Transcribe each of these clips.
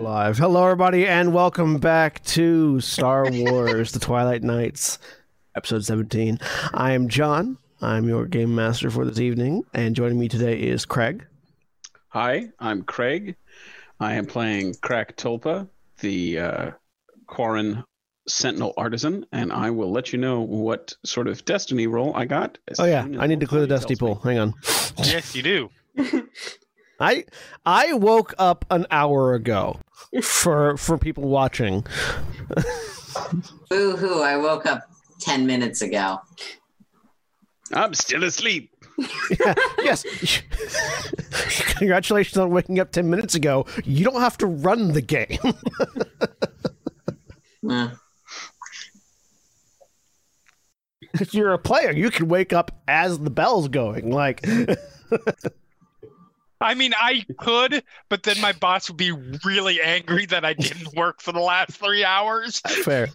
We're live. Hello, everybody, and welcome back to Star Wars: The Twilight Knights, episode 17. I am John. I'm your game master for this evening, and joining me today is Craig. Hi, I'm Craig. I am playing Krak Tolpa, the uh, Quarren Sentinel Artisan, and I will let you know what sort of destiny roll I got. Oh yeah, I need to clear the dusty tells me. pool. Hang on. Yes, you do. I I woke up an hour ago for for people watching. Boo hoo, I woke up 10 minutes ago. I'm still asleep. Yeah, yes. Congratulations on waking up 10 minutes ago. You don't have to run the game. If you're a player, you can wake up as the bell's going. Like I mean, I could, but then my boss would be really angry that I didn't work for the last three hours. fair.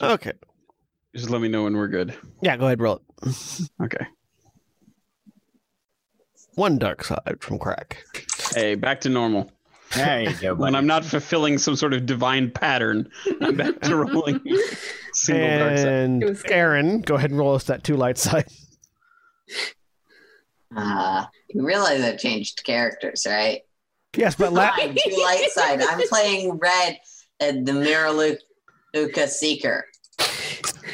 Okay. Just let me know when we're good. Yeah, go ahead, roll it. Okay. One dark side from Krak. Hey, back to normal. There you go, When buddy. I'm not fulfilling some sort of divine pattern, I'm back to rolling single dark side. And It was good. Erin, go ahead and roll us that two light side. Uh, you realize I've changed characters, right? Yes, but la- I'm two light side. I'm playing red and the Miralu- Luca Seeker.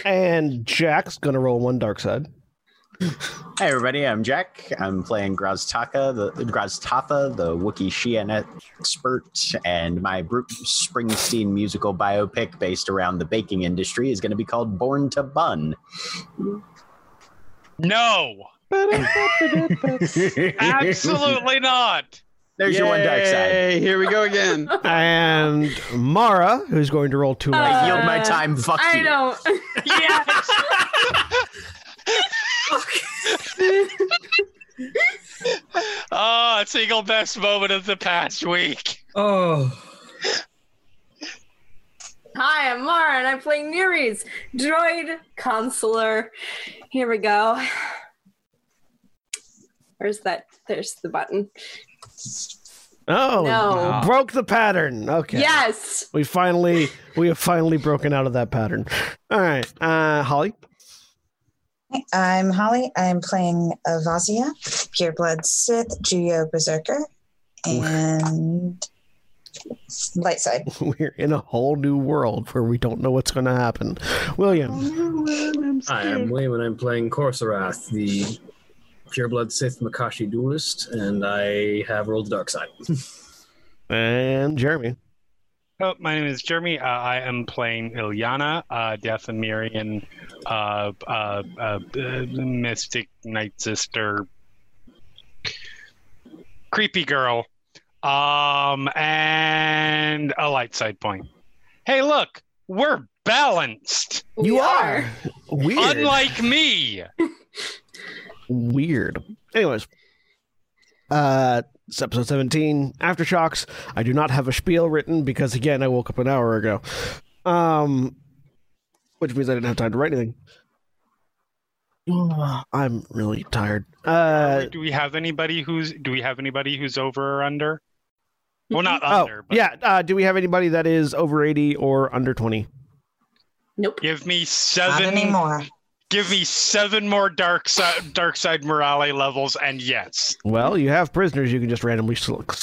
and Jack's gonna roll one dark side. Hey everybody, I'm Jack. I'm playing Graztaka, the Graztafa, the Wookiee Shien expert, and my Bruce Springsteen musical biopic based around the baking industry is going to be called Born to Bun. No, absolutely not. There's your one dark side. Yay, Here we go again. And Mara, who's going to roll two light I Uh, yield my time. Fuck I you. don't. Yes. oh, single best moment of the past week. Oh, Hi, I'm Mara, and I'm playing Nere's droid consular. Here we go. Where's that? There's the button. Oh, No. broke the pattern. Okay. Yes. We finally we have finally broken out of that pattern. All right. Uh Holly. I'm Holly. I'm playing Avasia, Pureblood Sith, Juyo Berserker, and Light Side. We're in a whole new world where we don't know what's going to happen. William. hi, I'm William, and I'm playing Korrsarath, the pureblood Sith Makashi duelist, and I have rolled the dark side. And Jeremy. Oh, my name is Jeremy. Uh, I am playing Ilyana, uh, Dathomirian, uh, uh, uh, uh, Mystic Night Sister, creepy girl, um, and a light side point. Hey, look, we're balanced, You are. Weird. unlike me. Weird. Anyways. Uh it's episode 17, Aftershocks. I do not have a spiel written because again I woke up an hour ago. Um which means I didn't have time to write anything. I'm really tired. Uh do we have anybody who's do we have anybody who's over or under? Well, not Oh, under. but yeah. Uh, do we have anybody that is over 80 or under 20? Nope. Give me seven. Not seven. anymore. Give me seven more dark side dark side morale levels, and yes, Well, you have prisoners you can just randomly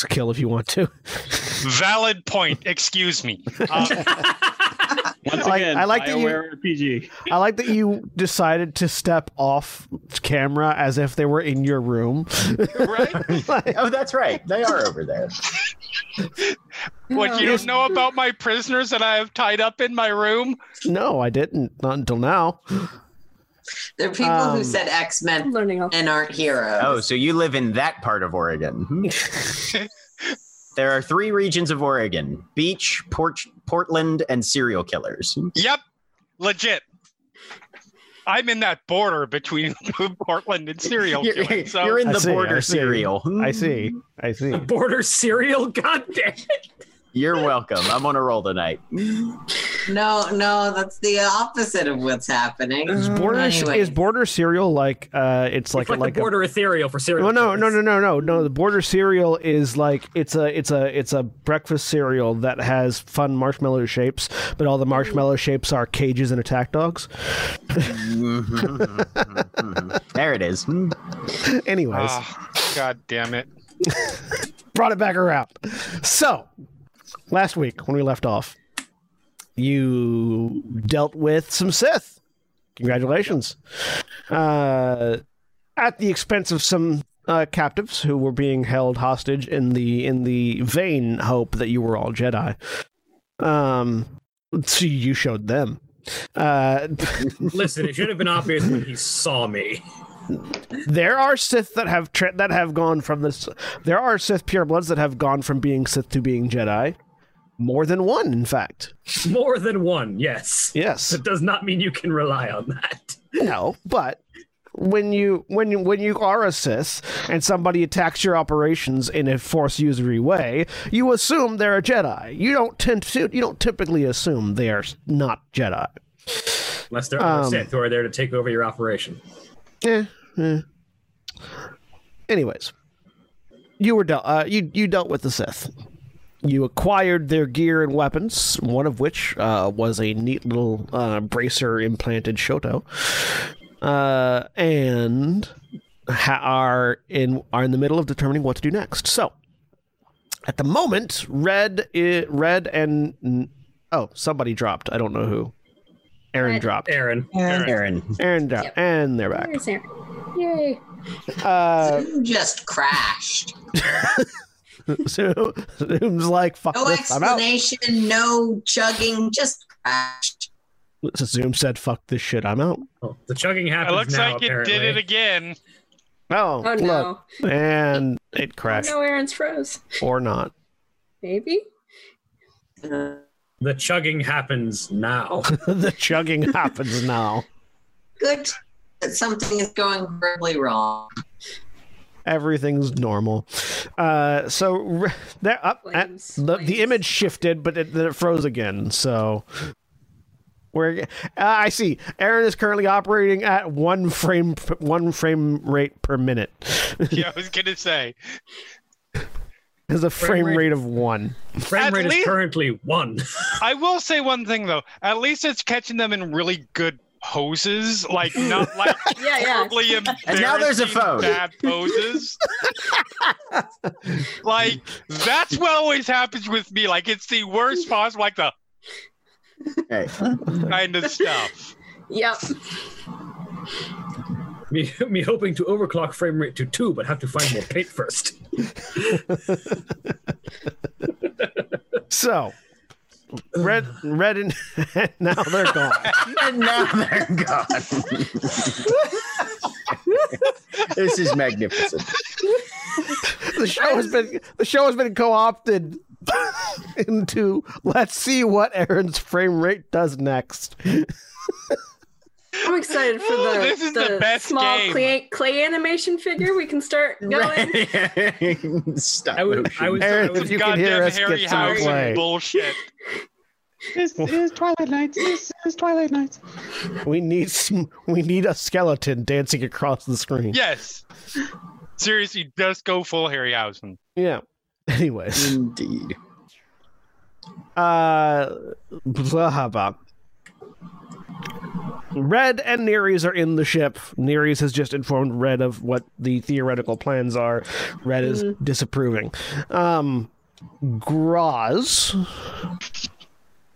kill if you want to. valid point. Excuse me. Uh, Once I- again, I like that you- RPG. I like that you decided to step off camera as if they were in your room. right? Like, Oh, that's right. They are over there. What you don't know about my prisoners that I have tied up in my room? no, I didn't. Not until now. There are people Um, who said X Men I'm learning all. and aren't heroes. Oh, so you live in that part of Oregon. Hmm. there are three regions of Oregon beach, Port- Portland, and serial killers. Yep, legit. I'm in that border between Portland and serial You're, killing. So you're in the see, border see. serial. I see. I see. The Border cereal? God damn it. You're welcome. I'm on a roll tonight. No, no, that's the opposite of what's happening. Is border Anyway. is border cereal like uh it's like It's like, like the a border ethereal for cereal. well, no, no, no, no, no, no. The border cereal is like it's a it's a it's a breakfast cereal that has fun marshmallow shapes, but all the marshmallow shapes are cages and attack dogs. there it is. Anyways, Ah, God damn it. brought it back around. So, last week when we left off, you dealt with some Sith. Congratulations. Uh, at the expense of some uh, captives who were being held hostage in the in the vain hope that you were all Jedi. Um, so you showed them. Uh, Listen, it should have been obvious when he saw me. There are Sith that have tra- that have gone from this. There are Sith purebloods that have gone from being Sith to being Jedi. More than one, in fact. More than one, yes. Yes. That does not mean you can rely on that. No, but when you when you when you are a Sith and somebody attacks your operations in a force usury way, you assume they're a Jedi. You don't tend to you don't typically assume they are not Jedi. Unless they're Um, Sith who are there to take over your operation. Eh, eh. Anyways, you were dealt. Uh, you you dealt with the Sith. You acquired their gear and weapons, one of which uh, was a neat little uh, bracer implanted Shoto, uh, and ha- are in are in the middle of determining what to do next. So, at the moment, red, i- red, and oh, somebody dropped. I don't know who. Erin Red. dropped. Erin. Erin. Erin. Erin dropped, Yep. and they're back. There's Erin. Yay. Uh, Zoom just crashed. So Zoom's like, fuck No this, I'm out. explanation, no chugging, just crashed. So Zoom said, fuck this shit, I'm out. Oh, the chugging It happens looks now, like it did it again. Oh, Oh no. look. And it Oh crashed. no, Erin's froze. Or not. Maybe. Uh, The chugging happens now. the chugging happens now. good that something is going horribly wrong. Everything's normal. Uh, so re- there up Flames, the, the image shifted, but it, then it froze again. So we're uh, I see. Erin is currently operating at one frame one frame rate per minute. Yeah, I was gonna say. Has a frame rate- rate of one. Frame At rate is currently one. I will say one thing though. At least it's catching them in really good poses, like not like Yeah, yeah. horribly And now there's a embarrassing phone. Bad poses. like that's what always happens with me. Like it's the worst possible, like the Hey. kind of stuff. Yep. me, me hoping to overclock frame rate to two, but have to find more paint first. So red red and now they're gone. And now they're gone. this is magnificent. the show has been the show has been co-opted into let's see what Erin's frame rate does next. I'm excited for Ooh, the, this is the best small game. Clay, clay animation figure. We can start going. Stop I would- motion. I would- Erin, was if you can hear us, Harry get some Harryhausen play. bullshit. This is Twilight Knights. This is Twilight Knights. We need some. We need a skeleton dancing across the screen. Yes. Seriously, just go full Harryhausen. Yeah. Anyways, Indeed. uh, blah, blah. Red and Niriz are in the ship. Niriz has just informed Red of what the theoretical plans are. Red is disapproving. Um, Graz,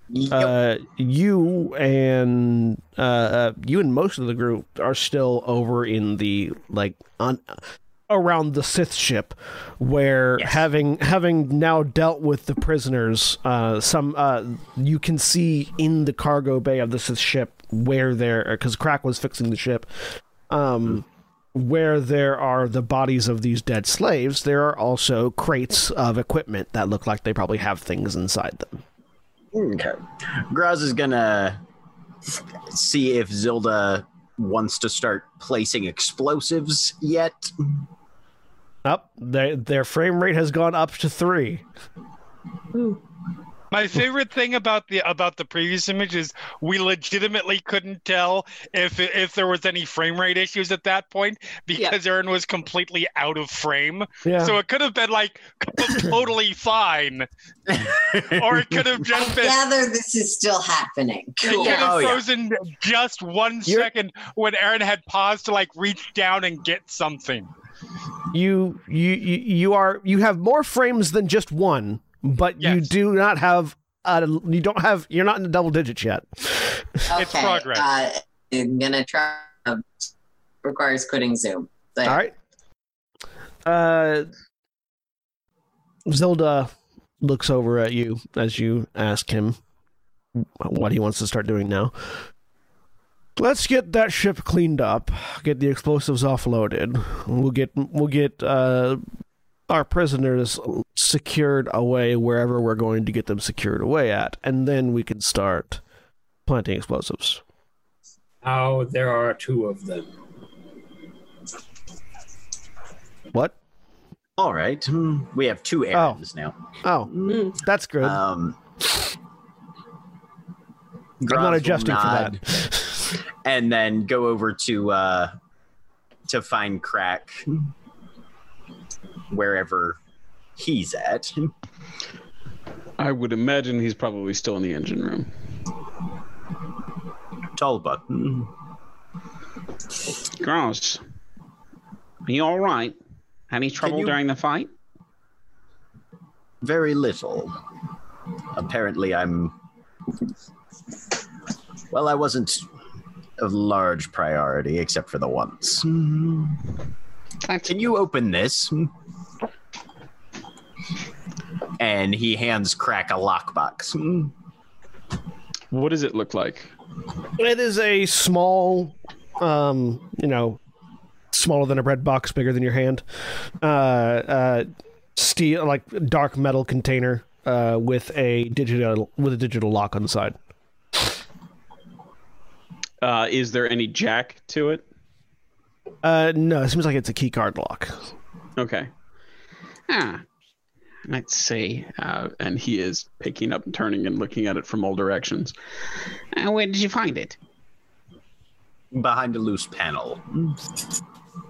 Yep. uh, you and uh, uh, you and most of the group are still over in the like on around the Sith ship, where Yes. having having now dealt with the prisoners, uh, some uh, you can see in the cargo bay of the Sith ship where there because Krak was fixing the ship. Um, where there are the bodies of these dead slaves, there are also crates of equipment that look like they probably have things inside them. Okay. Graz is gonna see if Zilda wants to start placing explosives yet. Up, their their frame rate has gone up to three. My favorite thing about the about the previous image is we legitimately couldn't tell if if there was any frame rate issues at that point because Erin was completely out of frame. Yeah, So it could have been like totally fine, or it could have I just been. gather this is still happening. It could have Oh, yeah. frozen just one You're- second when Erin had paused to like reach down and get something. you you you you are you have more frames than just one, but you do not have. Uh, you don't have. You're not in the double digits yet. It's progress. Uh, I'm gonna try. Uh, requires quitting Zoom. So, All right. Uh, Zelda looks over at you as you ask him what he wants to start doing now. Let's get that ship cleaned up. Get the explosives offloaded. We'll get we'll get uh, our prisoners secured away wherever we're going to get them secured away at, and then we can start planting explosives. Now there are two of them. What? All right. hmm, We have two Erins now. Oh, Mm. that's good. Um, I'm not adjusting for that. And then go over to uh, to find Krak wherever he's at. I would imagine he's probably still in the engine room. Hmm, Gross. Are you all right? Any trouble you- during the fight? Very little. Apparently, I'm. Well, I wasn't a large priority, except for the once. That's Can you open this? And he hands Krak a lockbox. What does it look like? It is a small, um, you know, smaller than a bread box, bigger than your hand. Uh, uh, steel, like dark metal container, uh, with a digital with a digital lock on the side. Uh, is there any jack to it? Uh, no, it seems like it's a key card lock. Okay. Ah, let's see. Uh, and he is picking up and turning and looking at it from all directions. Uh, where did you find it? Behind a loose panel.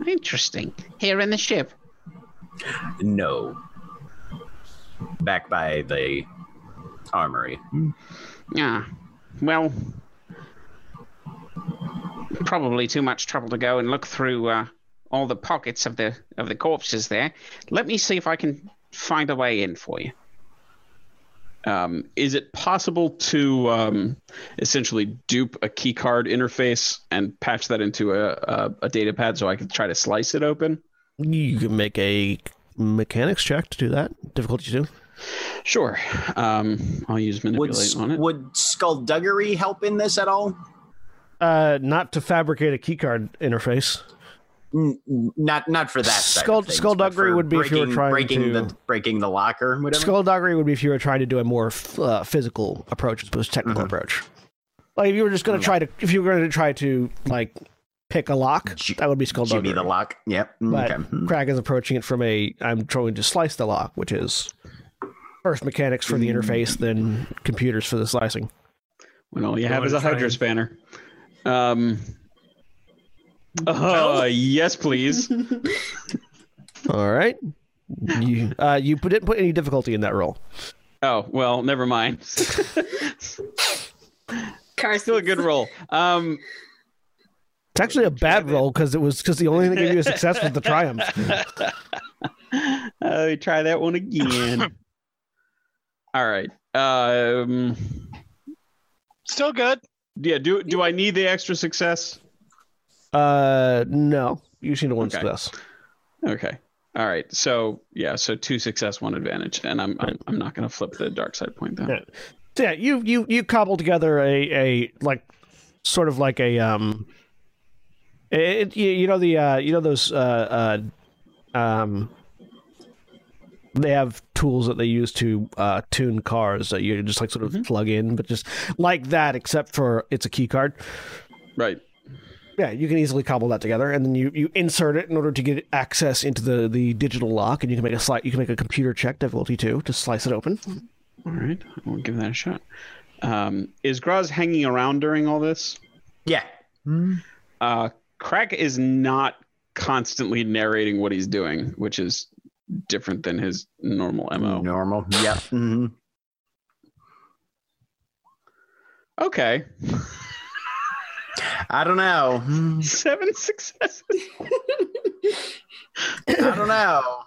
Interesting. Here in the ship. No. Back by the armory. Ah, well, probably too much trouble to go and look through uh, all the pockets of the of the corpses there. Let me see if I can find a way in for you. Um, is it possible to um, essentially dupe a keycard interface and patch that into a, a, a data pad so I can try to slice it open? You can make a mechanics check to do that. Difficulty two. Sure. Um, I'll use Would, manipulate on it. would skullduggery help in this at all? Uh, not to fabricate a keycard interface. N- n- not not for that. side Skull- things, skullduggery would be if you were breaking- trying breaking to- the breaking the locker, whatever. Skullduggery would be if you were trying to do a more f- uh, physical approach as opposed to technical Mhm. approach. Like if you were just going to try to, if you were going to try to like pick a lock, Ju- that would be Jimmy skullduggery. the lock. Yep. Mm, But okay. Krak is approaching it from a I'm trying to slice the lock, which is first mechanics for the Mm. interface, then computers for the slicing. When all you Go have is a hydrospanner. Um. Uh, yes, please. All right, You uh, you didn't put any difficulty in that roll. Oh well, never mind. Carson. Still a good roll. Um, It's actually a bad roll because it was because the only thing that gave you a success was the triumph. uh, we try that one again. All right. Um, Still good. Yeah. Do do I need the extra success? Uh, no, you just need one Okay. success. Okay. All right. So yeah. So two success, one advantage, and I'm I'm, I'm not going to flip the dark side point though. Yeah. So yeah, you you you cobble together a a like sort of like a um, it, you, you know the uh you know those uh uh um. They have tools that they use to uh, tune cars that you just like sort of plug in, but just like that, except for it's a key card. Right. Yeah, you can easily cobble that together, and then you, you insert it in order to get access into the, the digital lock, and you can make a slight you can make a computer check difficulty two to slice it open. All right. We'll give that a shot. Um, is Graz hanging around during all this? Yeah. Uh, Krak is not constantly narrating what he's doing, which is different than his normal mo. Normal. Yep. Mhm. Okay. I don't know. Seven successes. I don't know.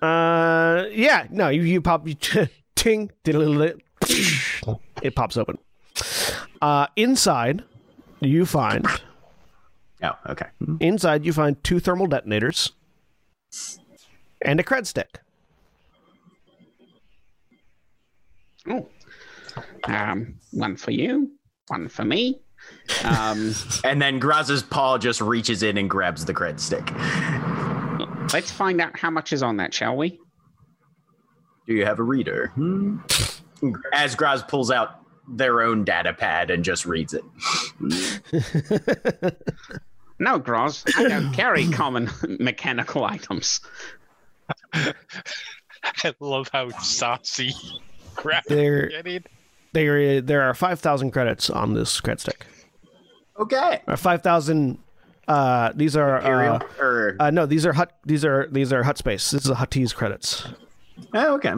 Uh, yeah, no, you you pop you ting diddle- it pops open. Uh, inside, you find Oh, okay. Hmm. inside you find two thermal detonators and a cred stick. Oh. Um, one for you, one for me. Um, And then Graz's paw just reaches in and grabs the cred stick. let's find out how much is on that, shall we? Do you have a reader? Hmm. As Graz pulls out their own data pad and just reads it. No, Groz, I don't carry common mechanical items. I love how saucy crap There, getting. there, there are five thousand credits on this credit stick. Okay. Five thousand. Uh, these are Imperial. uh, or, uh, no, these are Hutt. These are these are Hutt space. This is a Huttese credits. oh, okay.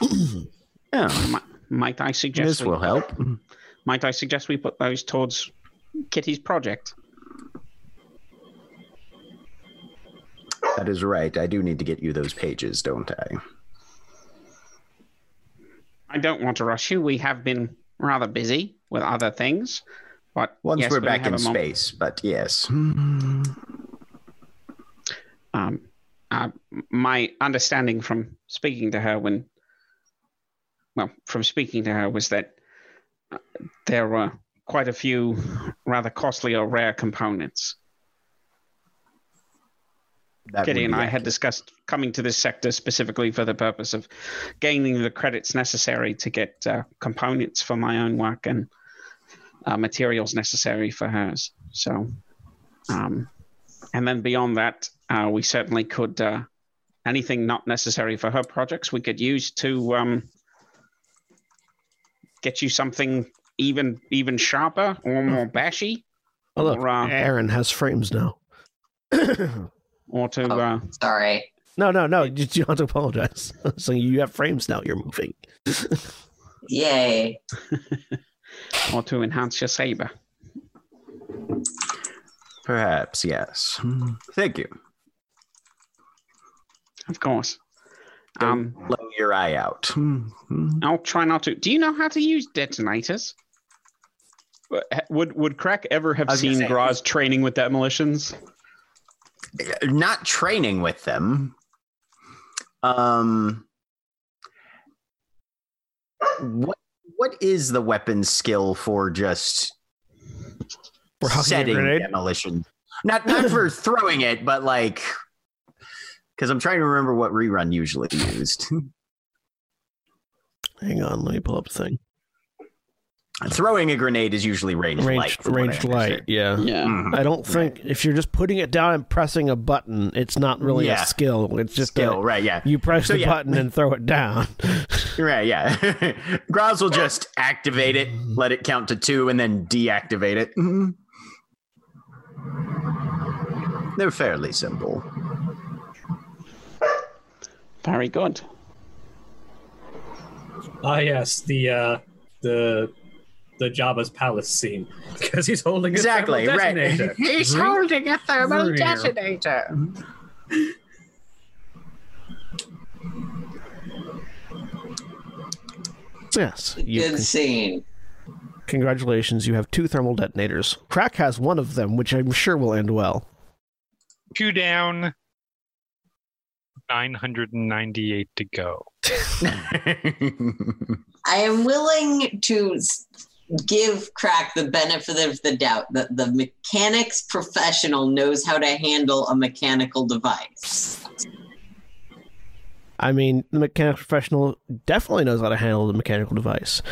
yeah, Mi- Might I suggest this we, will help. Might I suggest we put those towards Kitty's project? That is right. I do need to get you those pages, don't I? I don't want to rush you. We have been rather busy with other things, but Once yes, we're we back in space, but yes. um, uh, my understanding from speaking to her when, well, from speaking to her was that uh, there were quite a few rather costly or rare components. That Kitty and I accurate. had discussed coming to this sector specifically for the purpose of gaining the credits necessary to get uh, components for my own work and uh, materials necessary for hers. So, um, and then beyond that, uh, we certainly could uh, anything not necessary for her projects we could use to um, get you something even even sharper or more bashy, Oh look, Or, uh, Erin has frames now. or to Oh. uh, Sorry. no, no, no. You, you don't have to apologize. so you have frames now. You're moving. Yay. or to enhance your saber. Perhaps, yes. Hmm. Thank you. Of course. Don't Um, blow your eye out. Hmm. Hmm. I'll try not to. Do you know how to use detonators? Uh, Would would Krak ever have I was gonna seen say- Graz training with demolitions? Not training with them. Um, what what is the weapon skill for just a setting demolition? Not not for throwing it, but like because I'm trying to remember what rerun usually used. Hang on, let me pull up the thing. Throwing a grenade is usually ranged, light. Ranged, from ranged light. understand. Yeah. Yeah. Mhm. I don't think if you're just putting it down and pressing a button, it's not really Yeah. a skill. It's just Skill, a, right? Yeah, you press So, the yeah. button and throw it down. right. Yeah. Graz will just activate it, let it count to two, and then deactivate it. Mhm. They're fairly simple. Very good. Ah, yes, the uh, the the Jabba's palace scene because he's holding a Exactly, thermal right. He's Vroom. holding a thermal Vroom. detonator. Yes. You Good scene. Congratulations, you have two thermal detonators. Krak has one of them, which I'm sure will end well. Two down. 998 to go. I am willing to s- give Krak the benefit of the doubt that the mechanics professional knows how to handle a mechanical device. I mean, the mechanics professional definitely knows how to handle the mechanical device.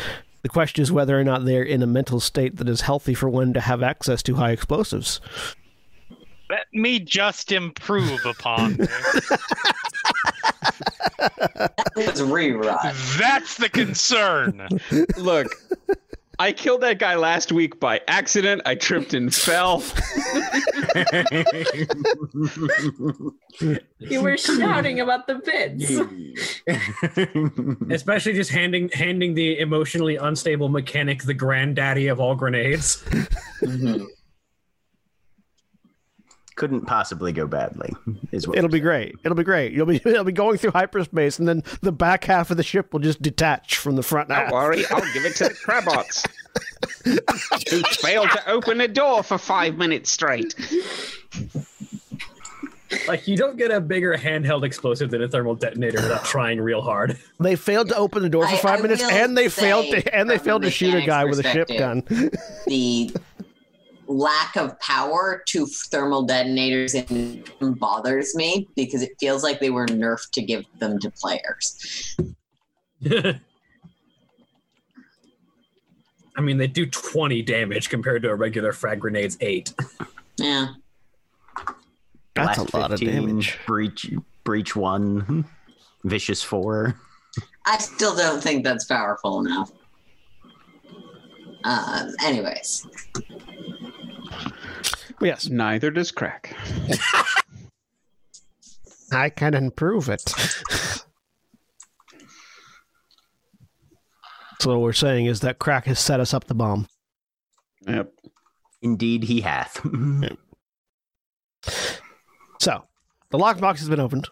The question is whether or not they're in a mental state that is healthy for one to have access to high explosives. Let me just improve upon this. That was rerun. That's the concern. Look, I killed that guy last week by accident. I tripped and fell. You were shouting about the bits. Especially just handing handing the emotionally unstable mechanic the granddaddy of all grenades. Mhm. Couldn't possibly go badly. Is what It'll we're be great. It'll be great. You'll be it'll be going through hyperspace, and then the back half of the ship will just detach from the front half. Don't worry, I'll give it to the Crabots. Who failed to open a door for five minutes straight. Like you don't get a bigger handheld explosive than a thermal detonator without trying real hard. They failed to open the door for I- five I minute, will and they failed to and they failed to shoot a guy with a ship gun. the lack of power to thermal detonators in bothers me because it feels like they were nerfed to give them to players. I mean, they do 20 damage compared to a regular frag grenade's 8. Yeah. That's Blast a lot of damage. Breach, breach one, vicious four. I still don't think that's powerful enough. Um, anyways, Yes, Neither does Krak. I can improve it. so what we're saying is that Krak has set us up the bomb. Yep. Indeed, he hath. So, the lockbox has been opened.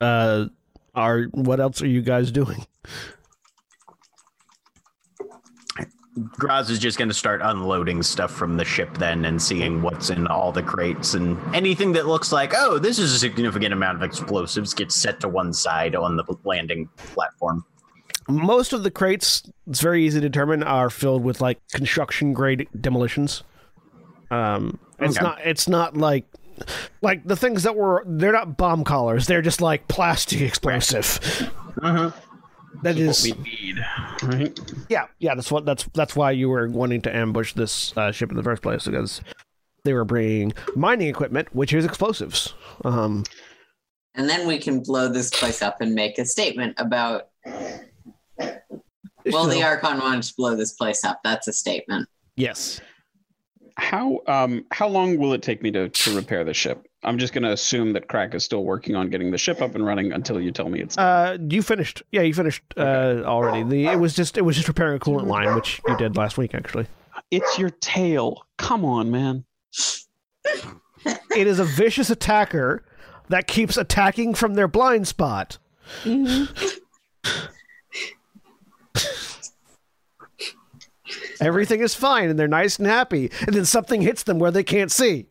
Uh, are what else are you guys doing? Graz is just going to start unloading stuff from the ship then and seeing what's in all the crates and anything that looks like, oh, this is a significant amount of explosives gets set to one side on the landing platform. Most of the crates, it's very easy to determine, are filled with like construction grade demolitions. Um, it's Okay. not. It's not like like the things that were. They're not bomb collars. They're just like plastic explosive. Uh-huh. That is. What we need, right? Yeah, yeah. That's what. That's that's why you were wanting to ambush this uh, ship in the first place because they were bringing mining equipment, which is explosives. Um, and then we can blow this place up and make a statement about. Well, the so- Archon wanted to blow this place up. That's a statement. yes. How um how long will it take me to to repair the ship? I'm just gonna assume that Krak is still working on getting the ship up and running until you tell me it's. Uh, you finished. Yeah, you finished uh, already. The it was just it was just repairing a coolant line, which you did last week actually. It's your tail. Come on, man. It is a vicious attacker that keeps attacking from their blind spot. Everything is fine and they're nice and happy, and then something hits them where they can't see.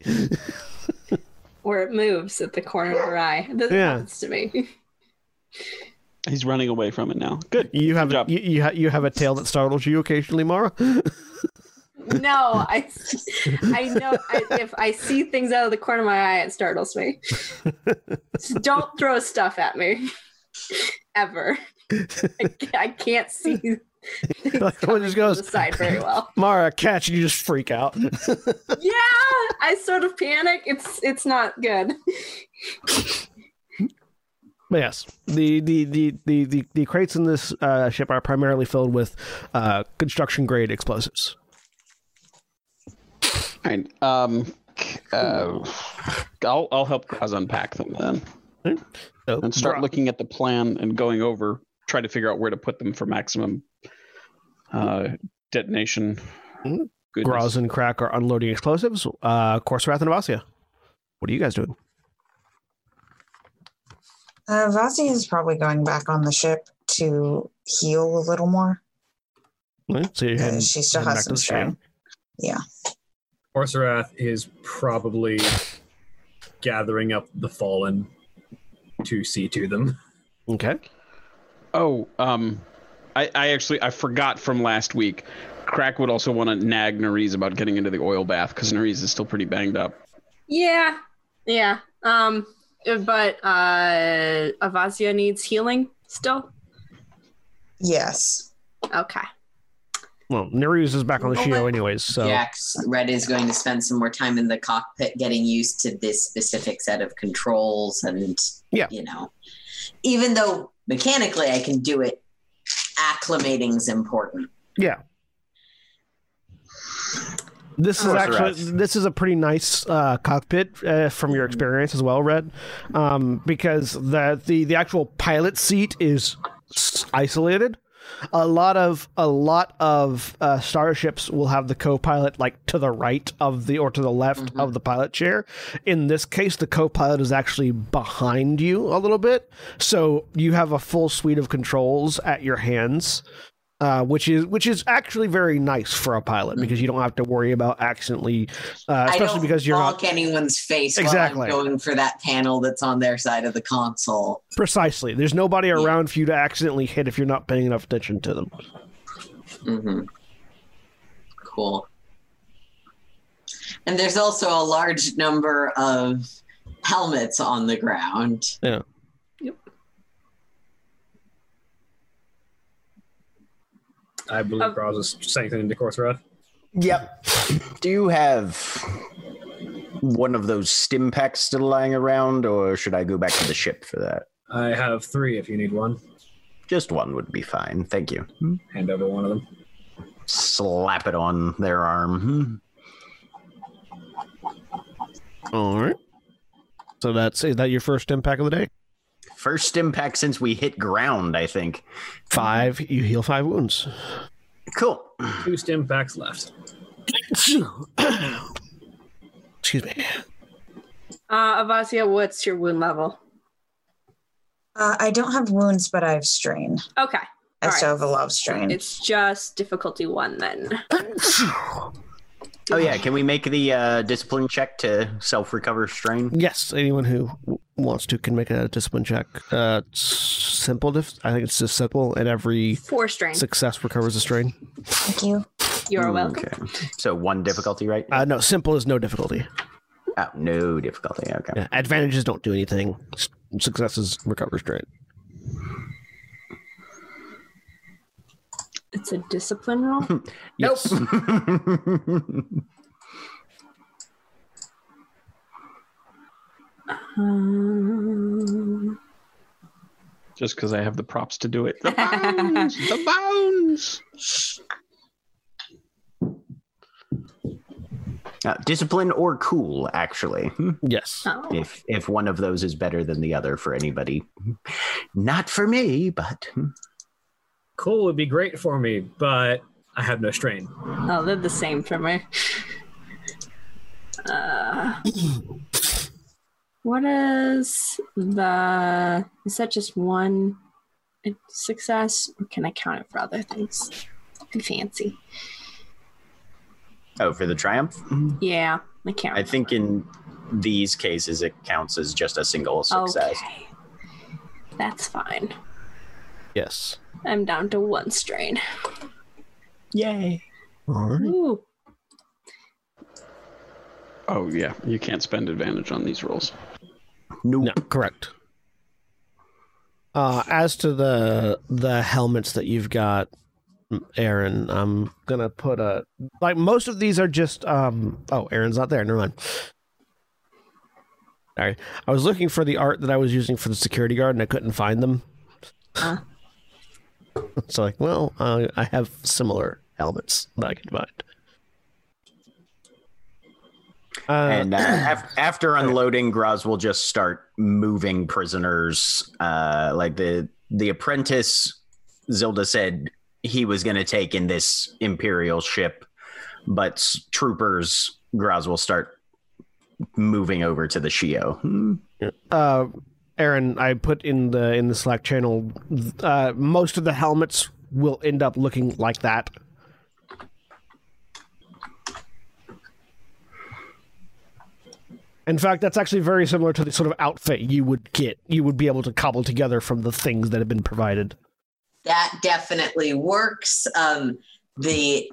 Where it moves at the corner of her eye. This Yeah. happens to me. He's running away from it now. Good. You have Good job. you you, ha- you have a tail that startles you occasionally, Mara. No, I, I know I, if I see things out of the corner of my eye, it startles me. Just don't throw stuff at me, ever. I, I can't see things Like, one just goes- the side very well. Mara, catch, and you just freak out. Yeah, I sort of panic. It's it's not good. But yes, the the, the, the, the, the crates in this uh, ship are primarily filled with uh, construction grade explosives. All right. Um. Uh, I'll I'll help Graz unpack them then. So, and start Gra- looking at the plan and going over, try to figure out where to put them for maximum uh, detonation. Mhm. Goodness. And Krak are unloading explosives. Uh, Korrsarath and Avasia. What are you guys doing? Uh, Vasi is probably going back on the ship to heal a little more. Right, So you're Uh, heading, she still heading has some the ship. strain. Orsarath is probably gathering up the fallen to see to them. Okay. Oh, um, I, I actually I forgot from last week. Krak would also want to nag Niriz about getting into the oil bath because Niriz is still pretty banged up. Yeah, yeah. Um, but uh, Avasia needs healing still. Yes. Okay. Well, Niriz is back on the Well, Shio anyways, so Jax Red is going to spend some more time in the cockpit getting used to this specific set of controls and Yeah. you know. Even though mechanically I can do it, acclimating is important. yeah. This is actually this is a pretty nice uh, cockpit uh, from your experience as well, Red, um, because the, the the actual pilot seat is isolated. A lot of a lot of uh, starships will have the co-pilot like to the right of the or to the left Mhm. of the pilot chair. In this case, the co-pilot is actually behind you a little bit, so you have a full suite of controls at your hands, uh, which is which is actually very nice for a pilot because you don't have to worry about accidentally, uh, I especially don't because you're not anyone's face Exactly. while I'm going for that panel that's on their side of the console. precisely. There's nobody around for you to accidentally hit if you're not paying enough attention to them. hmm Cool. And there's also a large number of helmets on the ground. I believe Um, Graz is saying something to Korrsarath. Yep. Do you have one of those stim packs still lying around, or should I go back to the ship for that? I have three if you need one. Just one would be fine. Thank you. Hand over one of them. Slap it on their arm. All right. So that's is that your first impact of the day? First impact since we hit ground, I think. Five. You heal five wounds. Cool. Two stim packs left. Excuse me. Uh, Avasia, what's your wound level? Uh, I don't have wounds, but I have strain. Okay. I All still right. have a love strain. It's just difficulty one then. Oh yeah, can we make the uh, discipline check to self recover strain? Yes, anyone who w- wants to can make a discipline check. Uh, s- simple. Dif- I think it's just simple, and every Four strain. success recovers a strain. Thank you. You're welcome. Okay. So one difficulty, right? Uh, no, simple is no difficulty. oh, no difficulty. Okay. Yeah, advantages don't do anything. S- Successes recover strain. It's a discipline roll. Yes. Um, Just because I have the props to do it. The bounds! the bounds! Uh, discipline or cool, actually. Yes. oh. If if one of those is better than the other for anybody, not for me, but Cool would be great for me, but I have no strain. oh, they're the same for me. Uh, what is the? Is that just one success, or can I count it for other things? Be fancy. oh, for the triumph, Yeah, I can't. I think in these cases it counts as just a single success. Okay, that's fine. Yes. I'm down to one strain. Yay! All right. Ooh. Oh, yeah. You can't spend advantage on these rolls. Nope. No, correct. Uh, as to the the helmets that you've got, Erin, I'm gonna put a like most of these are just um. Oh, Erin's not there. Never mind. Sorry, I was looking for the art that I was using for the security guard, and I couldn't find them. Huh. so like, well, uh, I have similar helmets that I can find. Uh, and uh, af- after unloading, Graz will just start moving prisoners. Uh, like the the apprentice, Zilda said he was going to take in this imperial ship, but troopers, Graz will start moving over to the Shio. Hmm. uh, Erin, I put in the in the Slack channel. Uh, most of the helmets will end up looking like that. In fact, that's actually very similar to the sort of outfit you would get. You would be able to cobble together from the things that have been provided. That definitely works. Um, the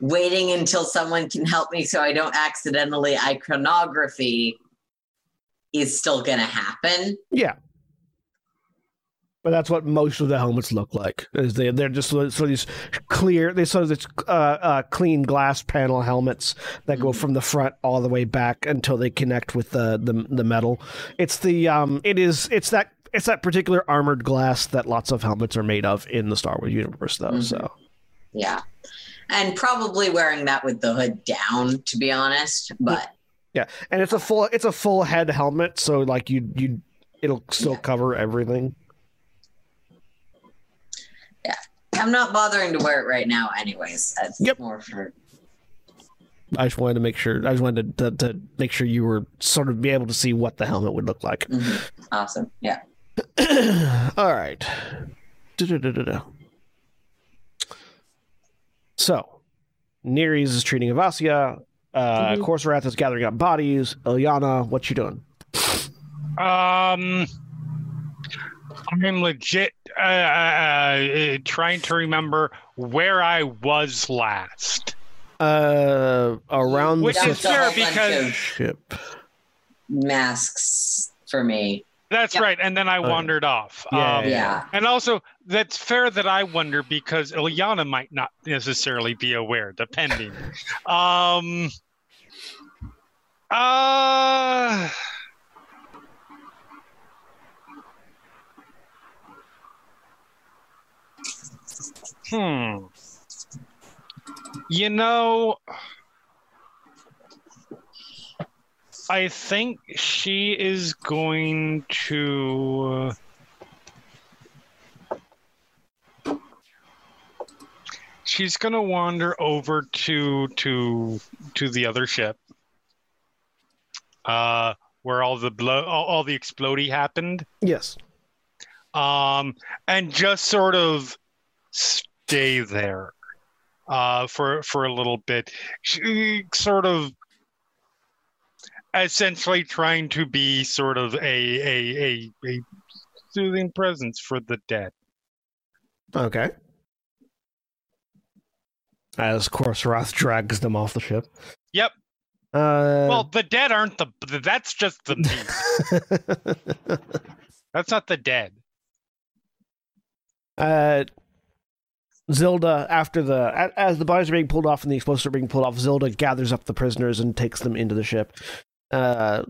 waiting until someone can help me so I don't accidentally iconography is still going to happen. Yeah. But that's what most of the helmets look like. Is they they're just sort of these clear, they sort of this uh, uh, clean glass panel helmets that go from the front all the way back until they connect with the the, the metal. It's the um, it is it's that it's that particular armored glass that lots of helmets are made of in the Star Wars universe, though. Mhm. So Yeah. And probably wearing that with the hood down, to be honest. But and it's a full it's a full head helmet, so like you you it'll still Yeah. cover everything. Yeah, I'm not bothering to wear it right now, anyways. That's Yep. more for I just wanted to make sure I just wanted to, to, to make sure you were sort of be able to see what the helmet would look like. mhm. awesome. Yeah. All right. Du-du-du-du-du. So, Niriz is treating Avasia. Uh, Mhm. Korrsarath is gathering up bodies. Ilyana, what you doing? Um, I'm legit uh, uh, trying to remember where I was last. Uh, around Which the is That was fair whole because ship. masks for me. that's Yep. right. And then I yeah. wandered off. Yeah, Um, Yeah. And also, that's fair that I wonder because Ilyana might not necessarily be aware, depending. um. Uh. Hmm. You know, I think she is going to. She's gonna wander over to to to the other ship, uh, where all the blow, all, all the exploding happened, Yes. um, and just sort of stay there, uh, for for a little bit. She sort of essentially trying to be sort of a a a, a soothing presence for the dead. Okay. As Korrsarath drags them off the ship. Yep. Uh, Well, the dead aren't the. That's just the meat. That's not the dead. uh, Zilda, after the as the bodies are being pulled off and the explosives are being pulled off, Zilda gathers up the prisoners and takes them into the ship. Uh,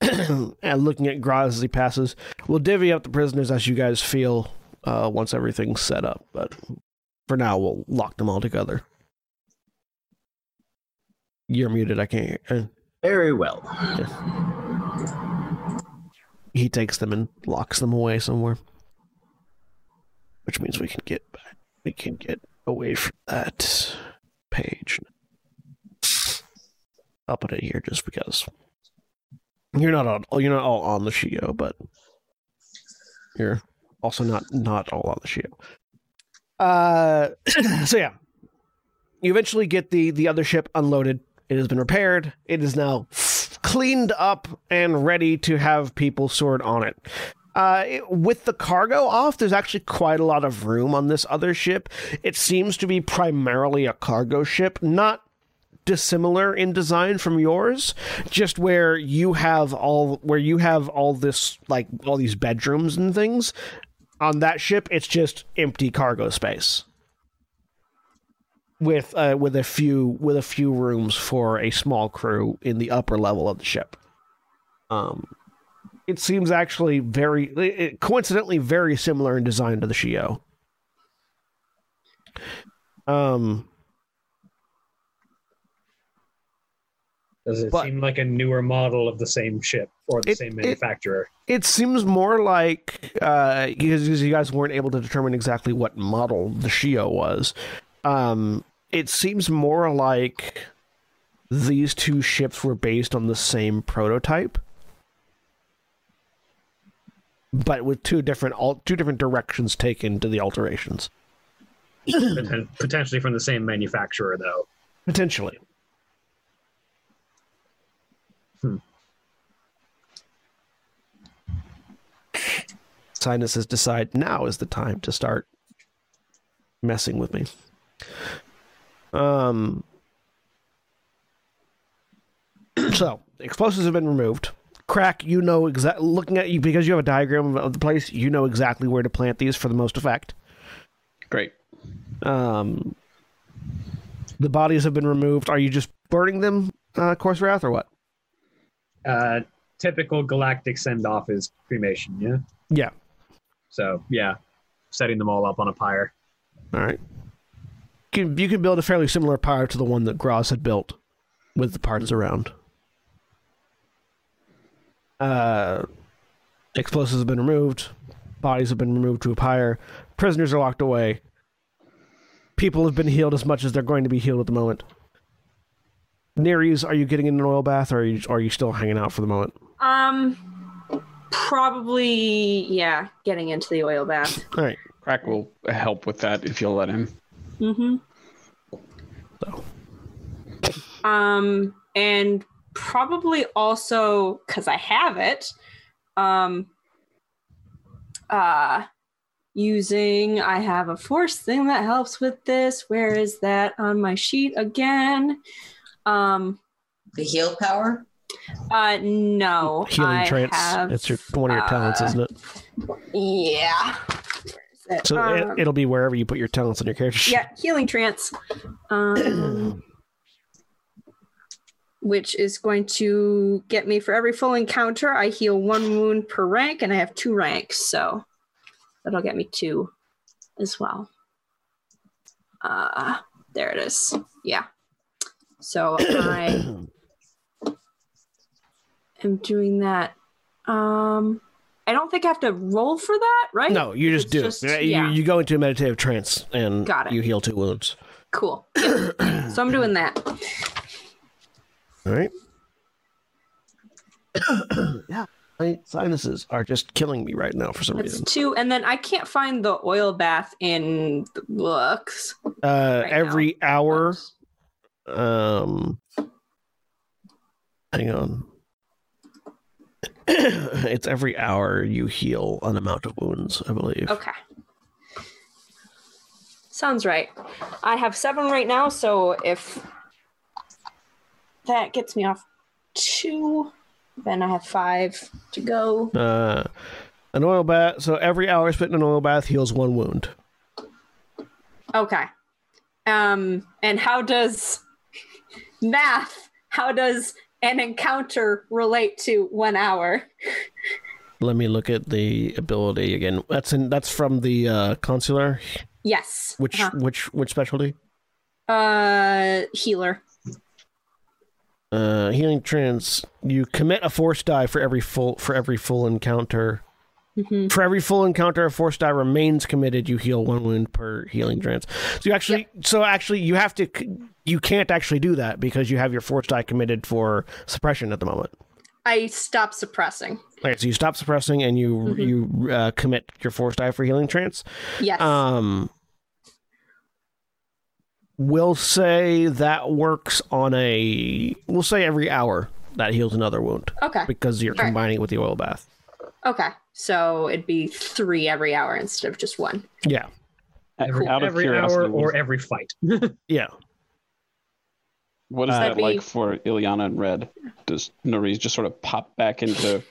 and looking at Graz as he passes, we'll divvy up the prisoners as you guys feel uh, once everything's set up. But for now, we'll lock them all together. You're muted. I can't. hear. Very well. he takes them and locks them away somewhere, which means we can get back. We can get away from that page. I'll put it here just because you're not all you're not all on the Shio, but you're also not not all on the Shio. Uh, so yeah, you eventually get the the other ship unloaded. It has been repaired. It is now cleaned up and ready to have people stored on it. Uh, it- with the cargo off, there's actually quite a lot of room on this other ship. It seems to be primarily a cargo ship, not dissimilar in design from yours just where you have all where you have all this like all these bedrooms and things on that ship it's just empty cargo space with uh, with a few with a few rooms for a small crew in the upper level of the ship um it seems actually very it, coincidentally very similar in design to the Shio um Does it But- seem like a newer model of the same ship or the It- same it- manufacturer? It seems more like uh, because you guys weren't able to determine exactly what model the Shio was. Um, it seems more like these two ships were based on the same prototype, but with two different al- two different directions taken to the alterations. Potentially from the same manufacturer, though. Potentially. Hmm. Sinuses decide now is the time to start messing with me. Um. So explosives have been removed. Krak, you know exactly. Looking at you because you have a diagram of the place, you know exactly where to plant these for the most effect. Great. Um, the bodies have been removed. Are you just burning them, uh, Korrsarath, or what? Uh, typical galactic send off is cremation, yeah? Yeah. So, yeah, setting them all up on a pyre. All right. You can, you can build a fairly similar pyre to the one that Gross had built with the parts around. Uh, explosives have been removed. Bodies have been removed to a pyre. Prisoners are locked away. People have been healed as much as they're going to be healed at the moment. Niriz, are you getting in an oil bath or are you, are you still hanging out for the moment? Um, probably yeah, getting into the oil bath. All right. Krak will help with that if you'll let him. Mm-hmm. So. Um, and probably also because I have it, um, uh, using I have a force thing that helps with this. Where is that on my sheet again? Um, The heal power? uh, no, Healing I trance. have, It's your one of your talents, uh, isn't it? Yeah. Where is it? So Um, it, it'll be wherever you put your talents on your character yeah, healing trance. Um, which is going to get me for every full encounter, I heal one wound per rank, and I have two ranks, so that'll get me two as well. Uh, there it is. Yeah. So I am doing that. Um, I don't think I have to roll for that, right? No, you just It's do. just- it. yeah. You, you go into a meditative trance and Got it. you heal two wounds. Cool. Yeah. so I'm doing that. All right. yeah. My sinuses are just killing me right now for some That's reason. two, and then I can't find the oil bath in the books. Uh, right every hour, um, hang on. it's every hour you heal an amount of wounds, I believe. Okay. Sounds right. I have seven right now, so if that gets me off two, then I have five to go. Uh, an oil bath. So every hour spent in an oil bath heals one wound. Okay. Um, and how does math? How does an encounter relate to one hour? Let me look at the ability again. That's in. That's from the uh, consular. Yes. Which Uh-huh. which which specialty? Uh, healer. Uh, healing trance. You commit a force die for every full for every full encounter. Mhm. For every full encounter, a force die remains committed. You heal one wound per healing trance. So you actually, so actually, you have to. You can't actually do that because you have your force die committed for suppression at the moment. I stop suppressing. Okay, so you stop suppressing and you Mhm. you uh, commit your force die for healing trance. Yes. Um, we'll say that works on a. We'll say every hour that heals another wound okay. because you're All right. combining it with the oil bath. Okay. So it'd be three every hour instead of just one. Yeah, Every, Out of every hour or every fight. yeah. What is Uh, that That'd like be- for Ilyana and Red? Does Niriz just sort of pop back into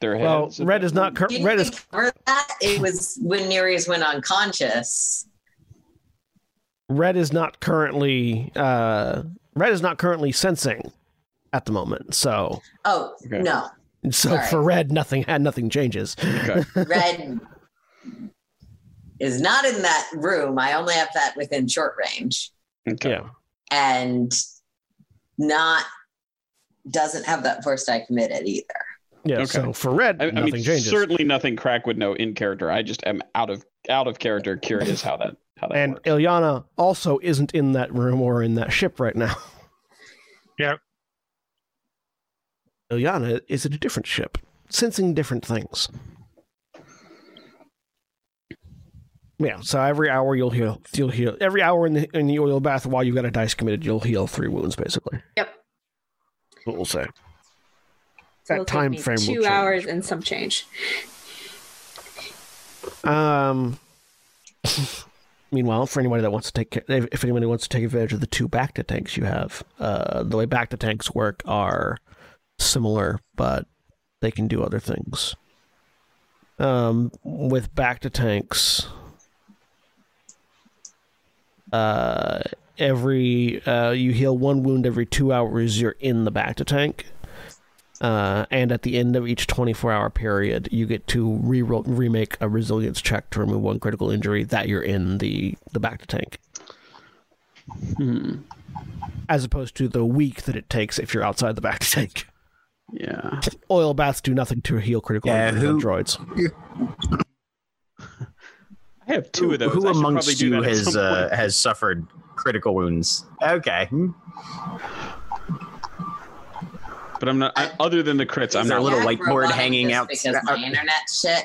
their heads? Well, red is not. Cur- Didn't red we is cover that? It was when Niriz went unconscious. red is not currently. Uh, red is not currently sensing at the moment. So Oh Okay. no, so Sorry. for red, nothing had nothing changes. Okay. red is not in that room. I only have that within short range, okay. Yeah. and not doesn't have that force die committed either. Yeah. Okay. So for red, I, I mean, changes. certainly nothing Krak would know in character. I just am out of out of character, curious how that how that and works. Ilyana also isn't in that room or in that ship right now. Yep. Ilyana is at a different ship, sensing different things. Yeah, so every hour you'll heal. You'll heal every hour in the in the oil bath while you've got a dice committed. You'll heal three wounds, basically. Yep. What we'll say. So That it'll take time me frame Two change. hours and some change. Um. meanwhile, for anybody that wants to take, if if anybody wants to take advantage of the two bacta tanks you have, uh, the way bacta tanks work are similar, but they can do other things. Um, with bacta tanks, uh, every uh, you heal one wound every two hours. You're in the bacta tank. Uh, and at the end of each 24 hour period, you get to re- remake a resilience check to remove one critical injury that you're in the, the bacta tank, Hmm. as opposed to the week that it takes if you're outside the bacta tank. Yeah. Oil baths do nothing to heal critical Yeah, injuries who- droids. I have two of those. Who I amongst you has uh, has suffered critical wounds? Okay. But I'm not. I, other than the crits, I'm there not. a little Yeah, whiteboard hanging out- because my internet shit.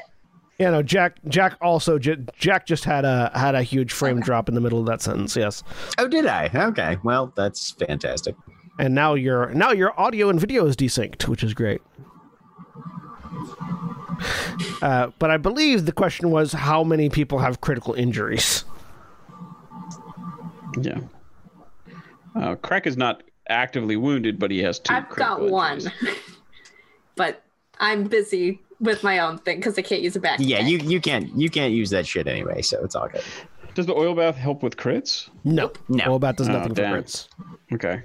Yeah, no, Jack. Jack also. Jack just had a had a huge frame drop in the middle of that sentence. Yes, Oh, did I? Okay. Well, that's fantastic. And now your now your audio and video is desynced, which is great. Uh, but I believe the question was how many people have critical injuries. Yeah. Uh, Krak is not actively wounded, but he has 2 I've got one, injuries. but I'm busy with my own thing because I can't use a back. Yeah, you you can't you can't use that shit anyway, so it's all good. Does the oil bath help with crits? No, No. Oil bath does Oh, nothing for crits. Okay.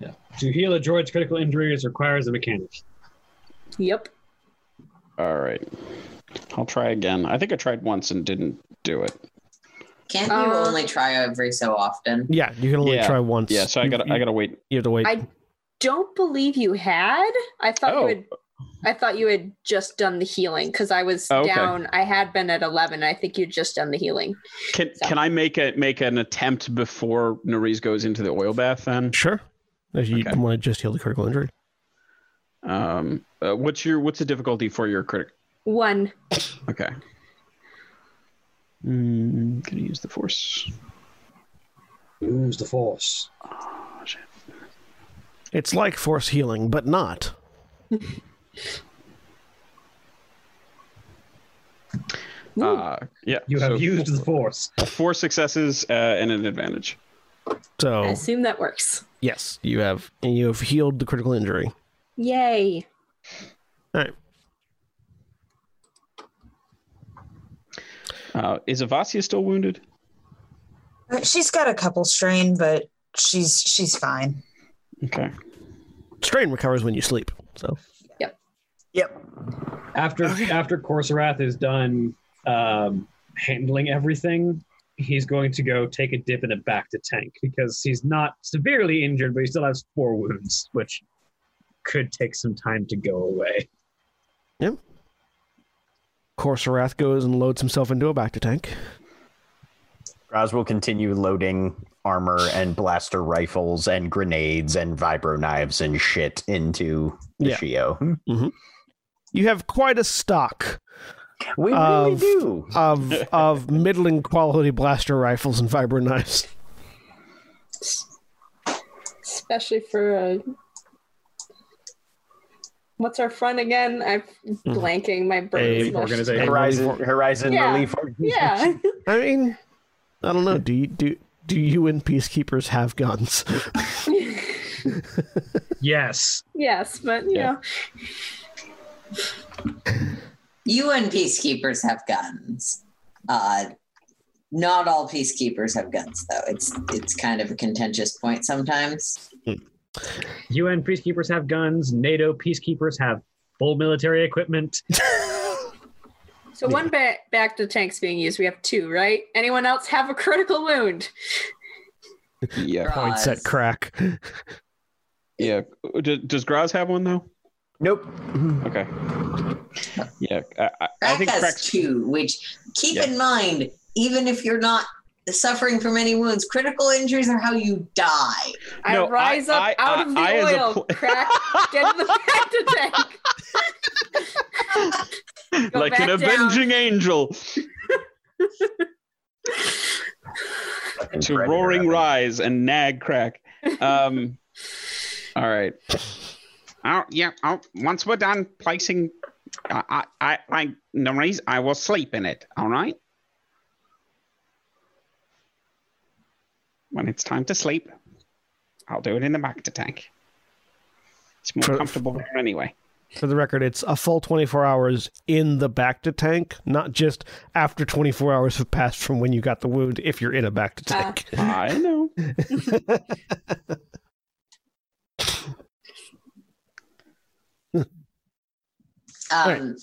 Yeah. To heal a droid's critical injuries requires a mechanic. Yep. All right. I'll try again. I think I tried once and didn't do it. Can't you Uh, only try every so often? Yeah, you can only Yeah. try once. Yeah, so I got to you, I got to wait. you have to wait. I don't believe you had. I thought Oh. you had. I thought you had just done the healing because I was Oh, okay. down. I had been at eleven. I think you'd just done the healing. Can So- can I make a make an attempt before Niriz goes into the oil bath then? Sure. If you Okay. want to just heal the critical injury. Um uh, what's your what's the difficulty for your critic? One. Okay. Mm, can I use the force? Use the force. Oh, shit. It's like force healing, but not. Uh, yeah. You have so used the force. four successes uh, and an advantage. So I assume that works. yes, you have and you have healed the critical injury. Yay! All right. Uh, is Avasia still wounded? Uh, She's got a couple strain, but she's she's fine. Okay. Strain recovers when you sleep. So Yep. Yep. After after Korrsarath is done um, handling everything, he's going to go take a dip in a bacta tank because he's not severely injured, but he still has four wounds, which could take some time to go away. Yep. Korrsarath goes and loads himself into a bacta tank. Graz will continue loading armor and blaster rifles and grenades and vibro knives and shit into the Yeah. Shio. Mm-hmm. You have quite a stock We Of- really do. of of middling quality blaster rifles and vibro knives. Especially for a. What's our front again? I'm blanking. My brain. A organization. Horizon Horizon Yeah. Relief. Yeah. I mean, I don't know. Do you do do you and peacekeepers have guns? Yes. yes, but you Yeah. know. UN peacekeepers have guns. Uh, not all peacekeepers have guns, though. It's it's kind of a contentious point sometimes. UN peacekeepers have guns. NATO peacekeepers have full military equipment. So one back bacta tanks being used. We have two, right? Anyone else have a critical wound? Yeah. Points at Draws. Krak. Yeah. Does, does Graz have one though? Nope. Okay. Yeah. I, I, I Krak think has Krak's two, which keep Yeah. in mind, even if you're not suffering from any wounds, critical injuries are how you die. I rise I- up I- out I- of the I oil, pl- Krak, get in the bacta tank. Like an down. avenging angel to roaring up rise and nag Krak. Um, all right. Oh yeah. Oh, once we're done placing, I, I, I, I, Niriz, I will sleep in it. All right. When it's time to sleep, I'll do it in the bacta tank. It's more For- comfortable there anyway. For the record, it's a full 24 hours in the bacta tank, not just after 24 hours have passed from when you got the wound if you're in a back to Ah. tank. I know. Um,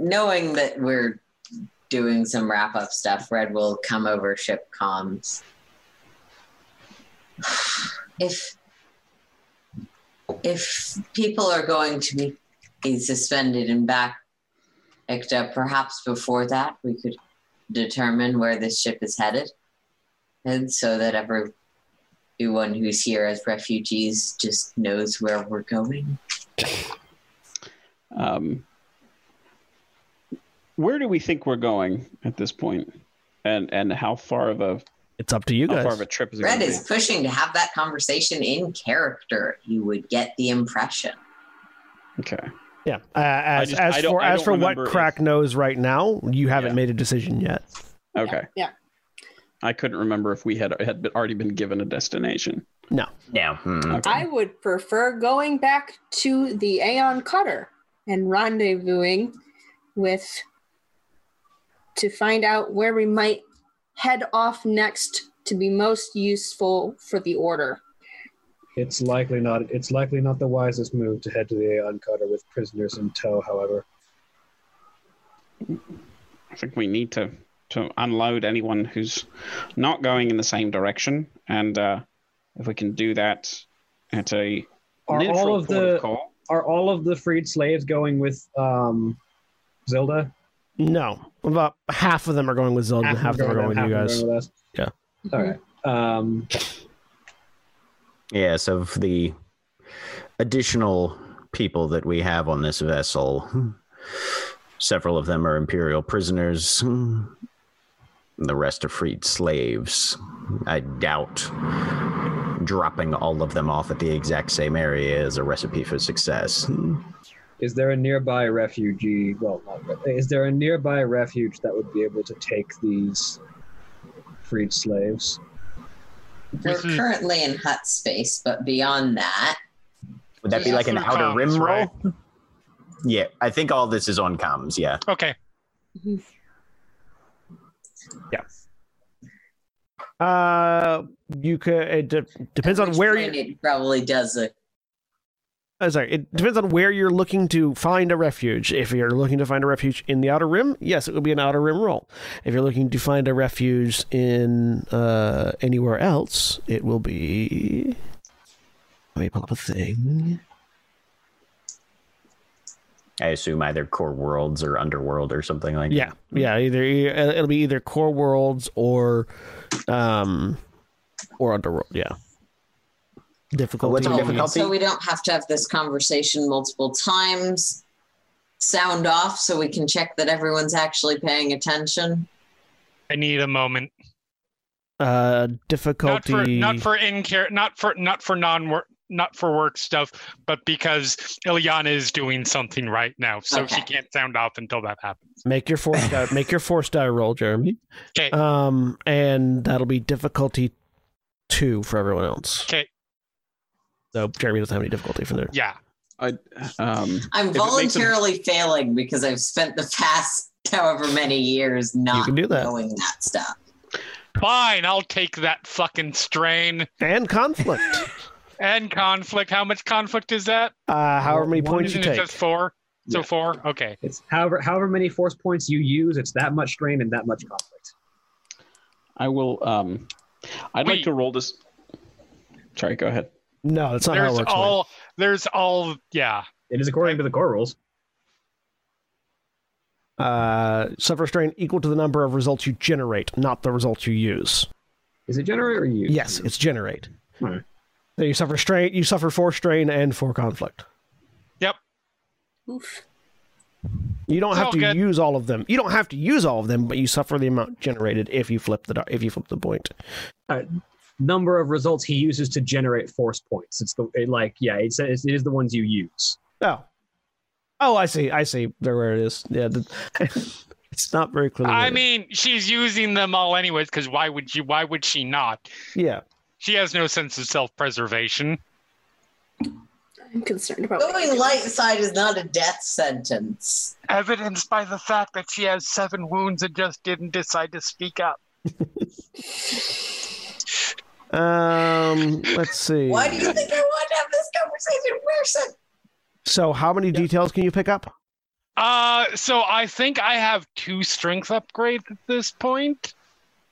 Knowing that we're doing some wrap up stuff, Red will come over ship comms. If if people are going to be, suspended and back picked up, perhaps before that we could determine where this ship is headed, and so that everyone who's here as refugees just knows where we're going. Um, where do we think we're going at this point, and and how far of a It's up to you guys. how far of a trip is it Red going to is pushing to have that conversation in character. You would get the impression. Okay. Yeah. Uh, as just- as for as for what remember Krak knows right now, you haven't Yeah. made a decision yet. Okay. Yeah. I couldn't remember if we had had already been given a destination. No. No. hmm. Okay. I would prefer going back to the Aeon Cutter and rendezvousing with to find out where we might head off next to be most useful for the order. It's likely not. It's likely not the wisest move to head to the Aeon Cutter with prisoners in tow. However, I think we need to to unload anyone who's not going in the same direction, and uh, if we can do that at a are neutral all of port the call. are all of the freed slaves going with um, Zilda? No. About half of them are going with Zelda, and half of them are going with you guys. with. Yeah. All right. Um, Yes, of the additional people that we have on this vessel, several of them are Imperial prisoners. The rest are freed slaves. I doubt dropping all of them off at the exact same area is a recipe for success. is there a nearby refugee? Well, not, is there a nearby refuge that would be able to take these freed slaves? We're is- currently in Hutt space, but beyond that, Would that be like an through outer rim comms, roll? right? Yeah, I think all this is on comms. Yeah. Okay. Mm-hmm. Uh, you could. It de- depends on where you. it probably does a Uh, sorry, it depends on where you're looking to find a refuge. If you're looking to find a refuge in the outer rim, yes, it would be an outer rim roll. If you're looking to find a refuge in uh, anywhere else, it will be. Let me pull up a thing. I assume either core worlds or underworld or something like Yeah, yeah. Either it'll be either core worlds or, um, or underworld. Yeah. Difficulty. What's Oh, difficulty? So we don't have to have this conversation multiple times. Sound off so we can check that everyone's actually paying attention. I need a moment. Uh, Not difficulty. for not for in care not for not for non work not for work stuff, but because Ilyana is doing something right now, so she can't sound off until that happens. Make your force die. Make your force die roll, Jeremy. Okay. Um, and that'll be difficulty two for everyone else. Okay. So Jeremy doesn't have any difficulty for there. Yeah. I, um, I'm If it makes it- voluntarily failing because I've spent the past however many years not can do that. knowing that stuff. Fine, I'll take that fucking strain And conflict. and conflict. How much conflict is that? Uh, however many One points you Isn't it take. just four? So Yeah. four? Okay. It's however however many force points you use, it's that much strain and that much conflict. I will. Um, I'd Wait. like to roll this. Sorry, go ahead. No, that's not how it There's works. man. all there's all yeah. It is according to the core rules. Uh, suffer strain equal to the number of results you generate, not the results you use. Is it generate or use? Yes, it's generate. Alright. So you suffer strain. You suffer four strain and four conflict. Yep. Oof. You don't It's have to good. use all of them. You don't have to use all of them, but you suffer the amount generated if you flip the do- if you flip the point. Uh, number of results he uses to generate force points. It's the it, like yeah. It says it is the ones you use. Oh, oh, I see. I see. There, where it is. Yeah, the, it's not very clear. I mean, she's using them all anyways. Because why would you? Why would she not? yeah. She has no sense of self-preservation. I'm concerned about Going light side is not a death sentence. Evidenced by the fact that she has seven wounds and just didn't decide to speak up. Um, let's see. Why do you think I want to have this conversation in person? So, how many details can you pick up? Uh, so I think I have two strength upgrades at this point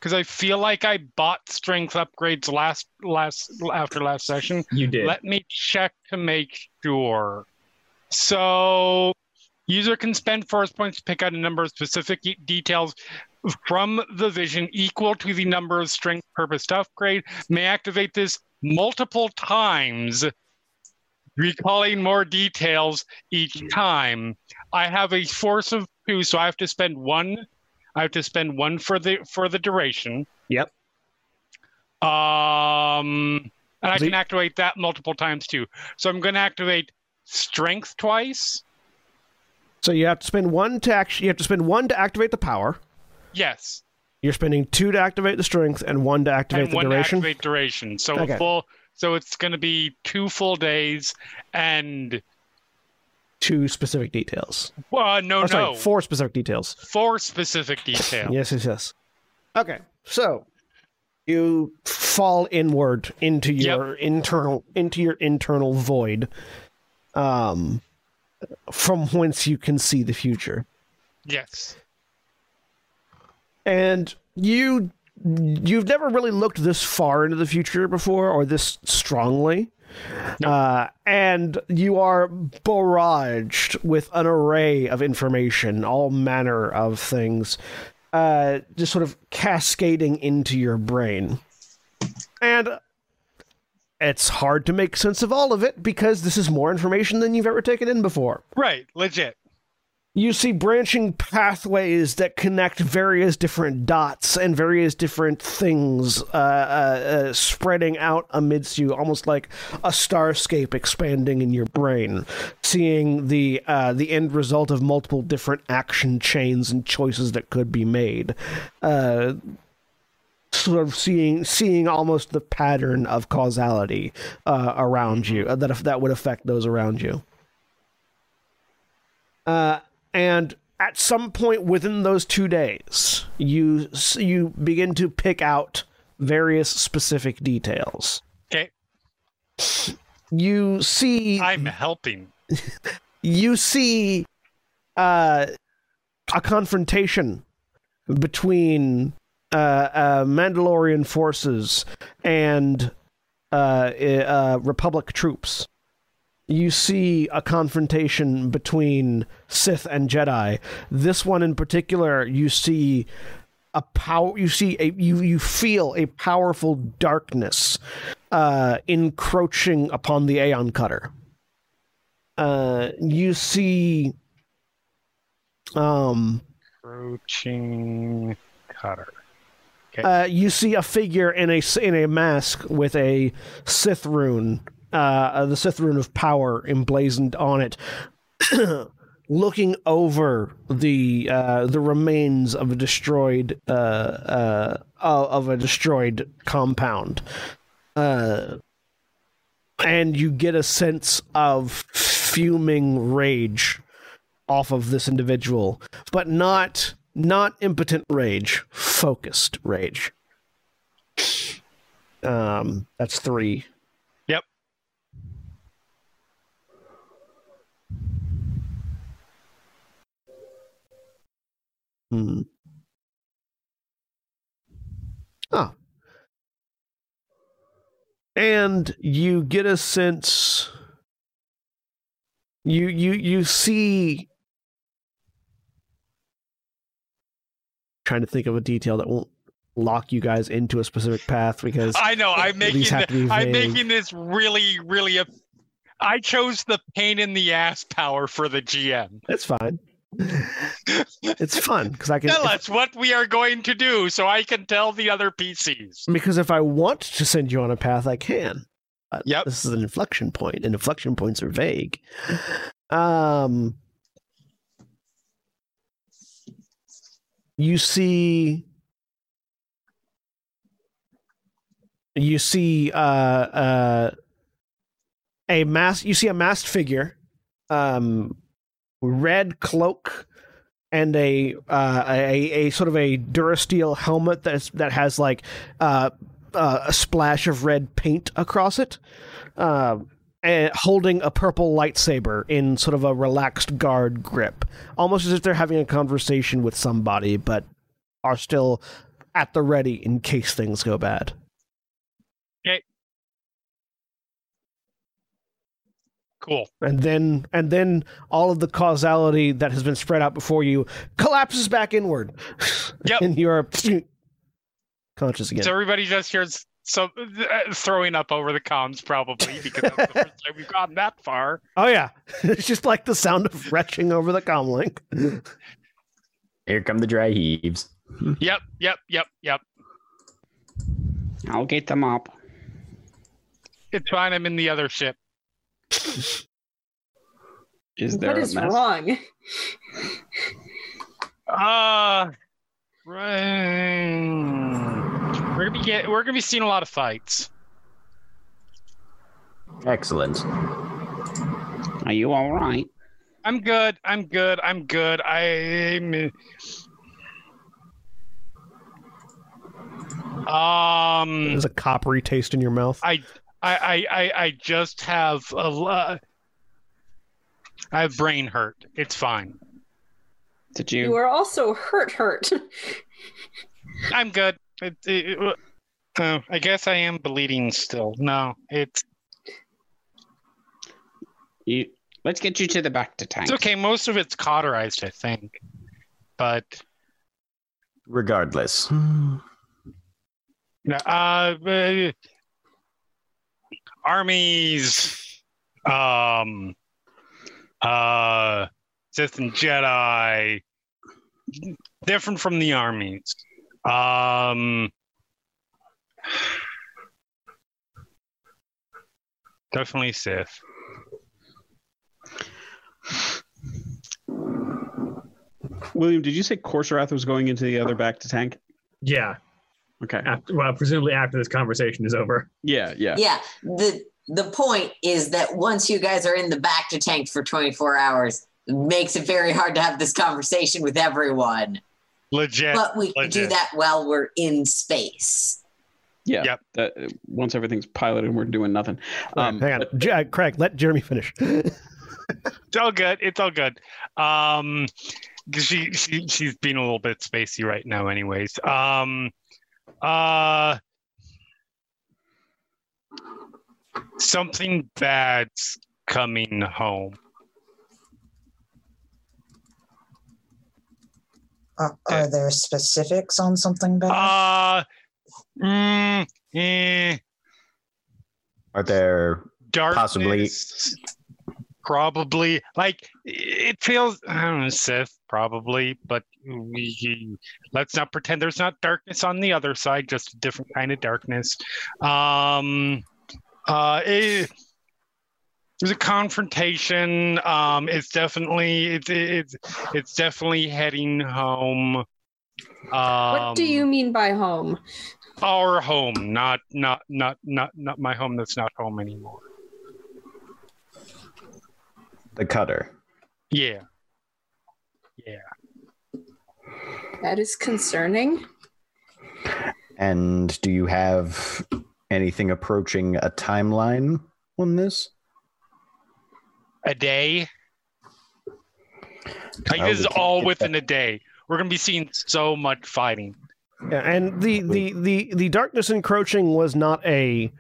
because I feel like I bought strength upgrades last last after last session. You did. Let me check to make sure. So, user can spend force points to pick out a number of specific e- details from the vision equal to the number of strength purpose to upgrade. May activate this multiple times, recalling more details each time. I have a force of two, so I have to spend one. I have to spend one for the for the duration. Yep. Um, and I can activate that multiple times too. So I'm going to activate strength twice. So you have to spend one to act- You have to spend one to activate the power. Yes, You're spending two to activate the strength and one to activate and the one duration. to activate duration. So Okay. a full. So it's going to be two full days and Two specific details. uh, no, Oh, no, four specific details. four specific details. Yes, yes, yes. Okay, so you fall inward into your internal into your internal void, um, from whence you can see the future, Yes. and you you've never really looked this far into the future before or this strongly. Uh, and you are barraged with an array of information, all manner of things, uh, just sort of cascading into your brain. And it's hard to make sense of all of it because this is more information than you've ever taken in before. Right. Legit. You see branching pathways that connect various different dots and various different things uh, uh, uh, spreading out amidst you, almost like a starscape expanding in your brain. Seeing the uh, the end result of multiple different action chains and choices that could be made. Uh, sort of seeing seeing almost the pattern of causality uh, around you that that would affect those around you. Uh, and at some point within those two days, you you begin to pick out various specific details. Okay. You see, I'm helping. you see, uh, a confrontation between uh, uh, Mandalorian forces and uh, uh, Republic troops. You see a confrontation between Sith and Jedi. This one in particular, you see a power. You see a you you feel a powerful darkness uh, encroaching upon the Aeon Cutter. Uh, you see, um, encroaching cutter. Okay. uh, you see a figure in a in a mask with a Sith rune, uh, the Sith rune of power emblazoned on it, looking over the uh, the remains of a destroyed uh, uh, of a destroyed compound, uh, and you get a sense of fuming rage off of this individual, but not not impotent rage, focused rage. Um, that's three. Hmm. Oh. and you get a sense you you you see trying to think of a detail that won't lock you guys into a specific path because I know. I'm making. these have to be I'm making this really, really. A, I chose the pain in the ass power for the GM. That's fine it's fun because i can Tell us what we are going to do, so I can tell the other PCs. because if i want to send you on a path i can But Yep. this is an inflection point and inflection points are vague um you see you see uh uh a mask you see a masked figure um red cloak and a uh a, a sort of a durasteel helmet that's that has like uh, uh a splash of red paint across it uh and holding a purple lightsaber in sort of a relaxed guard grip almost as if they're having a conversation with somebody but are still at the ready in case things go bad Cool. and then and then all of the causality that has been spread out before you collapses back inward Yep. and you're conscious again So everybody just hears so uh, throwing up over the comms probably because that's the first time we've gotten that far. oh yeah it's just like the sound of retching over the comlink Here come the dry heaves. Yep. Yep. Yep. Yep. I'll get them up. It's fine. I'm in the other ship. Is there What a is mess? wrong? Uh right. We're gonna be get, we're gonna be seeing a lot of fights. Excellent. Are you all right? I'm good. I'm good. I'm good. I'm. Um, there's a coppery taste in your mouth I, I, I, I, I just have a. lo- I have brain hurt. It's fine. Did You you? are also hurt, hurt. I'm good. It, it, it- uh, I guess I am bleeding still. No, it's you let's get you to the bacta tank. it's okay. Most of it's cauterized, I think. But Regardless, No, uh, uh, armies, um, uh, Sith and Jedi, different from the armies. Um, definitely Sith. William, did you say Korrsarath was going into the other bacta tank? Yeah. Okay. After, well, presumably after this conversation is over. Yeah, yeah. Yeah. The the point is that once you guys are in the bacta tank for 24 hours, it makes it very hard to have this conversation with everyone. Legit. But we can do that while we're in space. Yeah. Yep. That, uh, once everything's piloted, and we're doing nothing. Um, hang on J- uh, craig let jeremy finish It's all good. It's all good. Um, 'cause she she she's being a little bit spacey right now, anyways. Um, uh, something bad's coming home. Uh, are there specifics on something bad? Uh, mm, eh, are there darkness. Possibly. Probably, like it feels. I don't know, Sith, probably, but we let's not pretend there's not darkness on the other side. Just a different kind of darkness. Um, uh, it, there's a confrontation. Um, it's definitely it's it's it's definitely heading home. Um, what do you mean by home? Our home, not not not not not my home. That's not home anymore. The cutter? Yeah. Yeah. That is concerning. And do you have anything approaching a timeline on this? A day. Like Oh, this is all get within a day. We're gonna be seeing so much fighting. Yeah, and the, the, the, the darkness encroaching was not a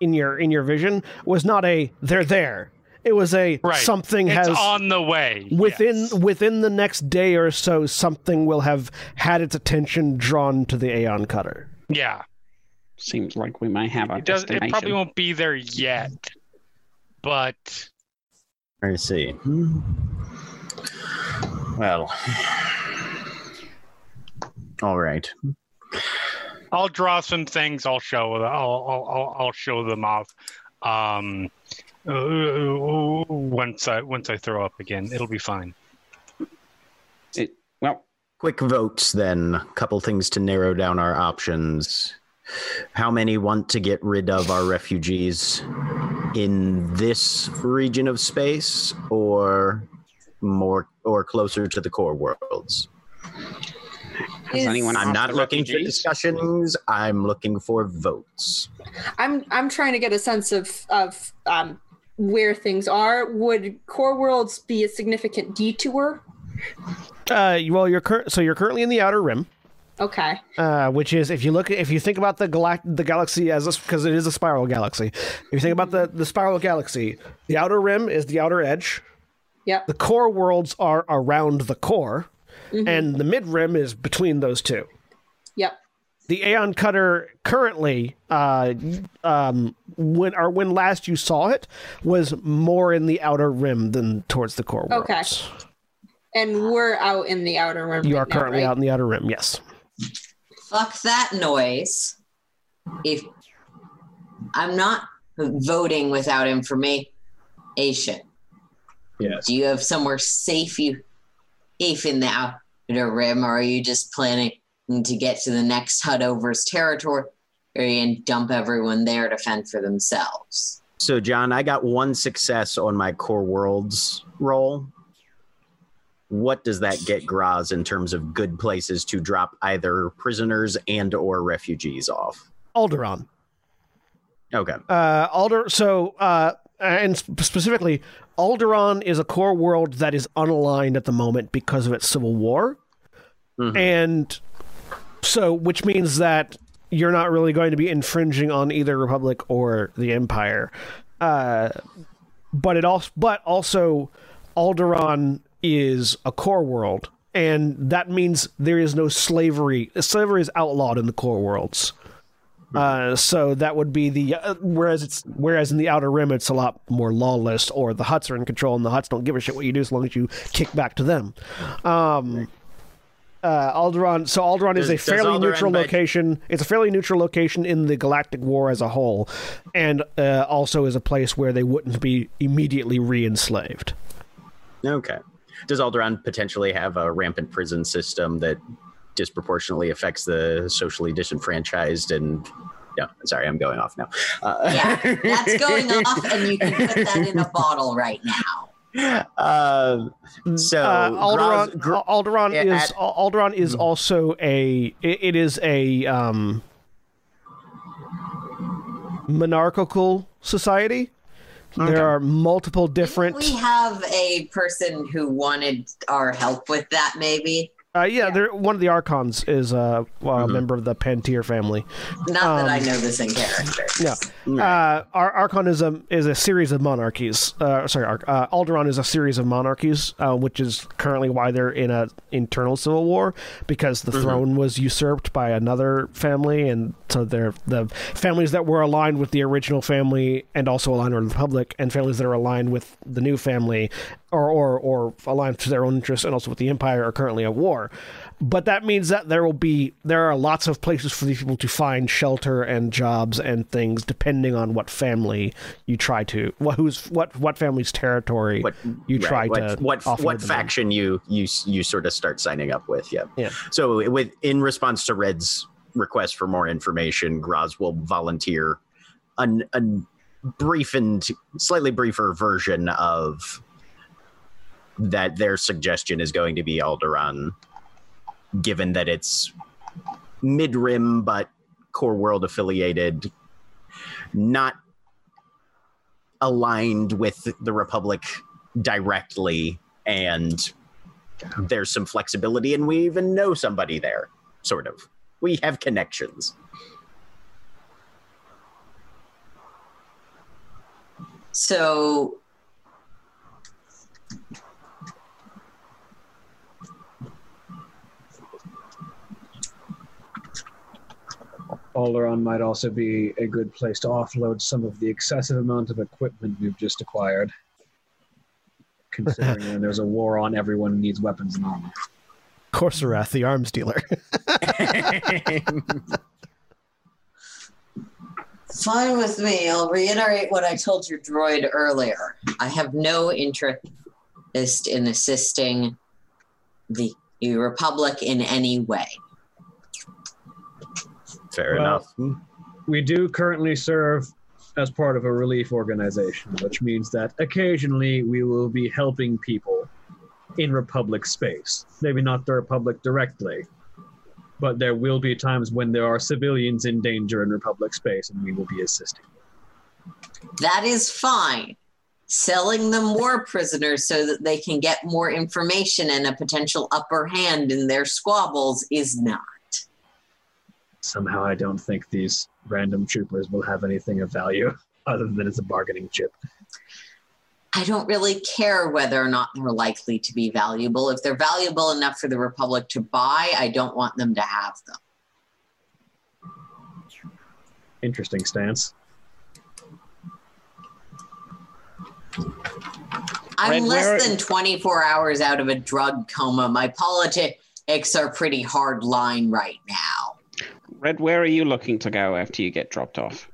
in your in your vision was not a they're there. It was a Right. something It's has on the way. within yes. within the next day or so something will have had its attention drawn to the Aeon Cutter. Yeah. Seems like we might have a It does. It probably won't be there yet, but Let's see. Hmm. Well, all right. I'll draw some things. I'll show. I'll I'll I'll, I'll show them off. Um, uh, once I once I throw up again, it'll be fine. It, well, Quick votes then. Couple things to narrow down our options. How many want to get rid of our refugees in this region of space or more or closer to the core worlds? Is- anyone I'm not the looking for discussions. I'm looking for votes. I'm I'm trying to get a sense of of um, where things are. Would core worlds be a significant detour? Uh, well, you're cur- so you're currently in the outer rim, Okay. uh, which is if you look if you think about the galact the galaxy as because it is a spiral galaxy. If you think about the the spiral galaxy, the outer rim is the outer edge. Yep. The core worlds are around the core, Mhm. and the mid rim is between those two. Yep. The Aeon Cutter currently, uh, um, when or when last you saw it, was more in the outer rim than towards the core worlds. Okay. And we're out in the outer rim. You right are now, currently right? out in the outer rim. Yes. Fuck that noise. If I'm not voting without information, Yes. do you have somewhere safe you safe in the outer rim, or are you just planning to get to the next Hutt over's territory and dump everyone there to fend for themselves? So, John, I got one success on my core worlds roll. What does that get Graz in terms of good places to drop either prisoners and or refugees off? Alderaan. Okay. Uh, Alder. So, uh, and sp- specifically, Alderaan is a core world that is unaligned at the moment because of its civil war, Mhm. and so which means that you're not really going to be infringing on either Republic or the Empire. Uh, but it also, but also, Alderaan is a core world, and that means there is no slavery. Slavery is outlawed in the core worlds. Uh, so that would be the uh, whereas it's whereas in the outer rim it's a lot more lawless, or the Hutts are in control, and the Hutts don't give a shit what you do as long as you kick back to them. Um, uh, Alderaan. So Alderaan is a fairly neutral by- location. It's a fairly neutral location in the Galactic War as a whole, and uh, also is a place where they wouldn't be immediately re-enslaved. Okay. Does Alderaan potentially have a rampant prison system that disproportionately affects the socially disenfranchised and yeah, sorry, I'm going off now. Uh, Yeah, That's going off, and you can put that in a bottle right now. Um, so uh, Alderaan, Graz- Gr- Alderaan Yeah, is at- Hmm. Alderaan is also a it, it is a um, monarchical society. Okay. There are multiple different. We have a person who wanted our help with that, maybe. Uh, yeah, There, one of the archons is uh, well, a Mhm. member of the Pantier family. Not that I Um, know this in character. Yeah. Uh, our Archon is a is a series of monarchies. Uh, sorry, Ar- uh, Alderaan is a series of monarchies, uh, which is currently why they're in a internal civil war because the throne was usurped by another family, and so they're the families that were aligned with the original family and also aligned with the Republic, and families that are aligned with the new family or or or aligned to their own interests and also with the Empire are currently at war. But that means that there will be there are lots of places for these people to find shelter and jobs and things depending on what family you try to what who's what what family's territory what you right, try what, to what offload what them in. faction you you you sort of start signing up with yeah Yeah. so with in response to red's request for more information graz will volunteer an, a brief and slightly briefer version of that their suggestion is going to be alderaan given that it's mid-rim but core world affiliated not aligned with the republic directly and there's some flexibility and we even know somebody there sort of. We have connections. So Alderaan might also be a good place to offload some of the excessive amount of equipment we've just acquired. Considering when there's a war on, everyone needs weapons and armor. Korrsarath, the arms dealer. Fine with me. I'll reiterate what I told your droid earlier. I have no interest in assisting the Republic in any way. Fair Well, enough. We do currently serve as part of a relief organization, which means that occasionally we will be helping people in Republic space. Maybe not the Republic directly, but there will be times when there are civilians in danger in Republic space and we will be assisting. That is fine. Selling them war prisoners so that they can get more information and a potential upper hand in their squabbles is not. Somehow I don't think these random troopers will have anything of value other than as a bargaining chip. I don't really care whether or not they're likely to be valuable. If they're valuable enough for the Republic to buy, I don't want them to have them. Interesting stance. I'm Red, less than 24 hours out of a drug coma. My politics are pretty hard line right now. Red, where are you looking to go after you get dropped off?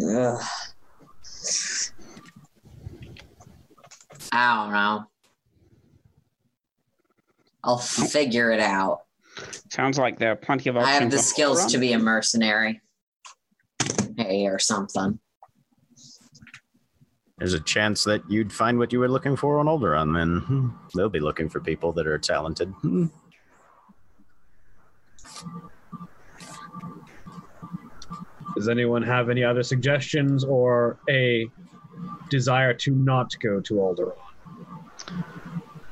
Ugh. I don't know. I'll figure it out. Sounds like there are plenty of I have the skills to be a mercenary. Hey, or something. There's a chance that you'd find what you were looking for on Alderaan, then hmm, they'll be looking for people that are talented. Does anyone have any other suggestions or a desire to not go to Alderaan?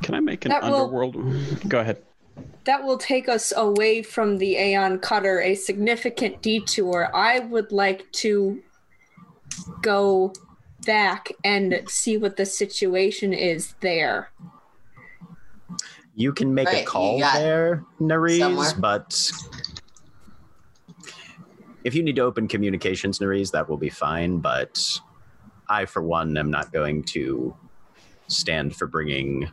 Can I make an That will- underworld? Go ahead. That will take us away from the Aeon Cutter a significant detour. I would like to go back and see what the situation is there. You can make Right, a call there, Niriz, somewhere. but if you need to open communications, Niriz, that will be fine. But I, for one, am not going to stand for bringing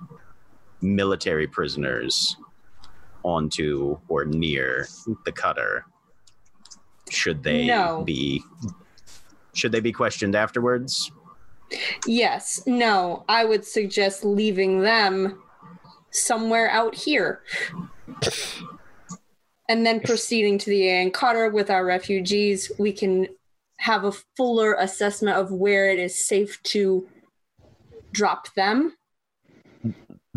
military prisoners onto or near the cutter. Should they No. be? Should they be questioned afterwards? Yes, no, I would suggest leaving them somewhere out here. And then proceeding to the Cutter with our refugees, we can have a fuller assessment of where it is safe to drop them.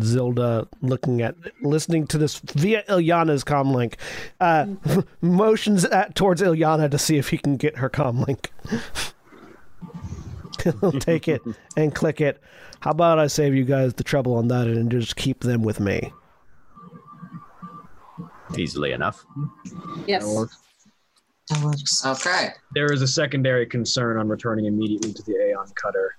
Zilda looking at listening to this via Ilyana's comlink, uh, motions at, towards Ilyana to see if he can get her comlink. He'll take it and click it. How about I save you guys the trouble on that and just keep them with me? Easily enough. Yes. That works. That works. Okay. There is a secondary concern on returning immediately to the Aeon Cutter.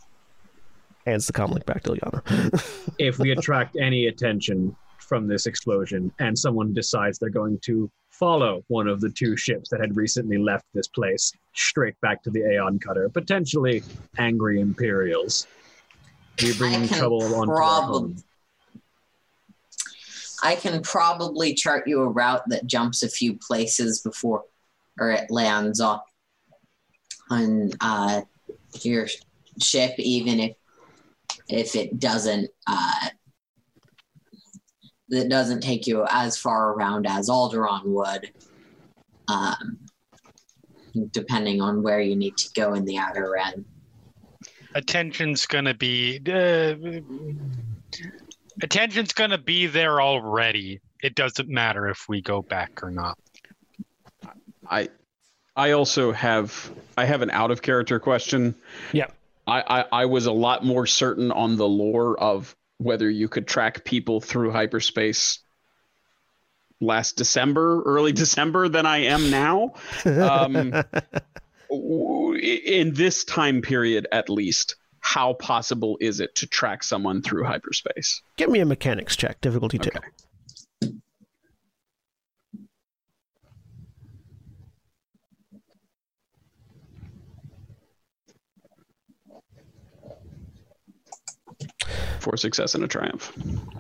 Hands the comlink back to Ilyana. If we attract any attention from this explosion and someone decides they're going to follow one of the two ships that had recently left this place straight back to the Aeon Cutter, potentially angry Imperials, we I bring trouble prob- home. I can probably chart you a route that jumps a few places before or it lands on on uh, your ship, even if if it doesn't uh, that doesn't take you as far around as Alderaan would. Um, depending on where you need to go in the outer end. attention's gonna be uh, attention's gonna be there already. It doesn't matter if we go back or not. I I also have I have an out of character question. Yeah. I, I I was a lot more certain on the lore of whether you could track people through hyperspace last December, early December than I am now. Um, in this time period at least, how possible is it to track someone through hyperspace? Give me a mechanics check, difficulty two. Okay. For success and a triumph.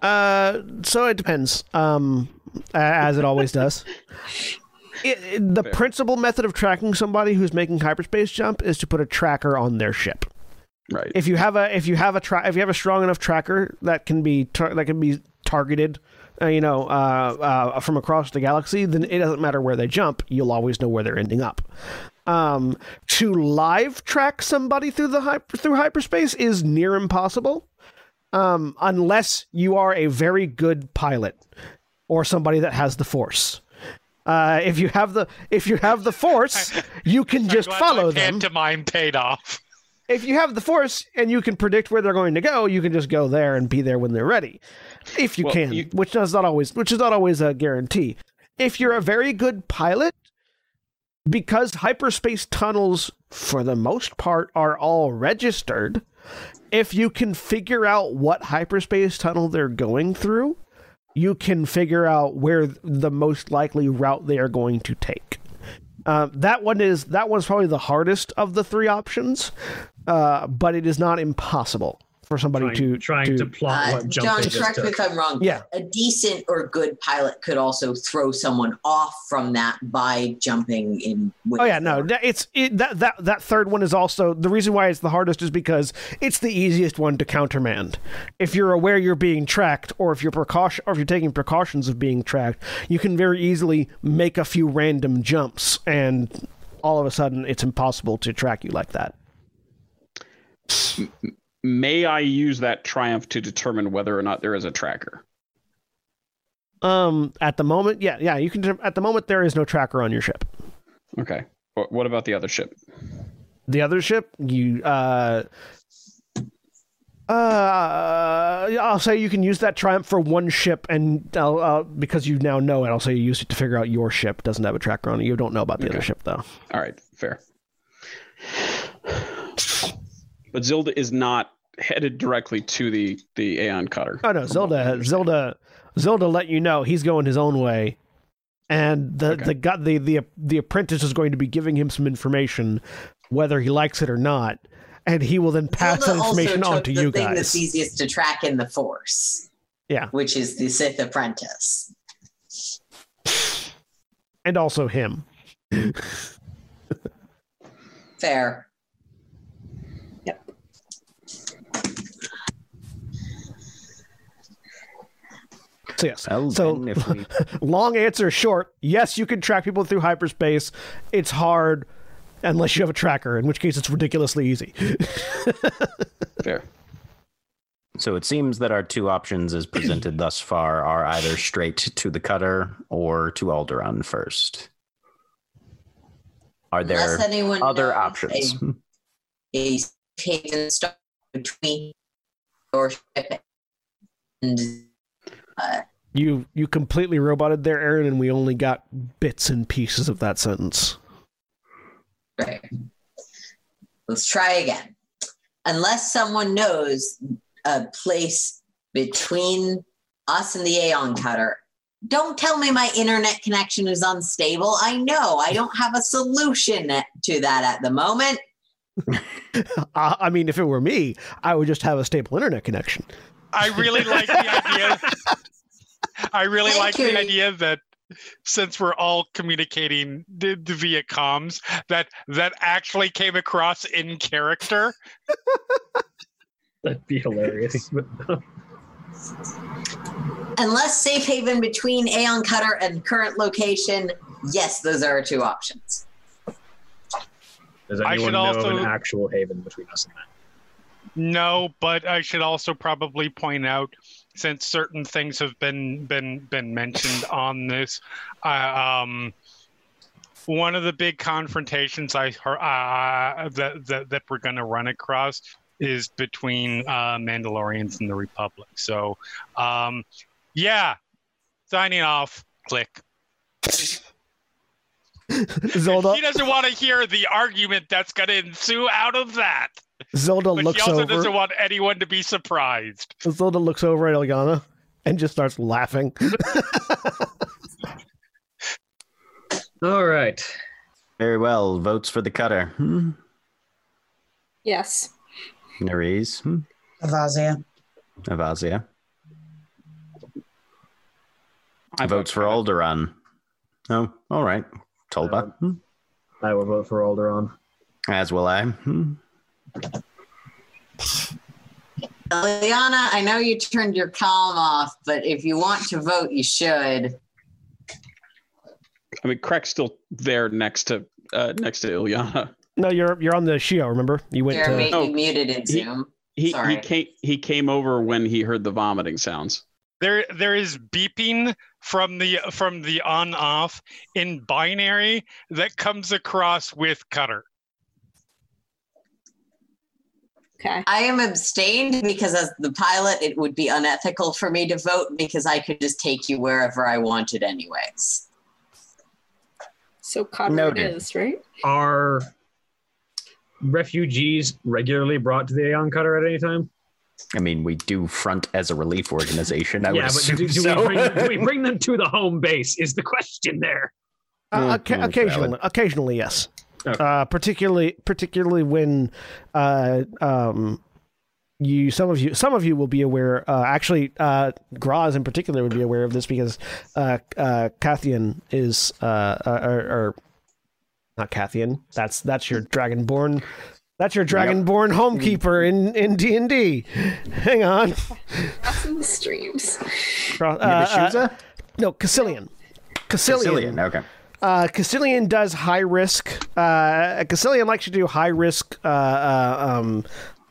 Uh, so it depends. Um, as it always does. It, it- the Fair. principal method of tracking somebody who's making hyperspace jump is to put a tracker on their ship. Right. If you have a if you have a tra- if you have a strong enough tracker that can be tar- that can be targeted, uh, you know, uh, uh, from across the galaxy, then it doesn't matter where they jump. You'll always know where they're ending up. Um, to live track somebody through the hy- through hyperspace is near impossible, um, unless you are a very good pilot or somebody that has the force. Uh, if you have the if you have the force, you can just I'm glad follow my them Pantomime paid off. if you have the force and you can predict where they're going to go, you can just go there and be there when they're ready. If you Well, can, you- which is not always which is not always a guarantee. If you're a very good pilot, because hyperspace tunnels for the most part are all registered, if you can figure out what hyperspace tunnel they're going through, you can figure out where the most likely route they are going to take. Uh, that one is that one's probably the hardest of the three options, uh, but it is not impossible for somebody trying, to trying to, to plot Uh, what jump John, correct me if I'm wrong. Yeah. A decent or good pilot could also throw someone off from that by jumping in. With Oh yeah, no, that- it's it, that that that third one is also the reason why it's the hardest is because it's the easiest one to countermand. If you're aware you're being tracked, or if you're precaution, or if you're taking precautions of being tracked, you can very easily make a few random jumps, and all of a sudden it's impossible to track you like that. May I use that triumph to determine whether or not there is a tracker? Um, at the moment, yeah, yeah, you can. At the moment, there is no tracker on your ship. Okay. What, what about the other ship? The other ship, you uh. Uh, I'll say you can use that triumph for one ship, and I'll, uh, because you now know it, I'll say you use it to figure out your ship doesn't have a tracker on it. You don't know about the other ship, though. All right, fair. But Zilda is not headed directly to the the Aeon cutter. Oh no, Zilda, Zilda, Zilda let you know he's going his own way, and the Okay. the the the the apprentice is going to be giving him some information, whether he likes it or not, and he will then pass Zelda that information also on took to the you thing guys. that's easiest to track in the Force. Yeah. Which is the Sith apprentice. and also him. Fair. So yes. Well, so we long answer short, yes, you can track people through hyperspace. It's hard unless you have a tracker, in which case it's ridiculously easy. Fair. So it seems that our two options as presented thus far are either straight to the cutter or to Alderaan first. Are there anyone other options? A, a haven stop between your ship and uh, you you completely roboted there, Erin, and we only got bits and pieces of that sentence. Right. Let's try again. Unless someone knows a place between us and the Aeon Cutter, don't tell me my internet connection is unstable. I know I don't have a solution to that at the moment. I mean, if it were me, I would just have a stable internet connection. I really like the idea. I really Thank like you. the idea that since we're all communicating d- d- via comms, that that actually came across in character. That'd be hilarious. Unless safe haven between Aeon Cutter and current location, yes, those are our two options. Does I anyone should know also- of an actual haven between us and that? No, but I should also probably point out, since certain things have been been been mentioned on this, uh, um, one of the big confrontations I heard uh, that, that that we're going to run across is between uh, Mandalorians and the Republic. So, um, yeah, signing off. Click. Zelda He doesn't want to hear the argument that's going to ensue out of that. Zelda But looks he also over. doesn't want anyone to be surprised. Zelda looks over at Ilyana and just starts laughing. All right. Very well. Votes for the cutter. Hmm. Yes. Niriz. Hmm. Avasia. Avasia. I Votes for Alderaan. Oh, all right. Tolpa. Hmm. I will vote for Alderaan. As will I. Hmm. Ilyana, I know you turned your column off, but if you want to vote, you should. I mean, Krak's still there next to uh, next to Ilyana. no, you're you're on the Shio. Remember, you went Jeremy, to. Oh, you muted in he- Zoom. He Sorry. he came he came over when he heard the vomiting sounds. There, there is beeping from the from the on off in binary that comes across with Cutter. Okay. I am abstained because as the pilot, it would be unethical for me to vote because I could just take you wherever I wanted anyways. So Cutter it Noted. is, right? Are refugees regularly brought to the Aeon Cutter at any time? I mean, we do front as a relief organization. I would yeah, but do, do so. we bring, do we bring them to the home base? Is the question there? Uh, Mm, occa- mm, occasionally, valid. occasionally, yes. Okay. Uh, particularly, particularly when uh, um, you some of you some of you will be aware. Uh, actually, uh, Graz in particular would be aware of this because uh, uh, Cathian is uh, uh, or, or not Cathian. That's that's your dragonborn. That's your dragonborn homekeeper in in D and D. Hang on, Awesome streams. uh, uh, no, Cassilian. Cassilian. Sicilian. Okay. Uh, Castellian does high risk. Uh, Castellian likes to do high risk uh, uh, um,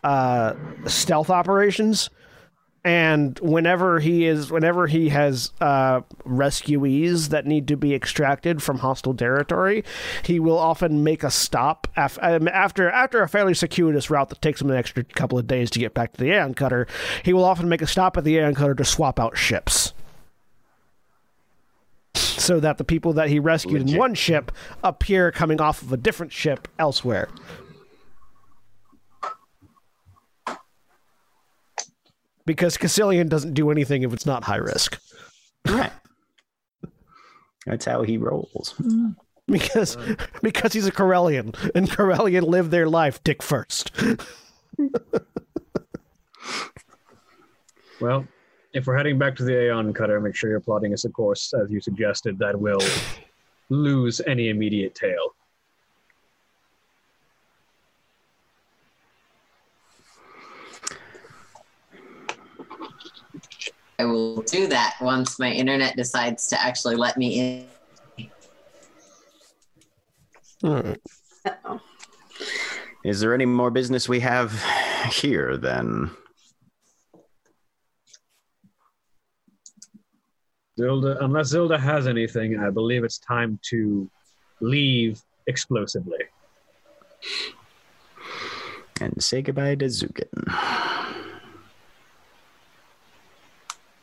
uh, stealth operations, and whenever he is, whenever he has rescuees that need to be extracted from hostile territory, he will often make a stop af- um, after after a fairly circuitous route that takes him an extra couple of days to get back to the Aeon Cutter. He will often make a stop at the Aeon Cutter to swap out ships so that the people that he rescued in one ship appear coming off of a different ship elsewhere. Because Cassilian doesn't do anything if it's not high risk. Right. That's how he rolls. Because because he's a Corellian, and Corellian live their life dick first. Well, if we're heading back to the Aeon Cutter, make sure you're plotting us a course, as you suggested, that will lose any immediate tail. I will do that once my internet decides to actually let me in. Uh-oh. Is there any more business we have here then? Zilda, unless Zilda has anything, I believe it's time to leave explosively. And say goodbye to Zukin.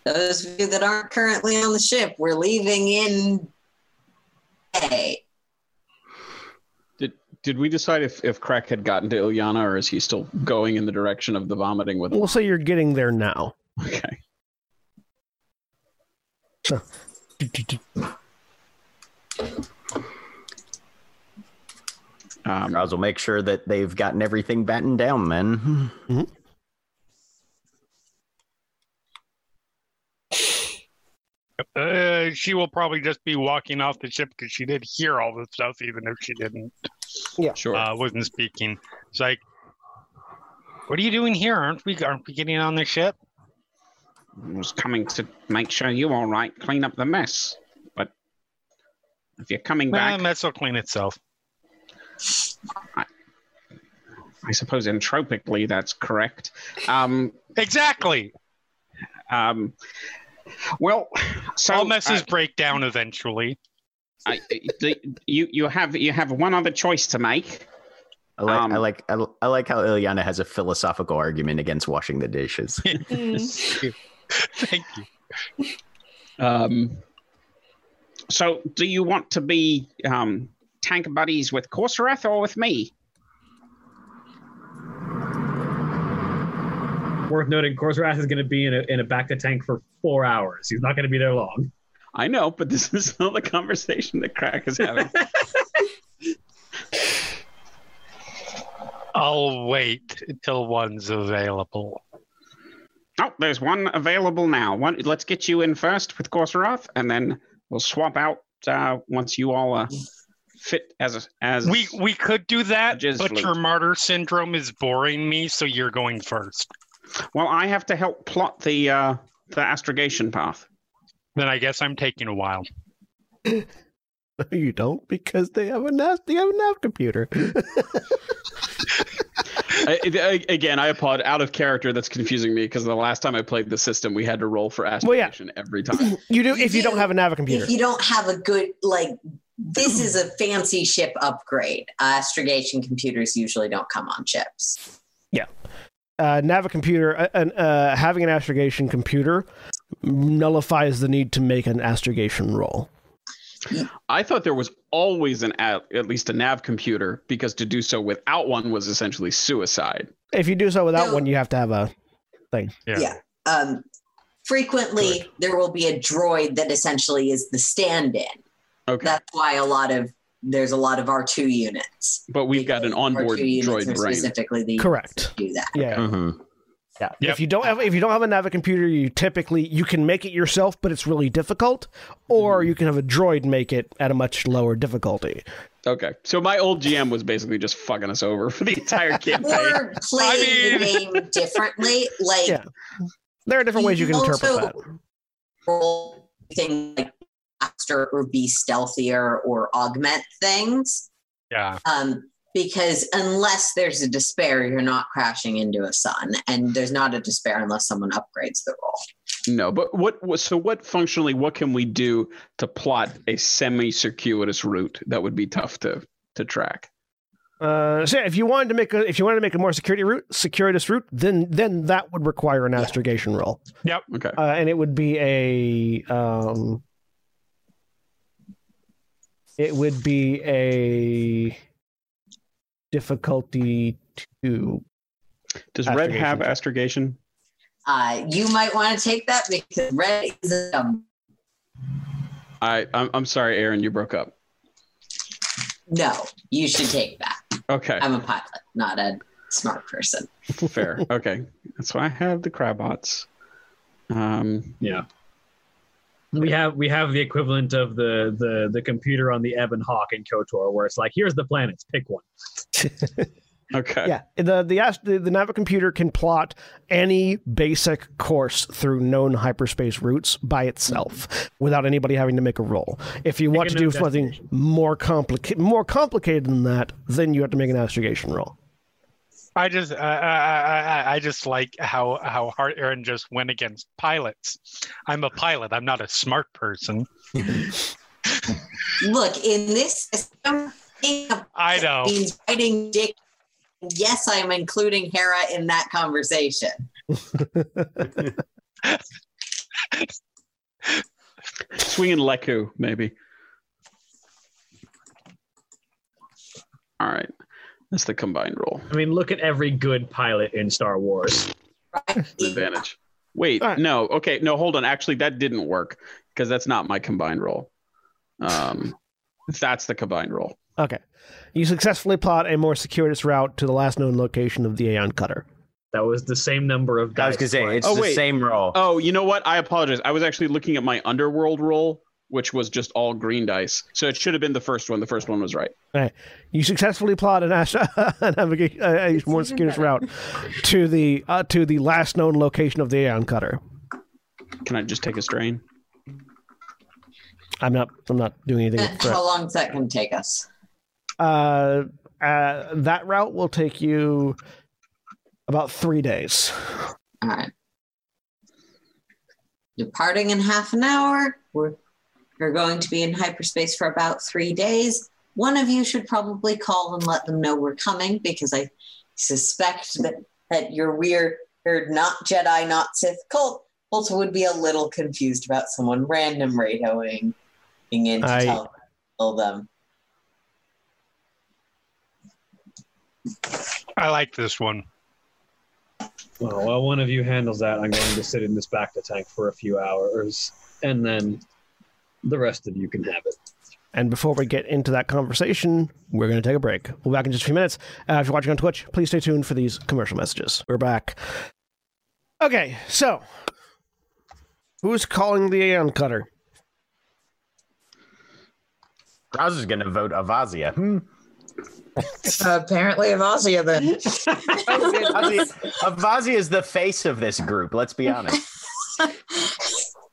Those of you that aren't currently on the ship, we're leaving in May. Did did we decide if, if Krak had gotten to Ilyana or is he still going in the direction of the vomiting with We'll say you're getting there now. Okay. Um, Roz will make sure that they've gotten everything battened down then. Uh, she will probably just be walking off the ship because she did hear all the stuff, even if she didn't Yeah, sure. uh, wasn't speaking. It's like, what are you doing here? Aren't we aren't we getting on the ship? Was coming to make sure you're all right, clean up the mess. But if you're coming Well, back, the mess will clean itself. I suppose entropically that's correct. Um, Exactly. um, well, so all messes uh, break down eventually. I, the, you you have you have one other choice to make. I like, Um, I like, I, I like how Ilyana has a philosophical argument against washing the dishes. Thank you. Um, so, do you want to be um, tank buddies with Korrsarath or with me? Worth noting, Korrsarath is going to be in a, in a bacta tank for four hours. He's not going to be there long. I know, but this is not the conversation that Krak is having. I'll wait until one's available. Oh, there's one available now. One, let's get you in first with Korrsarath, and then we'll swap out uh, once you all uh, fit as as We we could do that, but flute. your martyr syndrome is boring me, so you're going first. Well, I have to help plot the uh, the astrogation path. Then I guess I'm taking a while. No, you don't because they have a nav. They have a nav computer. I, I- again, I applaud out of character. That's confusing me because the last time I played the system, we had to roll for Well, yeah. astrogation every time. you do if you don't have a nav computer. If you don't have a good like this is a fancy ship upgrade. Astrogation computers usually don't come on ships. Yeah, uh, Navicomputer, uh, uh, uh, having an astrogation computer nullifies the need to make an astrogation roll. I thought there was always an at, at least a nav computer because to do so without one was essentially suicide. If you do so without No. one, you have to have a thing. Yeah. Yeah. Um, frequently, there will be a droid that essentially is the stand-in. Okay, That's why a lot of there's a lot of R2 units. but we've got an onboard R2 droid are brain. Specifically, the Correct. do that. Yeah, Mhm. Yeah. Yep. If you don't have if you don't have a Navicomputer, you typically you can make it yourself, but it's really difficult. Or you can have a droid make it at a much lower difficulty. Okay, so my old GM was basically just fucking us over for the entire campaign. Or playing the mean- game differently, like Yeah. There are different ways you can interpret that. roll things like faster or be stealthier or augment things. Yeah. Um, because unless there's a despair, you're not crashing into a sun, and there's not a despair unless someone upgrades the roll. No, but what, what? So what functionally? What can we do to plot a semi-circuitous route that would be tough to to track? Uh, so yeah, if you wanted to make a if you wanted to make a more security route, circuitous route, then then that would require an astrogation roll, Yep. Okay, uh, and it would be a um, it would be a difficulty two. does Red have check. astrogation? Uh, you might want to take that because red is a um, I I'm, I'm sorry, Erin, you broke up. no. You should take that. Okay, I'm a pilot, not a smart person. fair. Okay, that's why I have the crabots. Um, Yeah. We have we have the equivalent of the the the computer on the Ebon Hawk in KOTOR, where it's like, here's the planets, pick one. okay. Yeah, the the ast- the, the Navicomputer can plot any basic course through known hyperspace routes by itself without anybody having to make a roll. If you want to do something more complicated, more complicated than that, then you have to make an astrogation roll. I just I, I, I, I just like how how hard Erin just went against pilots. I'm a pilot. I'm not a smart person. Look, in this system, I know. means writing dick. Yes, I'm including Hera in that conversation. Swinging Leku, maybe. All right. That's the combined roll. I mean, look at every good pilot in Star Wars. Right? Advantage. Wait, All right. no. Okay, no, hold on. Actually, that didn't work because that's not my combined roll. Um, that's the combined roll. Okay, you successfully plot a more circuitous route to the last known location of the Aeon Cutter. That was the same number of I dice. was gonna say it's Oh, the wait. same roll. Oh, you know what? I apologize. I was actually looking at my underworld roll, which was just all green dice. So it should have been the first one. The first one was right. You successfully plot an ast- a navigation, a, a more circuitous route to the uh, to the last known location of the Aeon Cutter. Can I just take a strain? I'm not. I'm not doing anything. with How long is that going to take us? Uh, uh, that route will take you about three days. All right. Departing in half an hour. We're, we're going to be in hyperspace for about three days. One of you should probably call and let them know we're coming because I suspect that, that your weird, not Jedi, not Sith cult also would be a little confused about someone random radioing in to I- tell, tell them. I like this one. Well, while one of you handles that, I'm going to sit in this bacta tank for a few hours, and then the rest of you can have it. And before we get into that conversation, we're going to take a break. We'll be back in just a few minutes. Uh, if you're watching on Twitch, please stay tuned for these commercial messages. We're back. Okay, so who's calling the Aeon Cutter? Rouse is going to vote Avasia. Hmm. apparently, Avasia then. Avasia, Avasia is the face of this group. Let's be honest.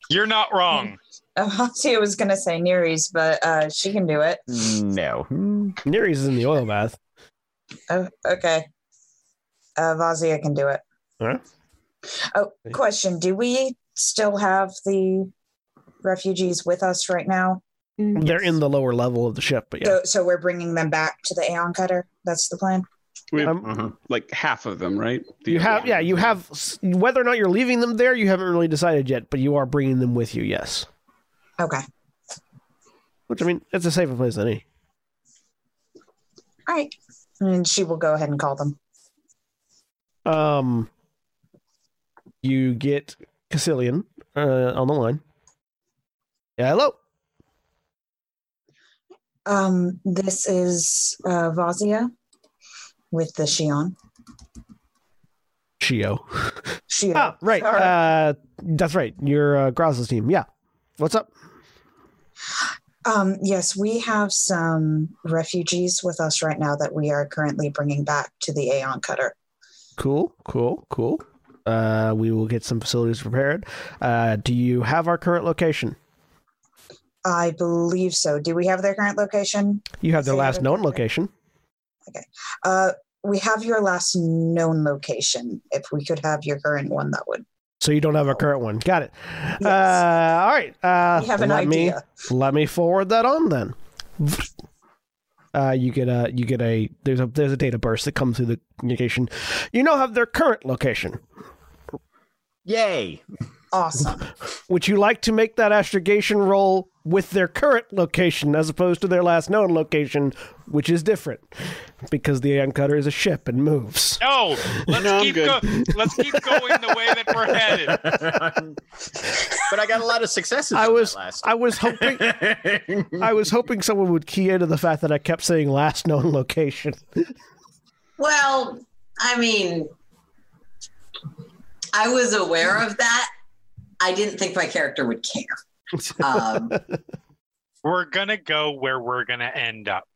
You're not wrong. Avazia was going to say Niriz, but uh, she can do it. No. Hmm. Niriz is in the oil bath. Oh, okay. Uh, Vazia can do it. Alright. Oh, question. Do we still have the refugees with us right now? They're in the lower level of the ship, but yeah. So, so we're bringing them back to the Aeon Cutter? That's the plan? We have Um, Mhm. like half of them, right? The You have, one. yeah, you have. Whether or not you're leaving them there, you haven't really decided yet, but you are bringing them with you. Yes, Okay. which I mean, it's a safer place than any. All right. And she will go ahead and call them. Um, you get Cassilian uh, on the line. Yeah, hello. Um, this is uh, Vazia with the Shion. Shio. Shio. Ah, right. Sorry. Uh, that's right. You're uh, Graz's team. Yeah. What's up? Um, yes, we have some refugees with us right now that we are currently bringing back to the Aeon Cutter. Cool. Cool. Cool. Uh, we will get some facilities prepared. Uh, do you have our current location? I believe so. Do we have their current location? You have their last known location. Uh, we have your last known location. If we could have your current one, that would. So you don't have a current one. Got it. Yes. Uh, all right. Uh, we have an let idea. me let me forward that on then. Uh, you get a you get a there's a there's a data burst that comes through the communication. You now have their current location. Yay. Awesome. Would you like to make that astrogation roll with their current location as opposed to their last known location, which is different because the Aeon Cutter is a ship and moves? No, let's No, keep good. go- let's keep going the way that we're headed. but I got a lot of successes. I was last. I was hoping I was hoping someone would key into the fact that I kept saying last known location. Well, I mean, I was aware of that. I didn't think my character would care. Um, We're gonna go where we're gonna end up.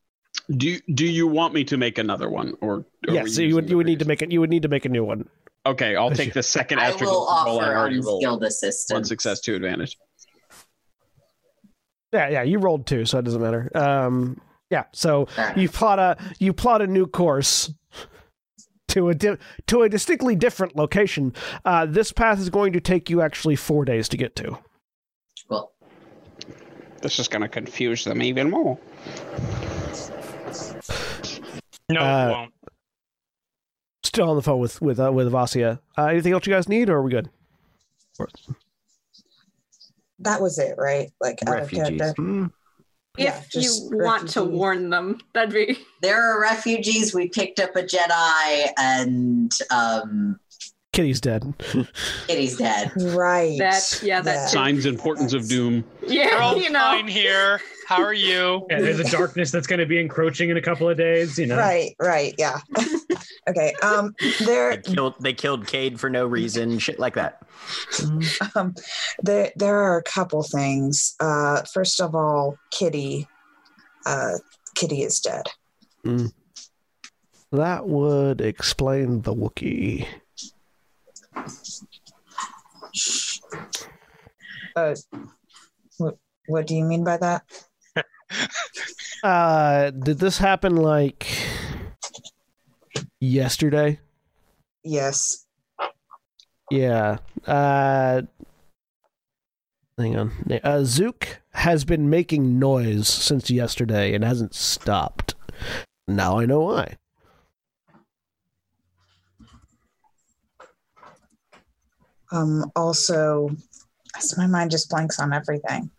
Do you, do you want me to make another one, or are yes, so you would you would need to make it. You would need to make a new one. Okay, I'll take the second I astrogation will roll. I offer already rolled unskilled one success, two advantage. Yeah, yeah, you rolled two, so it doesn't matter. Um, yeah, so Alright. you plot a you plot a new course to a di- to a distinctly different location. Uh, this path is going to take you actually four days to get to. Well, This is going to confuse them even more. No, Uh, it won't. Still on the phone with with uh, with Vasia. Uh, anything else you guys need, or are we good? that was it, right? Like Refugees. character. Hmm. Yeah, if just you want to warn them, that'd be there are refugees. We picked up a Jedi, and um, Kitty's dead. Kitty's dead. Right. that. Yeah, that. too. Signs and portents of doom. We're Yeah, all you know. fine here. How are you? Yeah, there's a darkness that's going to be encroaching in a couple of days. You know, Right, right, yeah. okay. Um They there killed they killed Cade for no reason, shit like that. um there there are a couple things. Uh first of all, Kitty uh Kitty is dead. That would explain the Wookiee. Uh what, what do you mean by that? Uh, did this happen like yesterday? Yes. Yeah. Uh, hang on. Uh, Zook has been making noise since yesterday and hasn't stopped. Now I know why. Um also as my mind just blanks on everything.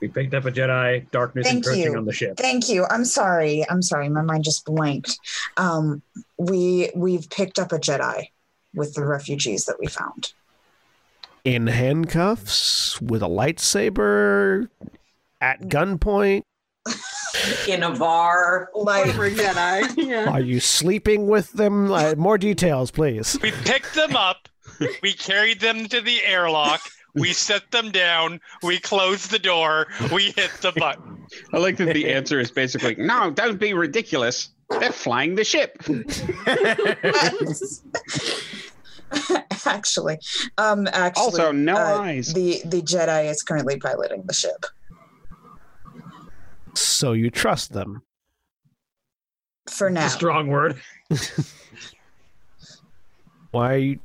We picked up a Jedi. Darkness Thank encroaching you. on the ship. Thank you. I'm sorry. I'm sorry. My mind just blanked. Um, we we've picked up a Jedi with the refugees that we found. In handcuffs with a lightsaber at gunpoint. in a bar. Like Over Jedi. Yeah. Are you sleeping with them? Uh, more details, please. We picked them up. We carried them to the airlock. We set them down. We closed the door. We hit the button. I like that the answer is basically no. Don't be ridiculous. They're flying the ship. actually, um, actually, Also, no uh, eyes. The the Jedi is currently piloting the ship So you trust them. for now. It's a strong word. Why? are you-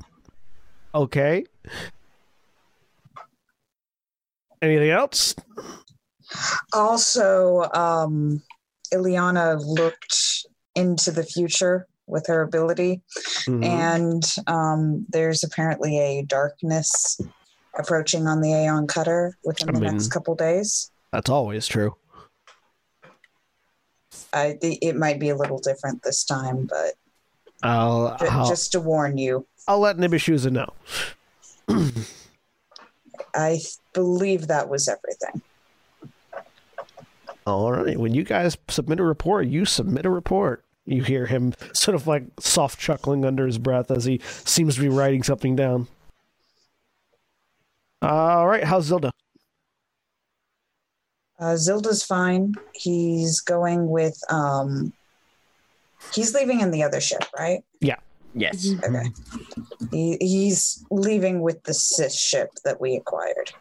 Okay. Anything else? Also, um, Ilyana looked into the future with her ability, Mhm. and um, there's apparently a darkness approaching on the Aeon Cutter within I the mean- next couple days. That's always true. I think it might be a little different this time, but I'll I'll, just to warn you, I'll let Nibishuza know. I believe that was everything. All right. When you guys submit a report, you submit a report. You hear him sort of like soft chuckling under his breath as he seems to be writing something down. All right. How's Zilda? Uh, Zilda's fine. He's going with. Um, he's leaving in the other ship, right? Yes. Mm-hmm. Okay. He, he's leaving with the Sith ship that we acquired.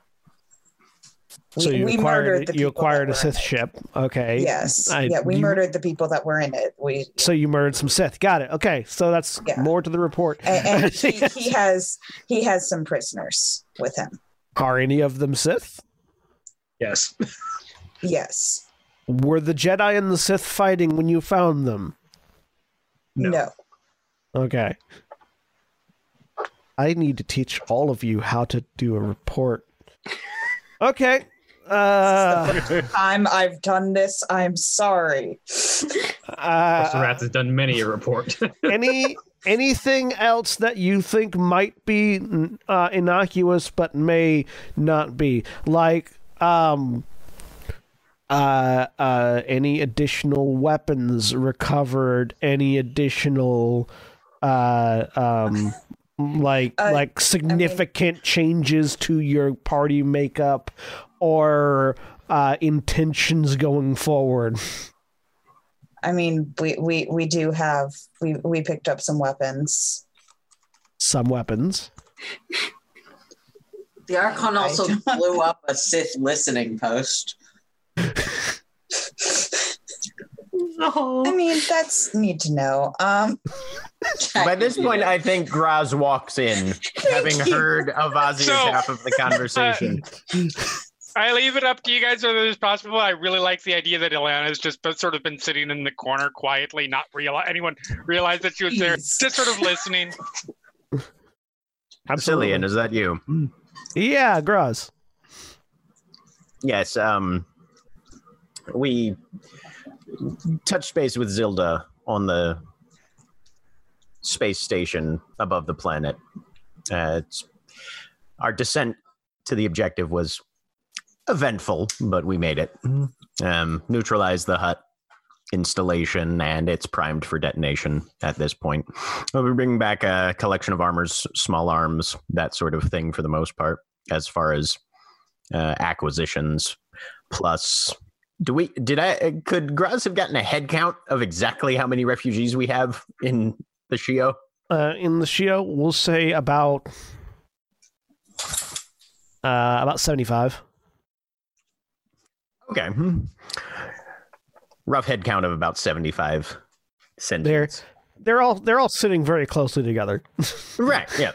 We, So you we acquired murdered the you people acquired that a were in Sith it. ship. Okay. Yes. I- yeah, we you- murdered the people that were in it. We So you murdered some Sith. Got it. Okay. So that's Yeah. more to the report. and, and he, he has he has some prisoners with him. Are any of them Sith? Yes. Yes. Were the Jedi and the Sith fighting when you found them? No. No. Okay. I need to teach all of you how to do a report. Okay. Uh, I'm I've done this. I'm sorry. uh, Rat has done many a report. any anything else that you think might be uh, innocuous but may not be like um uh uh any additional weapons recovered any additional uh um like Uh, like significant changes to your party makeup or uh intentions going forward I mean, we we we do have we we picked up some weapons. some weapons The Archon also blew up a Sith listening post. I mean, that's need to know. Um, By this point, I think Graz walks in, having you. heard of Ozzy's So- half of the conversation. I leave it up to you guys whether it's possible. I really like the idea that Ilyana's just sort of been sitting in the corner quietly, not real anyone realized that she was there, just sort of listening. Cillian, is that you? yeah Graz. Yes. Um, we touched base with Zilda on the space station above the planet. Uh, our descent to the objective was eventful, but we made it. Um, neutralized the Hutt installation, and it's primed for detonation at this point. We'll be bringing back a collection of armors, small arms, that sort of thing for the most part, as far as uh, acquisitions. Plus, do we did I could Graz have gotten a head count of exactly how many refugees we have in the Shio? uh, in the Shio, we'll say about uh, about seventy-five. Okay. hmm. Rough head count of about 75 sentients. They're all they're all sitting very closely together. Right, yeah.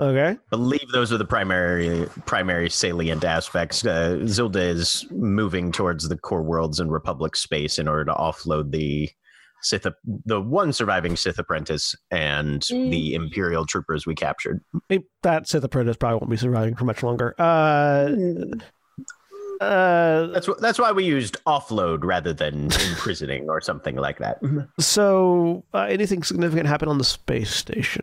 Okay. believe those are the primary primary salient aspects. Uh, Zilda is moving towards the core worlds and Republic space in order to offload the Sith, the one surviving Sith apprentice, and the Imperial troopers we captured. Eh, That Sith apprentice probably won't be surviving for much longer. Uh, uh, That's wh- that's why we used offload rather than imprisoning or something like that. so, uh, anything significant happen on the space station?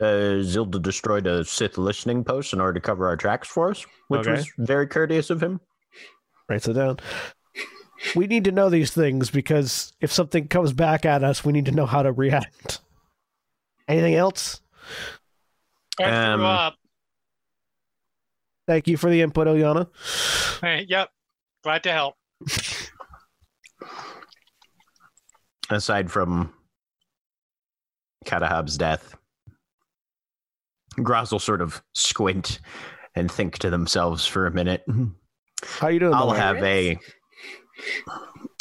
Uh, Zilda destroyed a Sith listening post in order to cover our tracks for us, which Okay. was very courteous of him. Writes it down. We need to know these things because if something comes back at us, we need to know how to react. Anything else? I threw Um, up. Thank you for the input, Ilyana. Hey, yep. Glad to help. Aside from Katahab's death, Groz will sort of squint and think to themselves for a minute. How you doing? I'll have a.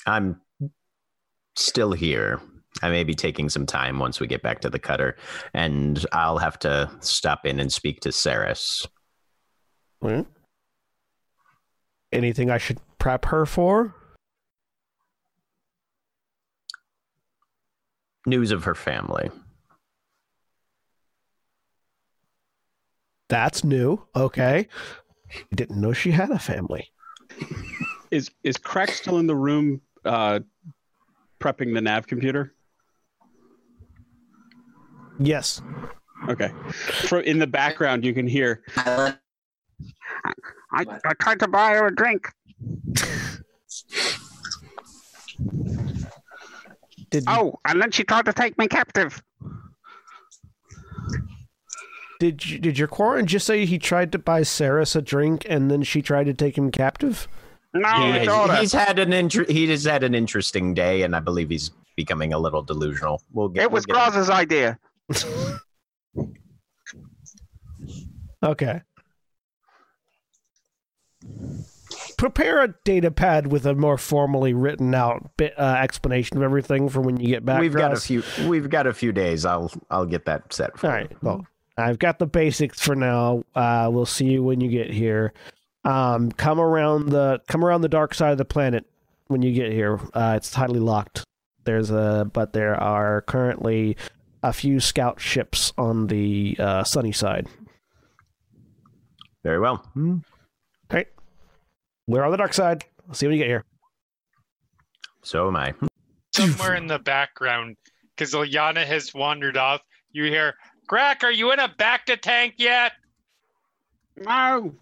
I'm still here. I may be taking some time once we get back to the cutter, and I'll have to stop in and speak to Saris. Hmm? Anything I should prep her for? News of her family. That's new. Okay. Didn't know she had a family. Is is Krak still in the room uh, prepping the nav computer? Yes. Okay. For, in the background, you can hear. I I, I tried to buy her a drink. Did Oh, and then she tried to take me captive. Did you, did your Quarren just say he tried to buy Saris a drink and then she tried to take him captive? No, He it's has- order. he's had an inter- he has had an interesting day, and I believe he's becoming a little delusional. We'll get. It was we'll get- Groz's idea. Okay. Prepare a data pad with a more formally written out bit, uh, explanation of everything for when you get back. We've got a few. We've got a few days. I'll I'll get that set. For All right. Well, I've got the basics for now. Uh, we'll see you when you get here. Um, come around the come around the dark side of the planet when you get here. Uh, it's tightly locked. There's a but there are currently a few scout ships on the uh, sunny side. Very well. All right. We're on the dark side. I'll see you when you get here. So am I. Somewhere in the background, because Ilyana has wandered off, you hear, Krak, are you in a bacta tank yet? No.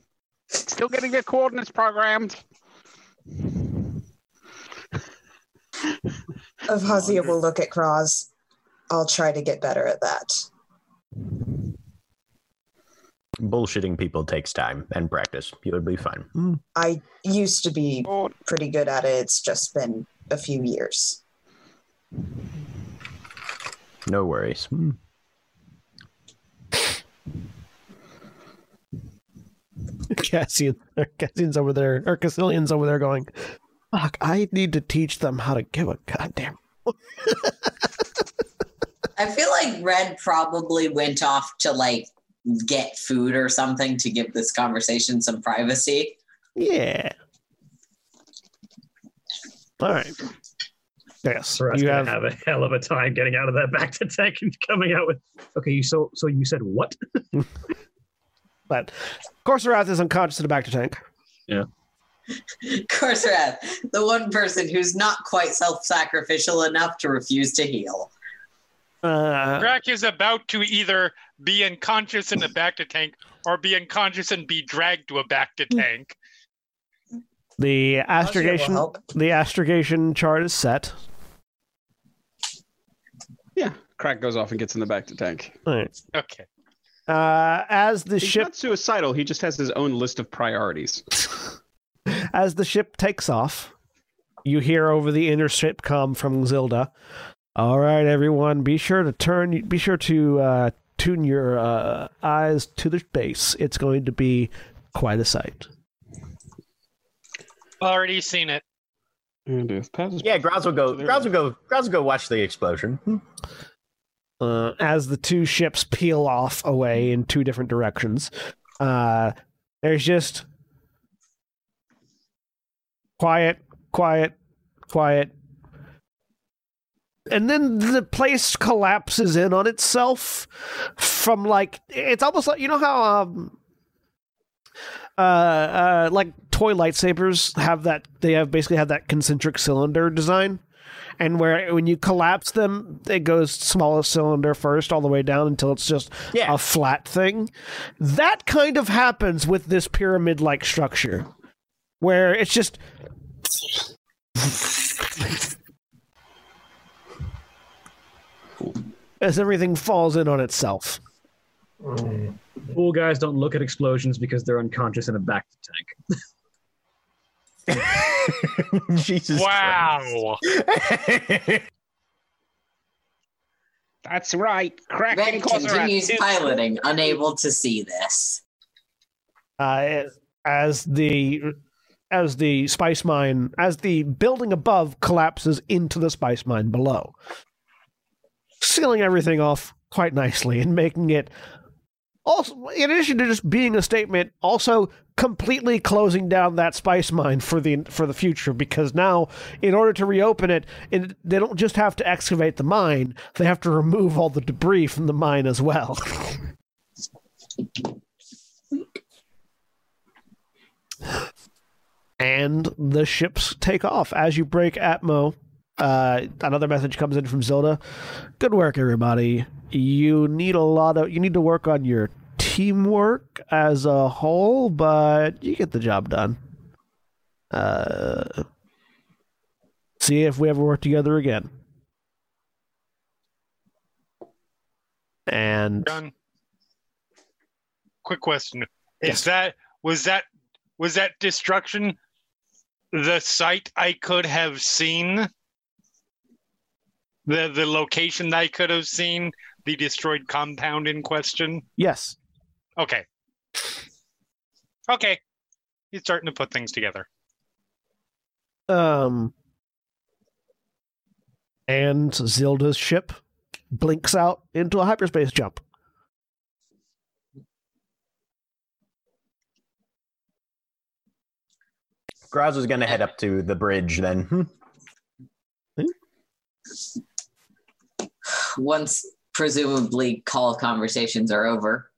Still getting the coordinates programmed. Avasia will look at Graz. I'll try to get better at that. Bullshitting people takes time and practice. You'll be fine. Hmm. I used to be pretty good at it. It's just been a few years. No worries. Hmm. Cassian, Cassian's over there, or Cassilian's over there going, "Fuck! I need to teach them how to give a goddamn." I feel like Red probably went off to like get food or something to give this conversation some privacy. Yeah. All right. Yes, Sarah's you gonna have. have... a hell of a time getting out of that back to tank and coming out with. Okay, you so so you said what? But Korrsarath is unconscious in the bacta tank. Yeah. Korrsarath, the one person who's not quite self-sacrificial enough to refuse to heal. Uh, Krak is about to either be unconscious in a bacta tank or be unconscious and be dragged to a back to tank. The astrogation, the astrogation chart is set. Yeah. Krak goes off and gets in the bacta tank. All right. Okay. Uh, as the He's ship not suicidal. He just has his own list of priorities. as the ship takes off, you hear over the intership com from Zilda. All right, everyone, be sure to turn. Be sure to uh, tune your uh, eyes to the base. It's going to be quite a sight. Already seen it. And if Yeah, Graz will go. Graz will go. Graz will go watch the explosion. Uh, as the two ships peel off away in two different directions, uh, there's just quiet, quiet, quiet, and then the place collapses in on itself from like it's almost like you know how um uh, uh like toy lightsabers have that they have basically have that concentric cylinder design and where when you collapse them it goes smallest cylinder first all the way down until it's just Yeah. a flat thing that kind of happens with this pyramid like structure where it's just as everything falls in on itself Cool guys don't look at explosions because they're unconscious in a back tank. Jesus. Wow. That's right. Krak Red and Korrsarath continues is- piloting, unable to see this. uh, as the as the spice mine as the building above collapses into the spice mine below sealing everything off quite nicely and making it also in addition to just being a statement also completely closing down that spice mine for the for the future because now in order to reopen it, it they don't just have to excavate the mine they have to remove all the debris from the mine as well. And the ships take off as you break atmo uh, another message comes in from Zilda. Good work, everybody. You need a lot of you need to work on your teamwork as a whole, but you get the job done. Uh, see if we ever work together again. And John, quick question: Yes. Is that was that was that destruction the site I could have seen? The the location I could have seen the destroyed compound in question. yes, Okay. Okay. He's starting to put things together. Um, and Zilda's ship blinks out into a hyperspace jump. Graz is going to head up to the bridge then. Hmm. Once presumably call conversations are over,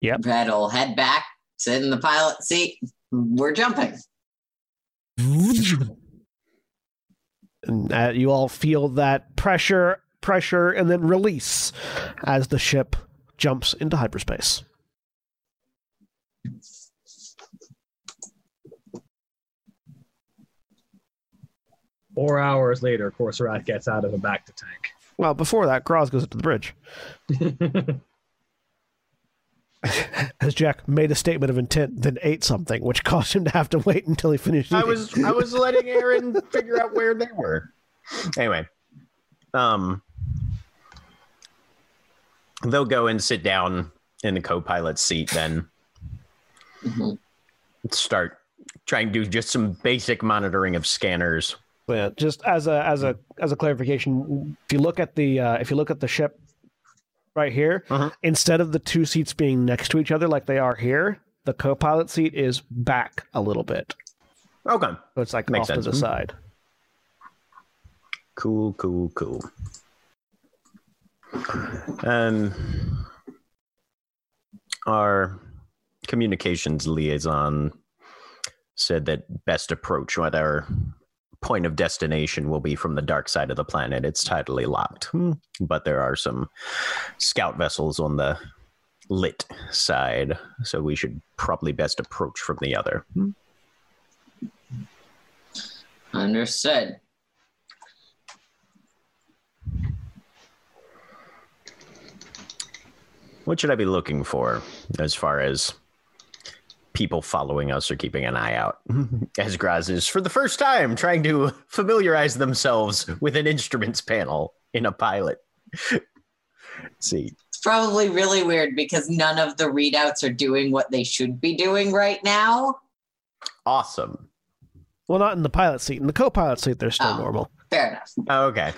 Yep. Red will head back, sit in the pilot seat. We're jumping. And uh, you all feel that pressure, pressure, and then release as the ship jumps into hyperspace. Four hours later, Korrsarath gets out of the back to Well, before that, Graz goes up to the bridge tank. as Jack made a statement of intent, then ate something, which caused him to have to wait until he finished. I was I was letting Erin figure out where they were. Anyway, um, they'll go and sit down in the co-pilot seat, then Mhm. start trying to do just some basic monitoring of scanners. Yeah, just as a as a as a clarification, if you look at the uh, if you look at the ship right here, Uh-huh. instead of the two seats being next to each other like they are here, the co-pilot seat is back a little bit, Okay, so it's like Makes off sense. to the side. cool, cool, cool. Um, our communications liaison said that best approach at our point of destination will be from the dark side of the planet. It's tidally locked, Hmm. but there are some scout vessels on the lit side, so we should probably best approach from the other. Hmm. Understood. What should I be looking for as far as people following us or keeping an eye out? As Graz is, for the first time, trying to familiarize themselves with an instruments panel in a pilot. see. It's probably really weird because none of the readouts are doing what they should be doing right now. Awesome. Well, not in the pilot seat. In the co-pilot seat, they're still Oh. normal. Fair enough. Oh, okay.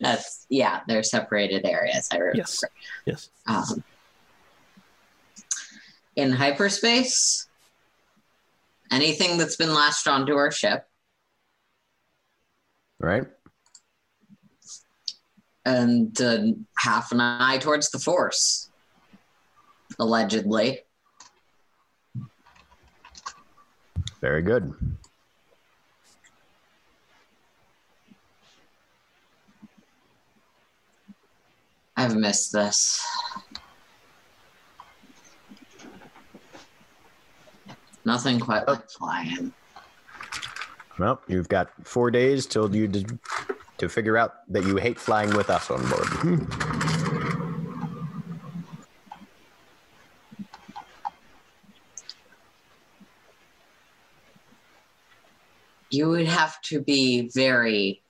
That's yeah, they're separated areas. I remember. Yes. Yes. Um, in hyperspace, anything that's been latched onto our ship, Right. and uh, half an eye towards the Force, allegedly. Very good. I've missed this. Nothing quite oh. like flying. Well, you've got four days till you d- to figure out that you hate flying with us on board. Hmm. You would have to be very,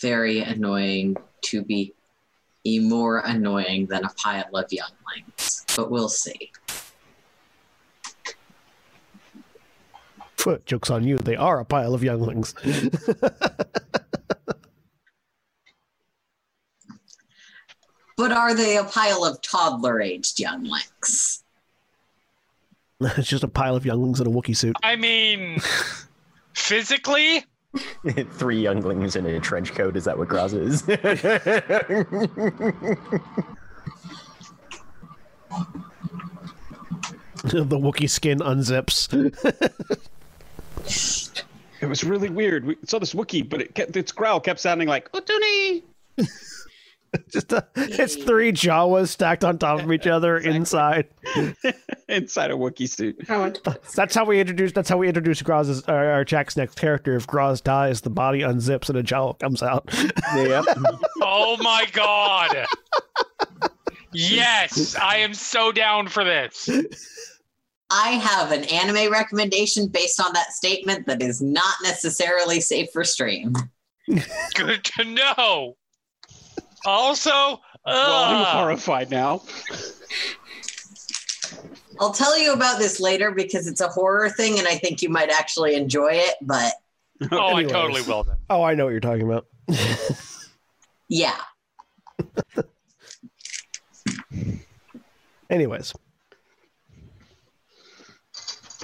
very annoying to be e more annoying than a pile of younglings. But we'll see. Jokes on you. They are a pile of younglings. But are they a pile of toddler aged younglings? it's just a pile of younglings in a Wookiee suit. I mean, physically, Three younglings in a trench coat. Is that what Graz is? the Wookiee skin unzips. It was really weird. We saw this Wookiee, but it kept, its growl kept sounding like Utinni. just a, it's three Jawas stacked on top of each other Exactly. inside. inside a Wookiee suit. I That's how we introduce. That's how we introduce Graz's uh, our, our Jack's next character. If Graz dies, the body unzips and a Jawa comes out. yep. oh my god. Yes, I am so down for this. I have an anime recommendation based on that statement that is not necessarily safe for stream. Good to know. Also, Well, I'm uh, horrified now. I'll tell you about this later because it's a horror thing and I think you might actually enjoy it. But oh, I totally will then. Oh, I know what you're talking about. yeah, Anyways,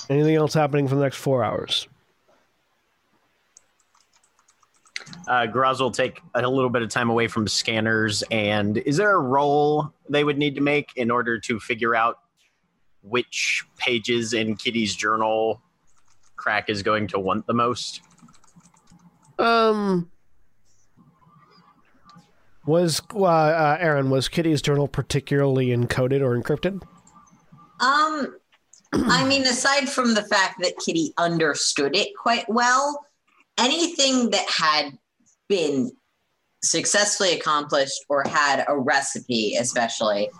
anything else happening for the next four hours? Uh, Graz will take a little bit of time away from scanners. And is there a roll they would need to make in order to figure out which pages in Kitty's journal Krak is going to want the most? Um, was uh, uh, Erin was Kitty's journal particularly encoded or encrypted? Um, I mean, aside from the fact that Kitty understood it quite well, anything that had been successfully accomplished or had a recipe, especially,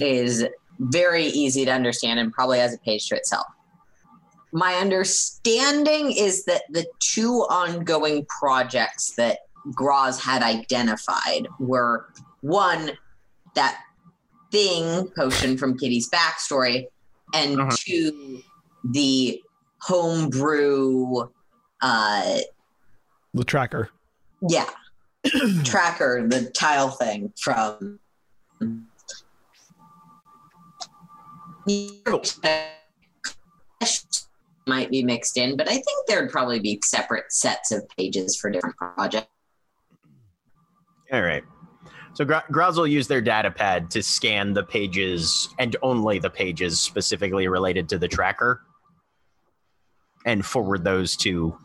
is very easy to understand and probably has a page to itself. My understanding is that the two ongoing projects that Graz had identified were one, that thing potion from Kitty's backstory, and Uh-huh. two, the homebrew, uh, The tracker. yeah, tracker, the tile thing from. Might be mixed in, but I think there'd probably be separate sets of pages for different projects. All right. So Gra- Graz will use their data pad to scan the pages and only the pages specifically related to the tracker and forward those to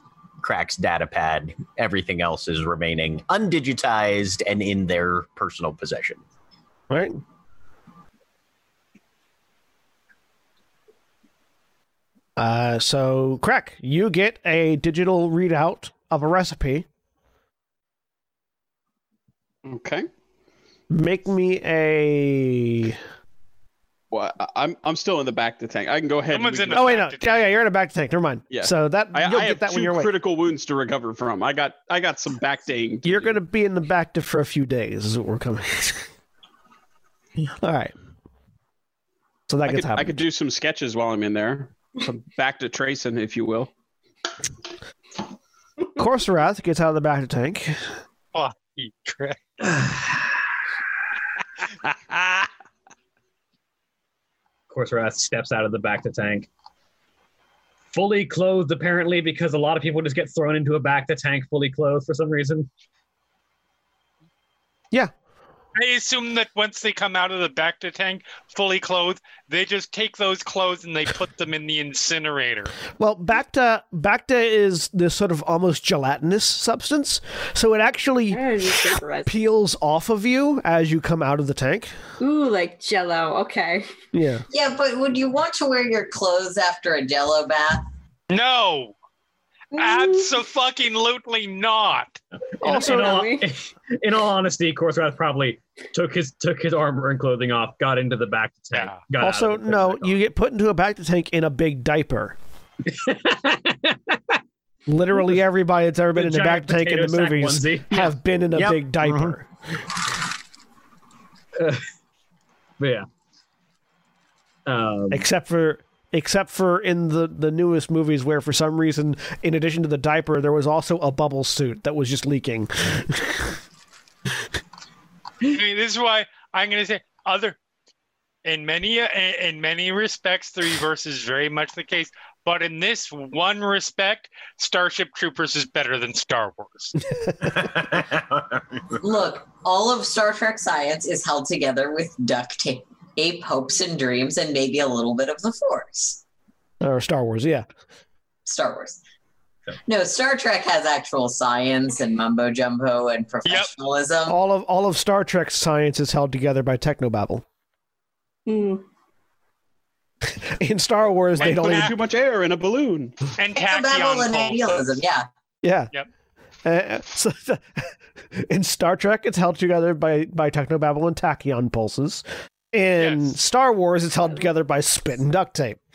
Krak's data pad. Everything else is remaining undigitized and in their personal possession. right? Uh, so, Krak, you get a digital readout of a recipe. Okay. Make me a. Well, I- I'm I'm still in the bacta tank. I can go ahead. and Someone's in can- the Oh wait, no, yeah, yeah, you're in a bacta tank. Never mind. Yeah. So that I, you'll I get have that when two you're away. critical wounds to recover from. I got I got some back daying. to You're do. going to be in the back to for a few days. Is what we're coming. All right. So that I gets could, I could do some sketches while I'm in there. Some back to tracing, if you will. Korrsarath gets out of the bacta tank. Eat course, Korrsarath steps out of the bacta tank. Fully clothed, apparently, because a lot of people just get thrown into a bacta tank fully clothed for some reason. I assume that once they come out of the bacta tank fully clothed, they just take those clothes and they put them in the incinerator. Well, Bacta Bacta is this sort of almost gelatinous substance, so it actually I don't need vaporize. peels off of you as you come out of the tank. Ooh, like Jello. Okay. Yeah. Yeah, but would you want to wear your clothes after a jello bath? No, absolutely not. Also, in, all, Really? in all honesty, Korrsarath probably took his took his armor and clothing off, got into the bacta tank. Yeah. got Also, it, no, you get put into a bacta tank in a big diaper. Literally everybody that's ever on. been in The a bacta tank in the movies onesie. have been in a Yep. big diaper. But yeah. Um, Except for except for in the the newest movies where for some reason in addition to the diaper there was also a bubble suit that was just leaking. I mean, this is why I'm going to say other. In many in many respects, the reverse is very much the case. But in this one respect, Starship Troopers is better than Star Wars. Look, all of Star Trek science is held together with duct tape, hopes and dreams, and maybe a little bit of the Force. or Star Wars, yeah. Star Wars. No, Star Trek has actual science and mumbo jumbo and professionalism. All of all of Star Trek's science is held together by technobabble. Hmm. In Star Wars, Like they don't. putting Even, too much air in a balloon. And technobabble and idealism, yeah. yeah. Yep. Uh, so in Star Trek, it's held together by by technobabble and tachyon pulses. In Yes. Star Wars, it's held together by spit and duct tape.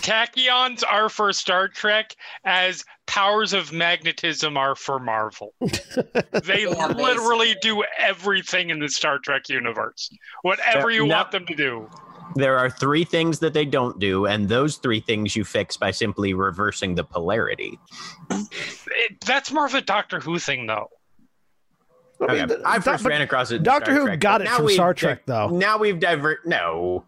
Tachyons are for Star Trek as powers of magnetism are for Marvel. They Yeah, literally do everything in the Star Trek universe. Whatever Yeah, you no. want them to do. there are three things that they don't do, and those three things you fix by simply reversing the polarity. It, that's more of a Doctor Who thing, though. I mean, Okay, th- I first but ran across it. Doctor Star Who Trek, got it now from we've Star di- Trek, though. Now we've divert. No,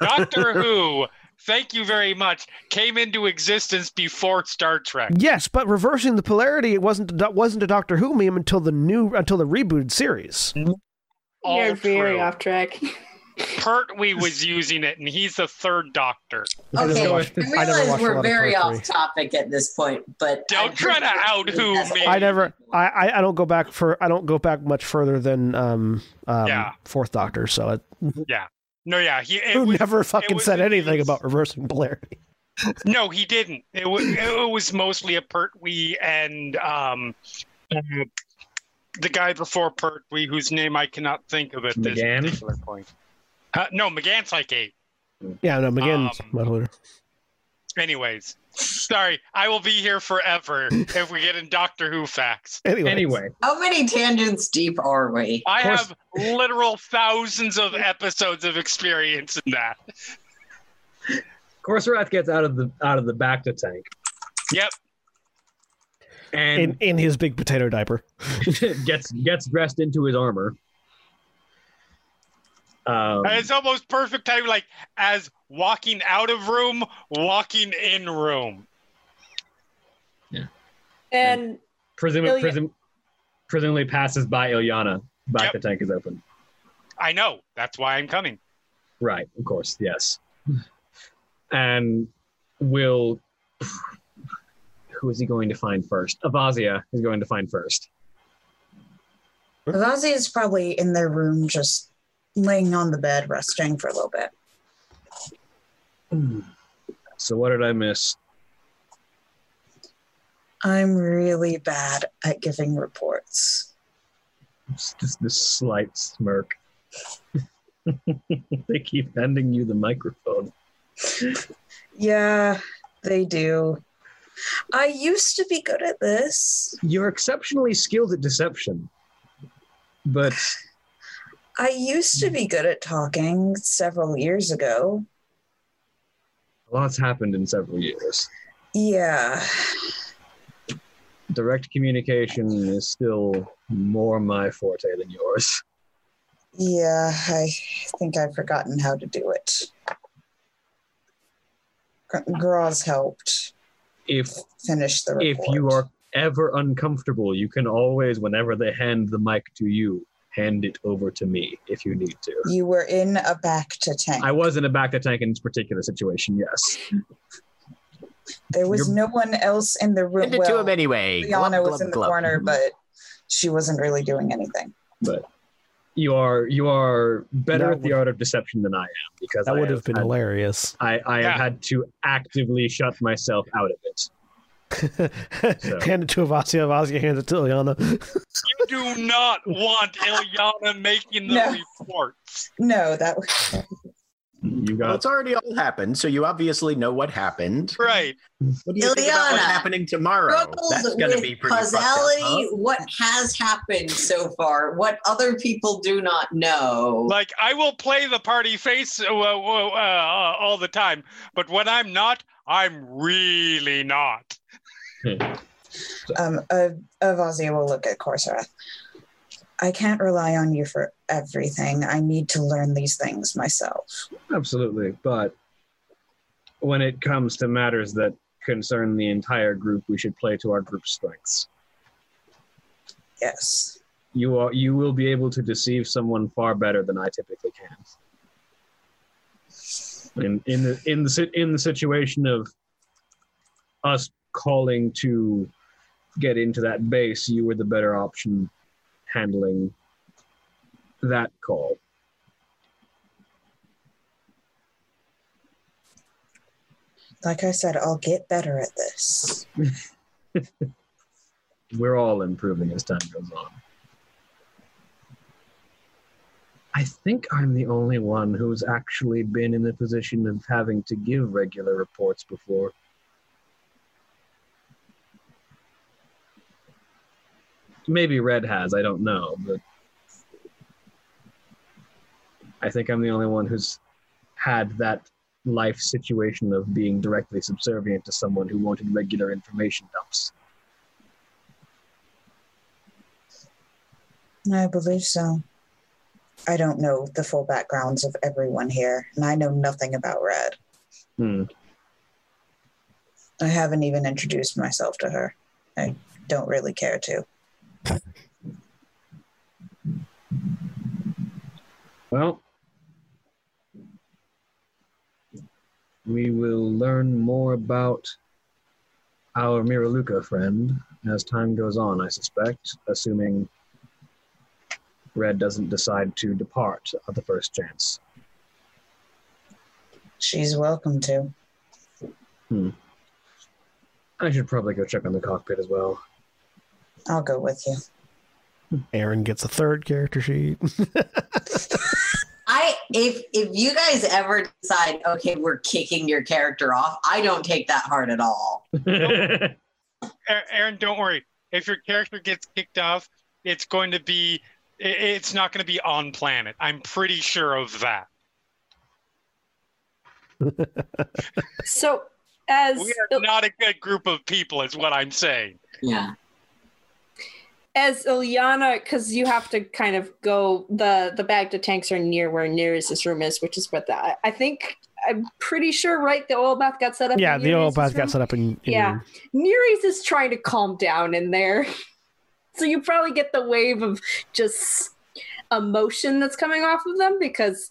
Doctor Who, thank you very much, came into existence before Star Trek. Yes, but reversing the polarity, it wasn't it wasn't a Doctor Who meme until the new until the rebooted series. All You're very off track. Pertwee was using it, and he's the third Doctor. I Okay, I, watched- I realize watched a we're very off topic at this point, but Don't I'm try to pretty out who me. I never, I, I, I don't go back for, I don't go back much further than um, um Yeah. Fourth Doctor. So it, yeah, No, yeah, he it who was, never fucking was said a anything use. about reversing polarity. no, he didn't. It was it was mostly a Pertwee and um, uh, the guy before Pertwee, whose name I cannot think of at this McGann? particular point. Uh, no, McGann's like eight. Yeah, no, McGinn's Um, much older. Anyways, sorry, I will be here forever if we get in Doctor Who facts. Anyway, Anyway, How many tangents deep are we? I have literal thousands of episodes of experience in that. Korrsarath gets out of the out of the bacta tank, Yep. and in in his big potato diaper. gets gets dressed into his armor. Um, And it's almost perfect time, like as walking out of room, walking in room. Yeah. And presum- Ilya- presum- presumably passes by Ilyana. Back Yep. the tank is open. I know. That's why I'm coming. Right, of course, yes. And will who is he going to find first? Avasia is going to find first. Vazi is probably in their room just laying on the bed, resting for a little bit. So what did I miss? I'm really bad at giving reports. It's Just this slight smirk. they keep handing you the microphone. Yeah, they do. I used to be good at this. You're exceptionally skilled at deception. But I used to be good at talking several years ago. a lot's happened in several years. Yeah. Direct communication is still more my forte than yours. Yeah, I think I've forgotten how to do it. Gr- Graz helped If finish the report. if you are ever uncomfortable, you can always, whenever they hand the mic to you, hand it over to me if you need to. You were in a back to tank. I was in a bacta tank in this particular situation, yes. there was You're- no one else in the room. Send it to him anyway. Liana Glub, was glub, in the glub. corner, mm-hmm. but she wasn't really doing anything. But you are you are better That at the art of deception than I am because That I would have been had, hilarious. I, I Yeah. have had to actively shut myself out of it. So- Hand it to Avasia. Avasia hands it to Ilyana. You do not want Ilyana making the No. reports. No, that was You Well, got it's already all happened, so you obviously know what happened. Right. What do you think about what's happening tomorrow? That's going to be pretty fucked up, causality. huh? What has happened so far? What other people do not know? Like I will play the party face uh, uh, uh, all the time, but when I'm not, I'm really not. Um uh, Avasia will look at Korrsarath. I can't rely on you for everything. I need to learn these things myself. absolutely, but when it comes to matters that concern the entire group, we should play to our group's strengths. Yes. You are you will be able to deceive someone far better than I typically can. In in the in the in the situation of us calling to get into that base, you were the better option handling that call. Like I said, I'll get better at this. We're all improving as time goes on. I think I'm the only one who's actually been in the position of having to give regular reports before. Maybe Red has, I don't know, but I think I'm the only one who's had that life situation of being directly subservient to someone who wanted regular information dumps. I believe so. I don't know the full backgrounds of everyone here, and I know nothing about Red. Hmm. I haven't even introduced myself to her. I don't really care to. Well, we will learn more about our Miraluka friend as time goes on, I suspect, assuming Red doesn't decide to depart at the first chance. She's welcome to. Hmm. I should probably go check on the cockpit as well. I'll go with you. Erin gets a third character sheet. I if if you guys ever decide, okay, we're kicking your character off, I don't take that hard at all. Erin, don't worry. If your character gets kicked off, it's going to be. It's not going to be on planet. I'm pretty sure of that. So, as We are not a good group of people, is what I'm saying. Yeah. As Ilyana, because you have to kind of go the the bacta tanks are near where Niriz' room is, which is what the I, I think I'm pretty sure, right? The oil bath got set up. yeah, in the oil Niriz' bath got set up in. in Yeah. Niriz is trying to calm down in there, so you probably get the wave of just emotion that's coming off of them because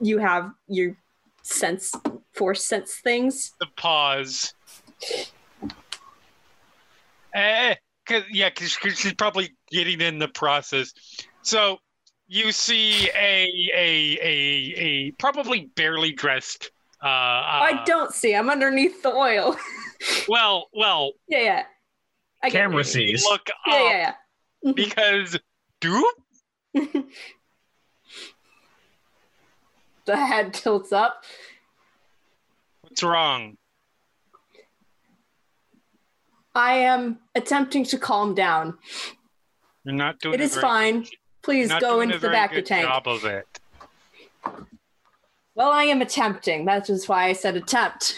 you have your sense force sense things. The pause. Eh, cause, yeah, because she's probably getting in the process. So you see a a a, a probably barely dressed. Uh, I uh, don't see. I'm underneath the oil. Well, well, yeah, yeah. I Camera it. sees. look up Yeah, yeah, yeah. because do the head tilts up. what's wrong? I am attempting to calm down. You're not doing. It a very- fine. Please go into the very back of good tank. Job of it. Well, I am attempting. That is why I said attempt.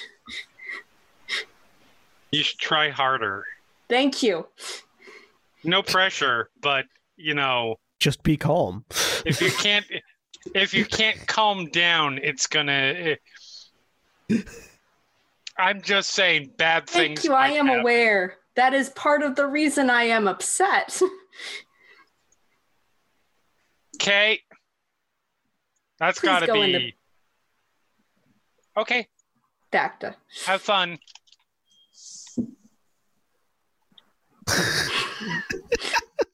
You should try harder. Thank you. No pressure, but you know, Just be calm. if you can't, if you can't calm down, it's gonna. Eh. I'm just saying, bad Thank things. Thank you. I am happen. aware. That is part of the reason I am upset. Okay. That's Please gotta go be. into- Okay. Dacta. Have fun.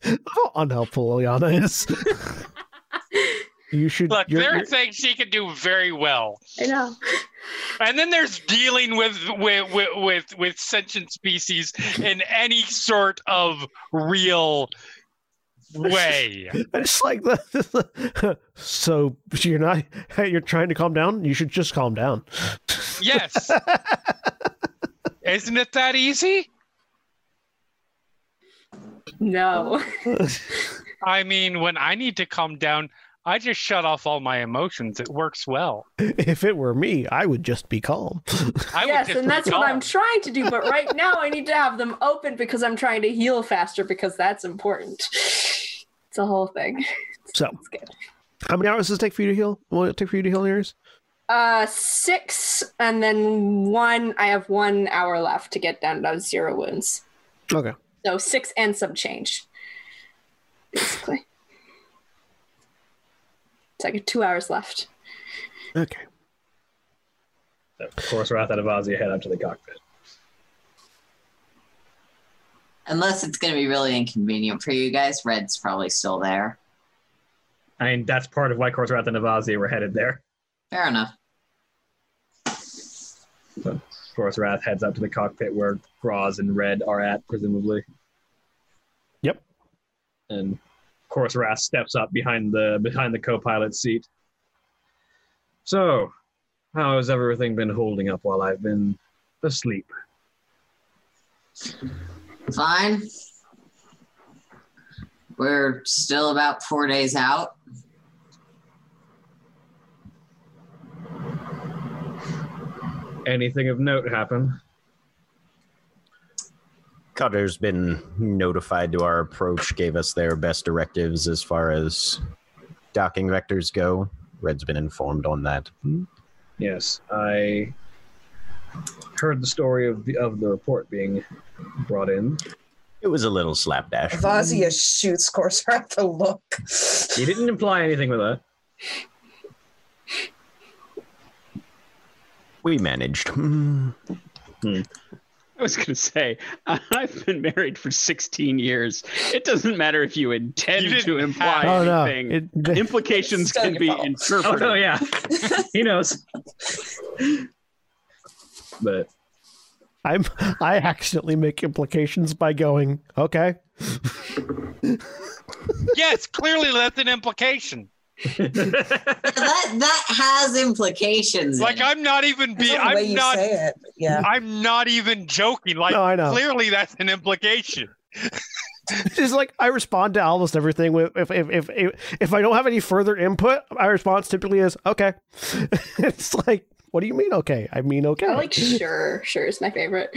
How unhelpful Liana is. you should. Look, you're- there are you're- things she can do very well. I know. And then there's dealing with with with with, with sentient species in any sort of real way. I just like the. so you're not. You're trying to calm down. You should just calm down. Yes. Isn't it that easy? No. I mean, when I need to calm down, I just shut off all my emotions. It works well. if it were me, I would just be calm. I would yes, just and that's be what I'm trying to do. But right now, I need to have them open because I'm trying to heal faster because that's important. It's a whole thing. So, It's good. how many hours does it take for you to heal? Will it take for you to heal yours? Uh, six, and then one. I have one hour left to get down to zero wounds. Okay. So six and some change, basically. It's like two hours left. Okay. Of course, Wrath and Avazi head up to the cockpit. Unless it's going to be really inconvenient for you guys, Red's probably still there. I mean, that's part of why Korrsarath and Avazi were headed there. Fair enough. So Korrsarath heads up to the cockpit where Graz and Red are at, presumably. Yep. And Korrsarath steps up behind the behind the co-pilot's seat. So, how has everything been holding up while I've been asleep? Fine. We're still about four days out. Anything of note happen? Cutter's been notified to our approach, gave us their best directives as far as docking vectors go. Red's been informed on that. Yes, I heard the story of the of the report being brought in. It was a little slapdash. Vazia shoots Korrsarath a look. He didn't imply anything with that. We managed. Hmm. I was going to say, I've been married for 16 years. It doesn't matter if you intend You to imply Oh no! anything. It, Implications can your be fault. Oh no, yeah, he knows. But I'm. I accidentally make implications by going. Okay. Yes, clearly that's an implication. that that has implications. Like. I'm not even That's be not the way I'm not say it. Yeah. I'm not even joking. Like No, I know. clearly that's an implication. It's like I respond to almost everything with if if if if, if I don't have any further input, my response typically is okay. it's like, what do you mean okay? I mean okay. I like sure. Sure is my favorite.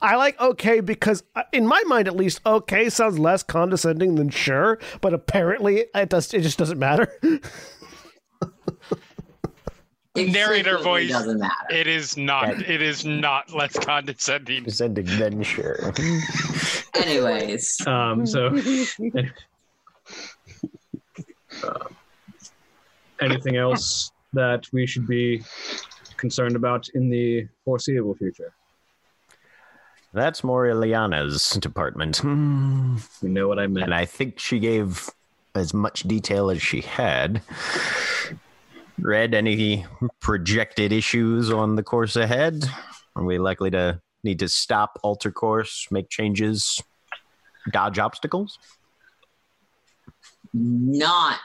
I like okay because uh, in my mind at least okay sounds less condescending than sure, but apparently it does it just doesn't matter. It narrator voice. doesn't matter. It is not. It is not less condescending. Sending then sure. Anyways, um, so Uh, anything else that we should be concerned about in the foreseeable future? That's more Ilyana's department. Hmm. You know what I meant. And I think she gave as much detail as she had. Red any projected issues on the course ahead? Are we likely to need to stop, alter course, make changes, dodge obstacles? not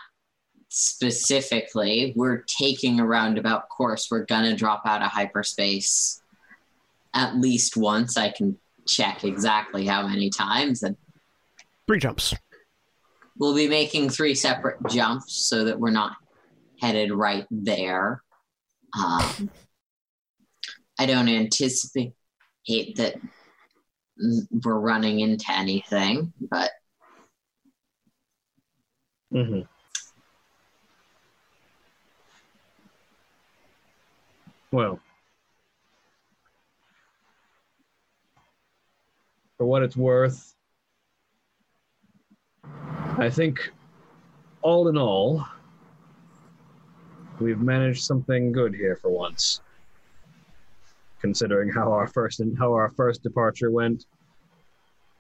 specifically. We're taking a roundabout course. We're gonna drop out of hyperspace at least once. I can check exactly how many times, and Three jumps. we'll be making three separate jumps so that we're not headed right there. Um, I don't anticipate that we're running into anything, but hmm Well, what it's worth, I think all in all, we've managed something good here for once. Considering how our first and how our first departure went,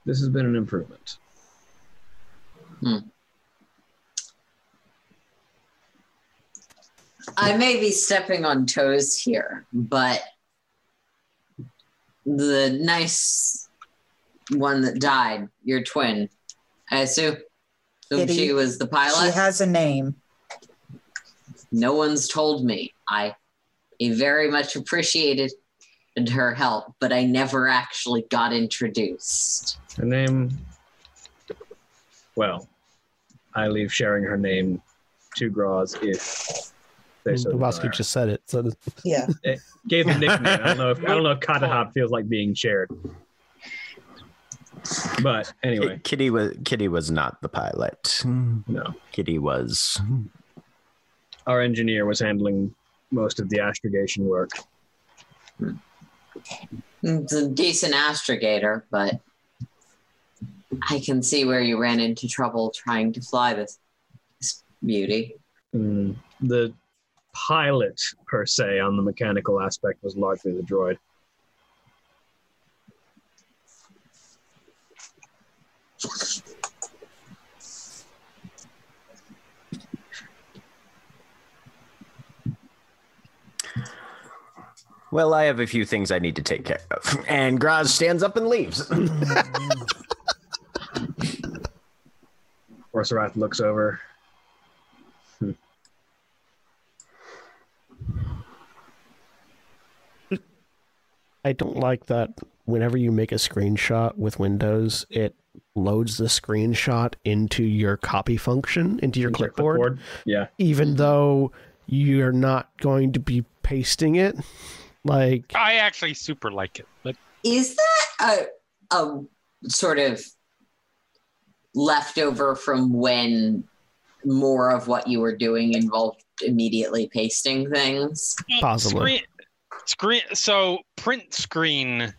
this has been an improvement. Hmm. I may be stepping on toes here, but the nice one that died, your twin, I assume, assume Kitty. she was the pilot. She has a name. no one's told me. I very much appreciated her help, but I never actually got introduced. Her name. Well, I leave sharing her name to Graz if they so Lebowski just said it. So Yeah. it gave the nickname. I don't know if I don't know if Katahop feels like being shared. But anyway, Kitty was Kitty was not the pilot. no. Kitty was Our engineer was handling most of the astrogation work. It's a decent astrogator, but I can see where you ran into trouble trying to fly this, this beauty. Mm, the pilot per se on the mechanical aspect was largely the droid. Well. I have a few things I need to take care of, and Graz stands up and leaves. Korrsarath looks over. Hmm. I don't like that whenever you make a screenshot with Windows, it loads the screenshot into your copy function, into your Into your clipboard, Yeah. even though you're not going to be pasting it. Like, I actually super like it. But Is that a, a sort of leftover from when more of what you were doing involved immediately pasting things? Possibly. Screen, screen. So print screen,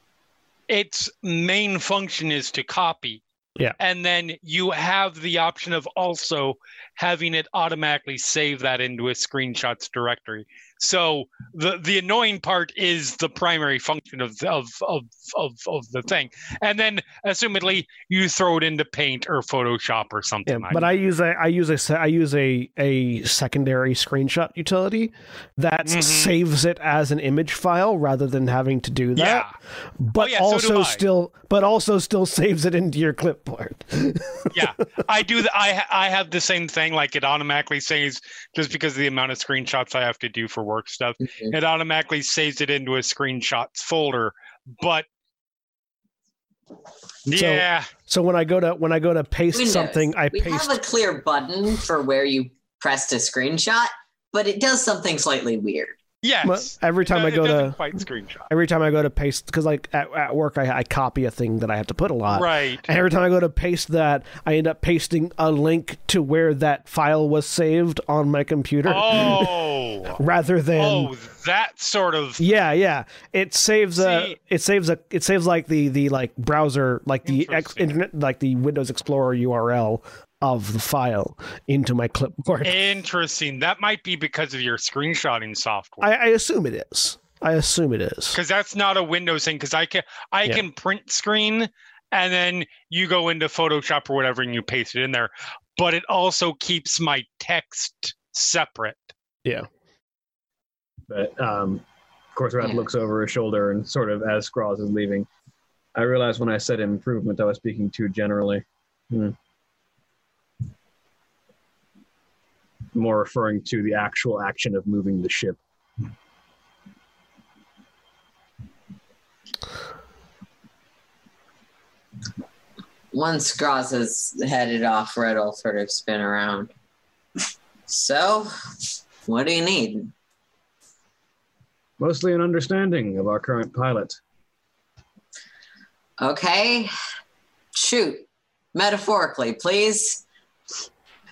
its main function is to copy. Yeah. And then you have the option of also having it automatically save that into a screenshots directory. So the the annoying part is the primary function of of of of, of the thing, and then assumedly you throw it into Paint or Photoshop or something. yeah, like but that. I use a I use a I use a a secondary screenshot utility that Mhm. saves it as an image file rather than having to do that. yeah. But yeah, also I. still but also still saves it into your clipboard. yeah i do the, i i have the same thing like it automatically saves just because of the amount of screenshots i have to do for work stuff Mhm. it automatically saves it into a screenshots folder but yeah So when I go to when I go to paste Windows. something, I we paste have a clear button for where you press to screenshot, but it does something slightly weird. Yes. Every time No, I go to quite screenshot. every time I go to paste because like at, at work I, I copy a thing that I have to put a lot. right. And every time I go to paste that, I end up pasting a link to where that file was saved on my computer. Oh. Rather than oh that sort of Yeah, yeah. It saves a it saves a it saves like the the like browser like the ex, internet like the Windows Explorer URL of the file into my clipboard. interesting that might be because of your screenshotting software I, I assume it is. I assume it is. because that's not a Windows thing. Because I can I Yeah. can print screen and then you go into Photoshop or whatever and you paste it in there. But it also keeps my text separate. Yeah. But um, Korrsarath Yeah. looks over his shoulder and sort of as Skrawls is leaving. I realized when I said improvement, I was speaking too generally. Hmm. More referring to the actual action of moving the ship. Once Graz is headed off, Red will sort of spin around. So, what do you need? Mostly an understanding of our current pilot. Okay, shoot. Metaphorically, please.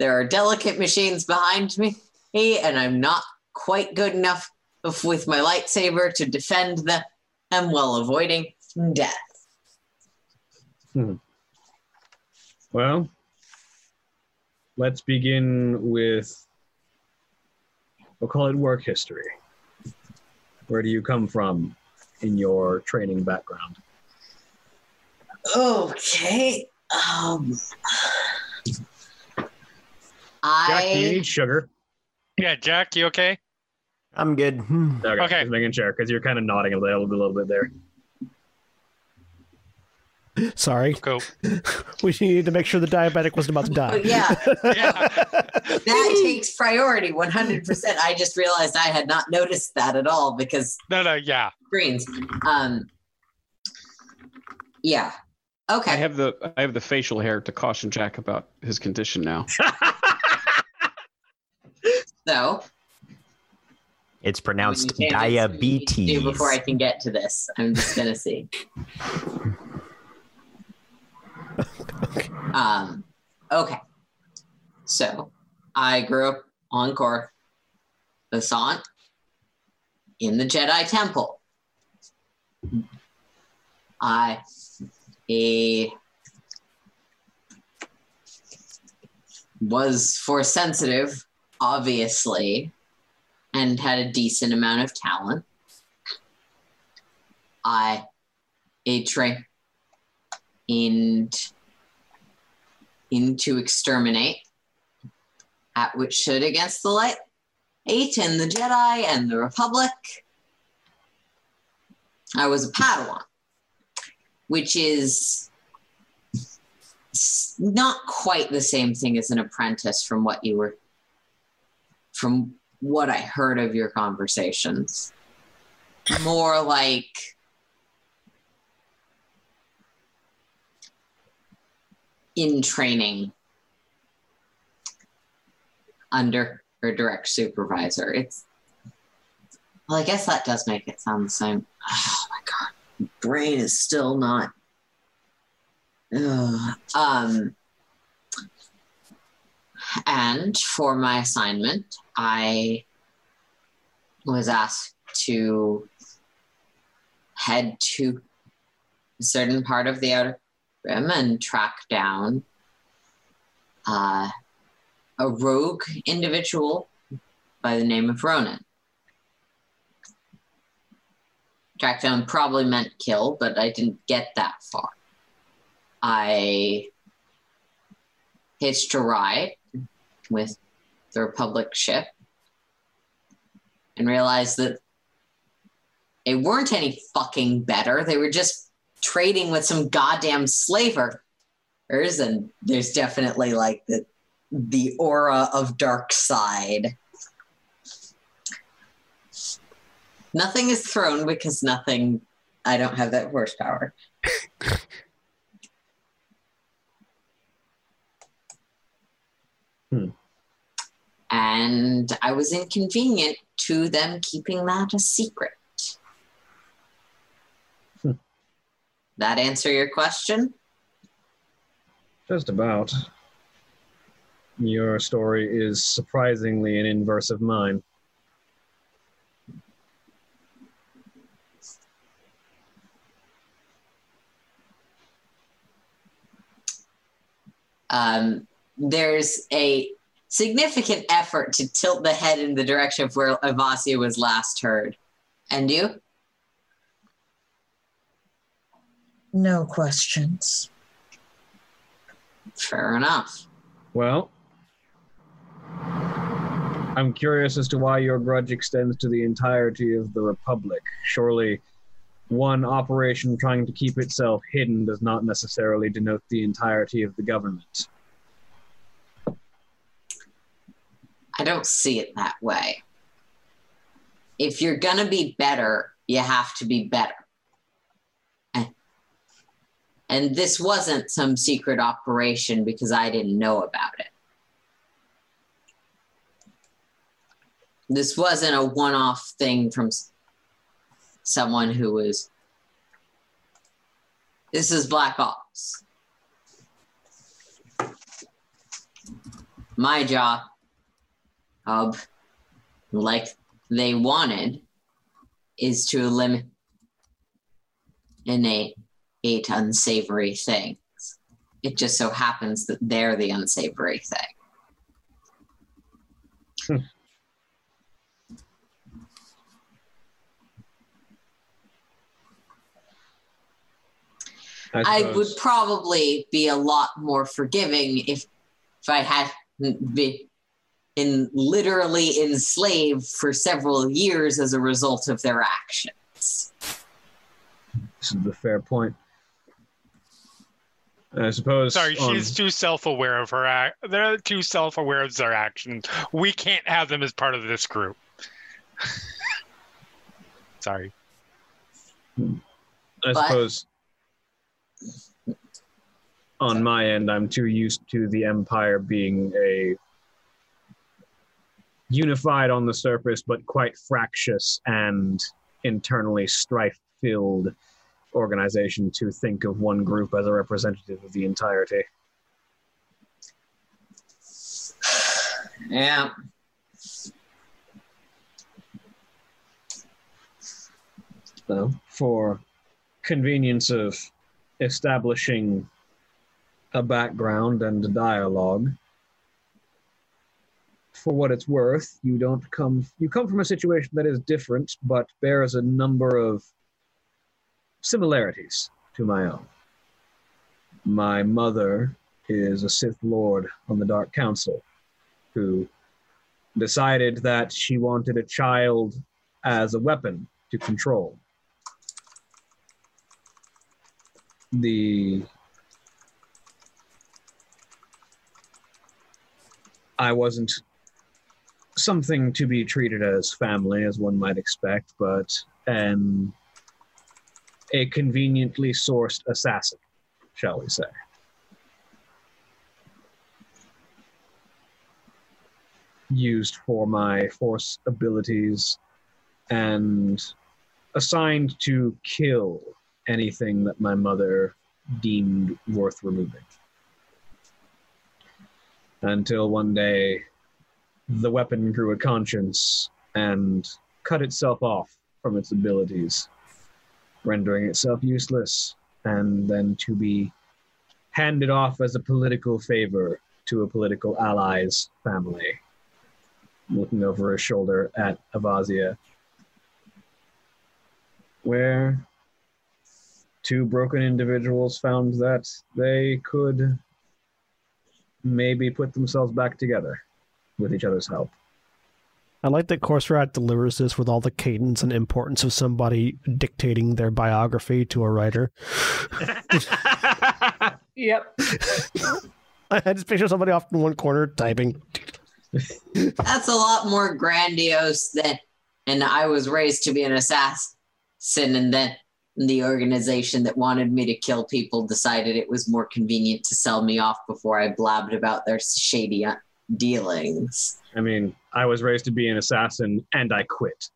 There are delicate machines behind me, and I'm not quite good enough with my lightsaber to defend them while avoiding death. Hmm. Well, let's begin with, we'll call it work history. Where do you come from in your training background? Okay. Um, Jack, do you I need sugar? Yeah, Jack, you okay? I'm good. Okay, Okay. just making sure because you're kind of nodding a little, a little bit there. Sorry, Go. we needed to make sure the diabetic wasn't about to die. oh, yeah, Yeah. that takes priority 100%. I just realized I had not noticed that at all because No, no, yeah. screens. Um, yeah. I Okay. have the I have the facial hair to caution Jack about his condition now. So It's pronounced you can't diabetes. do before I can get to this. I'm just gonna see. Um, okay. So I grew up on Coruscant in the Jedi Temple. I eh, was force sensitive, obviously, and had a decent amount of talent. I a trained in into exterminate at which stood against the light eight and the Jedi and the Republic. I was a Padawan, which is not quite the same thing as an apprentice from what you were from what I heard of your conversations. More like in training under or direct supervisor. It's well, I guess that does make it sound the same. Oh my god, brain is still not. Ugh. Um, and for my assignment, I was asked to head to a certain part of the outer rim and track down uh, a rogue individual by the name of Ronan. Track down probably meant kill, but I didn't get that far. I hitched a ride with the Republic ship and realized that they weren't any fucking better. They were just trading with some goddamn slavers, and there's definitely like the the aura of dark side. Nothing is thrown because nothing. I don't have that horsepower. Hmm. And I was inconvenient to them keeping that a secret. Hmm. That answer your question? Just about. Your story is surprisingly an inverse of mine. um, there's a significant effort to tilt the head in the direction of where Avasia was last heard. And you? No questions. Fair enough. Well, I'm curious as to why your grudge extends to the entirety of the Republic. Surely, one operation trying to keep itself hidden does not necessarily denote the entirety of the government. I don't see it that way. If you're going to be better, you have to be better. And- this wasn't some secret operation because I didn't know about it. This wasn't a one off thing from someone who was. This is Black Ops. My job of like they wanted is to eliminate eight unsavory things. It just so happens that they're the unsavory thing. Hmm. I suppose. would probably be a lot more forgiving if if I hadn't been in literally enslaved for several years as a result of their actions. This is a fair point. I suppose. Sorry, on- she's too self-aware of her act. They're too self-aware of their actions. We can't have them as part of this group. Sorry. Hmm. I But- suppose on my end, I'm too used to the Empire being a unified on the surface, but quite fractious and internally strife filled organization to think of one group as a representative of the entirety. Yeah. So, for convenience of establishing a background and a dialogue, for what it's worth, you don't come you come from a situation that is different but bears a number of similarities to my own. My mother is a Sith Lord on the Dark Council who decided that she wanted a child as a weapon to control. The I wasn't something to be treated as family, as one might expect, but an a conveniently sourced assassin, shall we say. Used for my force abilities and assigned to kill anything that my mother deemed worth removing. Until one day, the weapon grew a conscience and cut itself off from its abilities, rendering itself useless, and then to be handed off as a political favor to a political ally's family. Looking over her shoulder at Avasia, where two broken individuals found that they could maybe put themselves back together with each other's help. I like that Korrsarath delivers this with all the cadence and importance of somebody dictating their biography to a writer. Yep. I just picture somebody off in one corner typing. That's a lot more grandiose than and I was raised to be an assassin and then the organization that wanted me to kill people decided it was more convenient to sell me off before I blabbed about their shady dealings. I mean, I was raised to be an assassin and I quit.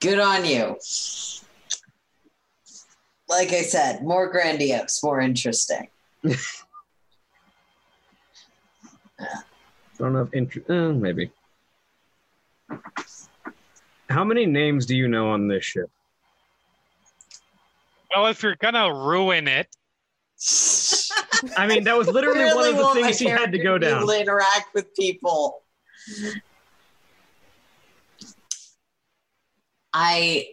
Good on you. Like I said, more grandiose, more interesting. I don't know if int- uh, maybe. How many names do you know on this ship? Well, if you're gonna ruin it, I mean, that was literally one of the things she had to go down. to interact with people. I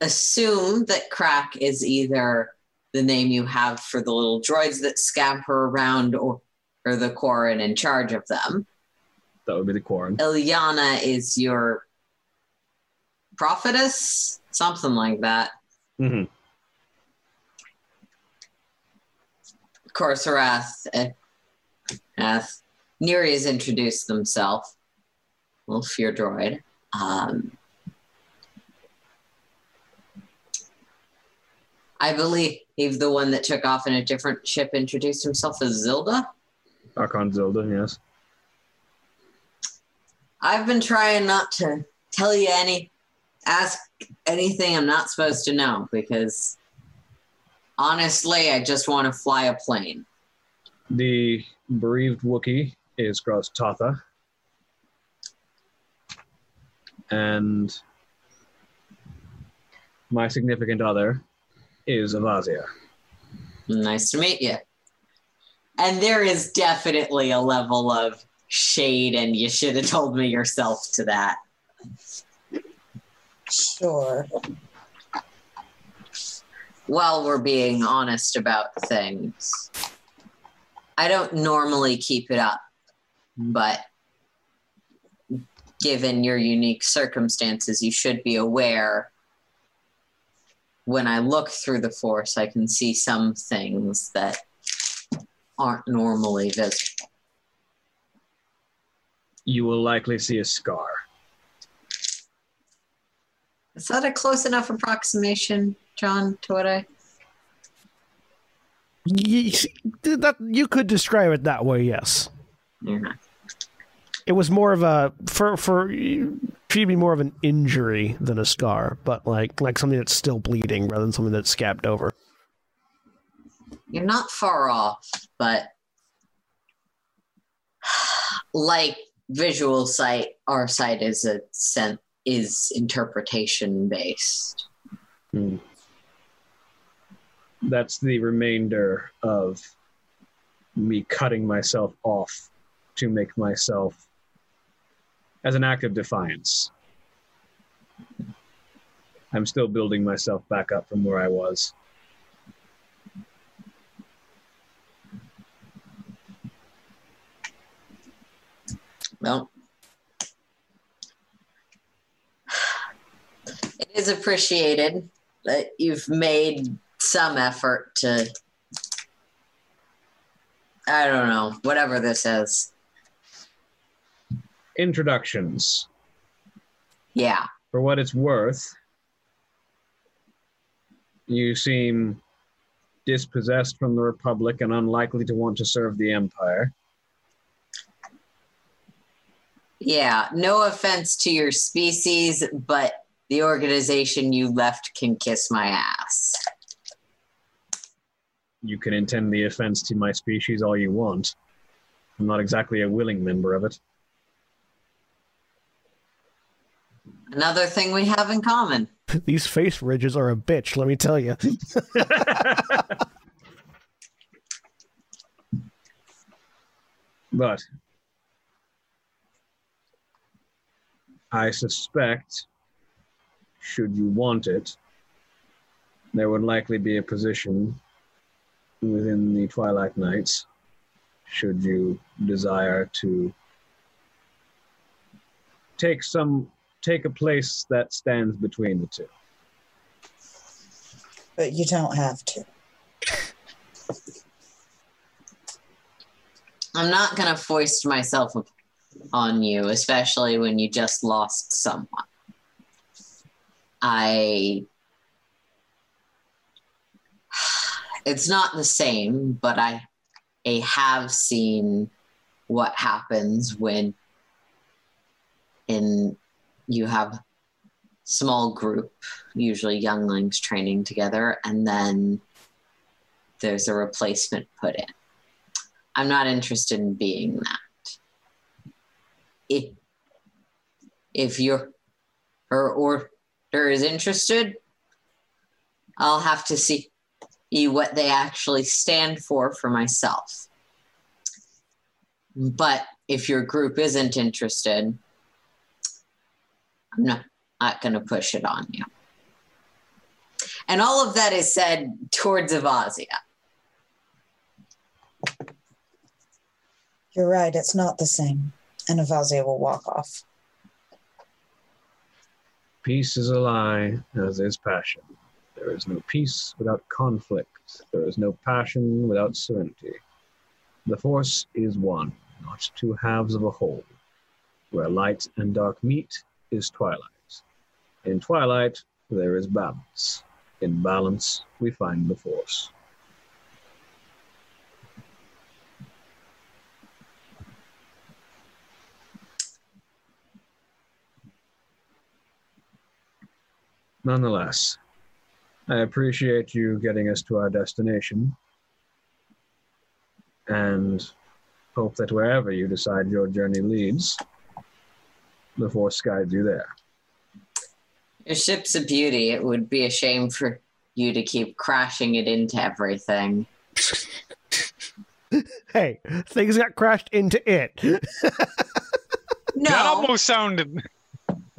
assume that Krak is either the name you have for the little droids that scamper around or, or the Quarren in charge of them. That would be the Quarren. Ilyana is your prophetess, something like that. hmm Korrsarath, Ath, Neri has introduced themselves. Little fear droid. Um, I believe he's the one that took off in a different ship introduced himself as Zilda. Archon Zilda, yes. I've been trying not to tell you any, ask anything I'm not supposed to know because honestly, I just want to fly a plane. The bereaved Wookiee is Groztatha. And my significant other is Avasia. Nice to meet you. And there is definitely a level of shade, and you should have told me yourself to that. Sure. While we're being honest about things, I don't normally keep it up, but given your unique circumstances, you should be aware when I look through the force, I can see some things that aren't normally visible. You will likely see a scar. Is that a close enough approximation, John, to what I? Ye- that you could describe it that way. Yes, Yeah. it was more of a for for should be more of an injury than a scar, but like like something that's still bleeding rather than something that's scabbed over. You're not far off, but like visual sight, our sight is a sen- is interpretation based. Hmm. That's the remainder of me cutting myself off to make myself as an act of defiance. I'm still building myself back up from where I was. Well, it is appreciated that you've made some effort to, I don't know, whatever this is. Introductions. Yeah. For what it's worth, you seem dispossessed from the Republic and unlikely to want to serve the Empire. Yeah. No offense to your species, but the organization you left can kiss my ass. You can intend the offense to my species all you want. I'm not exactly a willing member of it. Another thing we have in common. These face ridges are a bitch, let me tell you. But I suspect, should you want it, there would likely be a position within the Twilight Knights, should you desire to take some take a place that stands between the two. But you don't have to. I'm not going to foist myself on you, especially when you just lost someone. I. It's not the same, but I, I have seen what happens when in you have small group, usually younglings training together, and then there's a replacement put in. I'm not interested in being that. If if your her is interested, I'll have to see what they actually stand for for myself. But if your group isn't interested, I'm not, not going to push it on you. And all of that is said towards Avasia. You're right, it's not the same. And Avasia will walk off. Peace is a lie, as is passion. There is no peace without conflict. There is no passion without serenity. The force is one, not two halves of a whole. Where light and dark meet is twilight. In twilight, there is balance. In balance, we find the force. Nonetheless, I appreciate you getting us to our destination and hope that wherever you decide your journey leads, the Force guides you there. Your ship's a beauty. It would be a shame for you to keep crashing it into everything. hey, things got crashed into it. no. That almost sounded.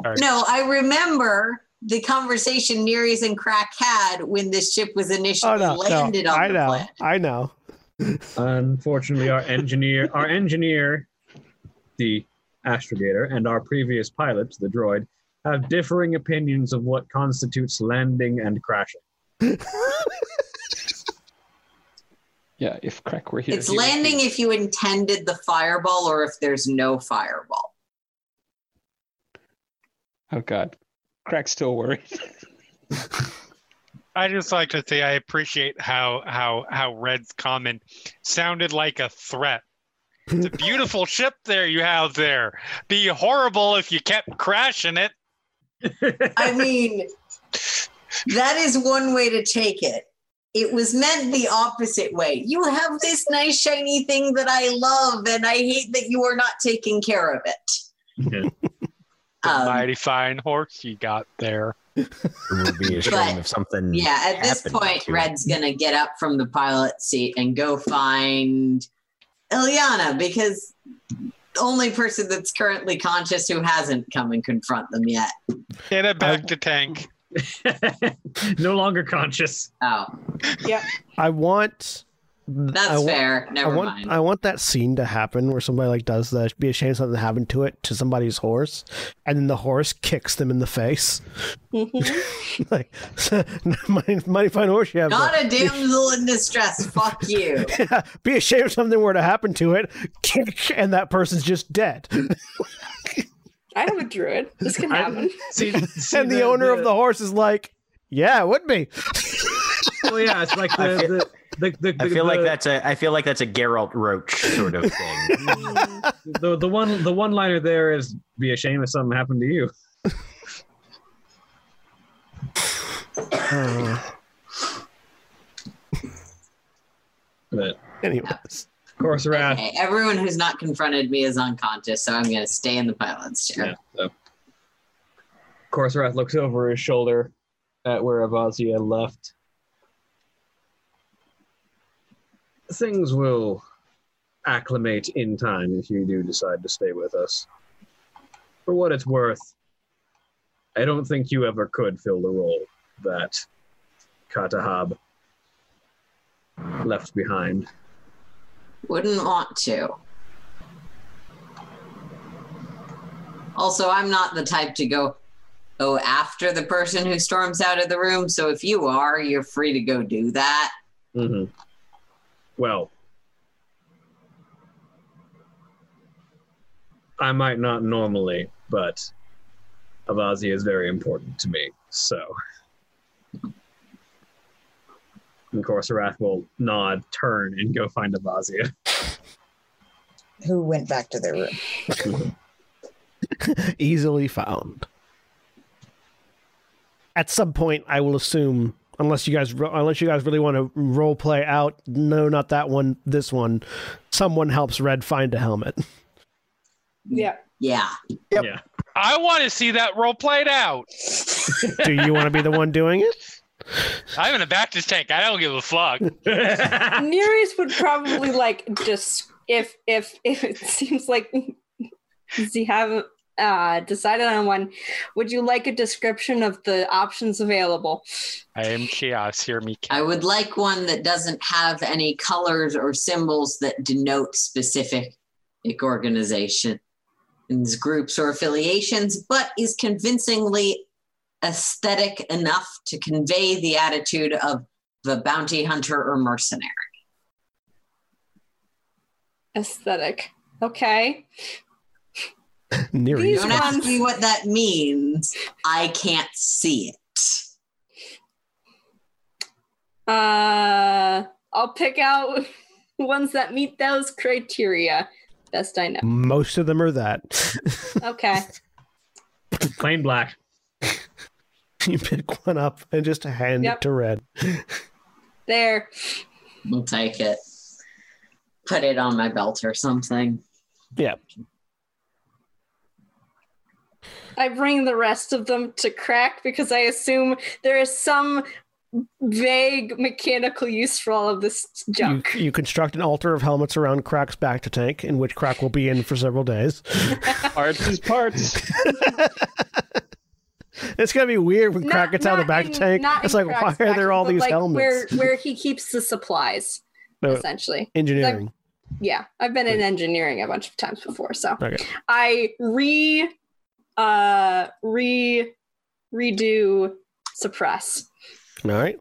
Sorry. no, I remember the conversation Niriz and Krak had when this ship was initially Oh no, no, landed on I the know, planet. I know. Unfortunately, our engineer, our engineer, the astrogator, and our previous pilot, the droid, have differing opinions of what constitutes landing and crashing. Yeah, if Krak were here, It's he landing if you intended the fireball or if there's no fireball. Oh God, Krak's still worried. I just like to say I appreciate how how how Red's comment sounded like a threat. It's a beautiful ship there you have there. Be horrible if you kept crashing it. I mean, that is one way to take it. It was meant the opposite way. You have this nice shiny thing that I love, and I hate that you are not taking care of it. The Um, mighty fine horse you got there. It would be a shame if something. yeah, at this point, to it. Red's gonna get up from the pilot seat and go find Ilyana because the only person that's currently conscious who hasn't come and confront them yet. Get it bacta tank. no longer conscious. Oh, Yeah. I want. That's I wa- fair. I Never want mind. I want that scene to happen where somebody like does that. Be ashamed something happened to it to somebody's horse, and then the horse kicks them in the face. Mhm. like, mighty, mighty fine horse you have. Not there. a damsel in distress. Fuck you. Be ashamed if something were to happen to it, kick, and that person's just dead. I have a druid. This can I- happen. See, see and the, owner of the horse is like, "Yeah, it would be." Oh yeah, it's like I the the, the, the, I feel like that's a. I feel like that's a Geralt Roach sort of thing. The the one the one liner there is be a shame if something happened to you. Uh, But anyways, Korrsarath. Okay, everyone who's not confronted me is unconscious, so I'm going to stay in the pilot's chair. Yeah. So. Of course, Wrath looks over his shoulder at where Avasia left. Things will acclimate in time if you do decide to stay with us. For what it's worth, I don't think you ever could fill the role that Katahab left behind. Wouldn't want to. Also, I'm not the type to go go after the person who storms out of the room. So if you are, you're free to go do that. Mm-hmm. Well, I might not normally, but Avazi is very important to me. So, and Korrsarath will nod, turn, and go find Avasia. Who went back to their room? easily found. At some point, I will assume, unless you guys, unless you guys really want to role play out, no, not that one, this one. Someone helps Red find a helmet. Yeah. Yeah. Yep. Yeah. I want to see that role played out. Do you want to be the one doing it? I'm in a Bactus tank. I don't give a fuck. Niriz would probably like just if if if it seems like you haven't uh, decided on one. Would you like a description of the options available? I am chaos. Hear me. I would like one that doesn't have any colors or symbols that denote specific organizations, groups, or affiliations, but is convincingly aesthetic enough to convey the attitude of the bounty hunter or mercenary. Aesthetic. Okay. Near These Don't you. ask me what that means. I can't see it. Uh, I'll pick out ones that meet those criteria. Best I know. Most of them are that. Okay. Plain black. you pick one up and just hand Yep. it to Red. There. We'll take it. Put it on my belt or something. Yeah. I bring the rest of them to Krak because I assume there is some vague mechanical use for all of this junk. you construct an altar of helmets around Krak's back to tank, in which Krak will be in for several days. Parts is parts. It's gonna be weird when Krak gets out of the back in- tank. It's in like, why are there all these like, helmets? Where where he keeps the supplies, No, essentially. engineering. Yeah, I've been in engineering a bunch of times before, so Okay. I re uh re redo suppress. All right.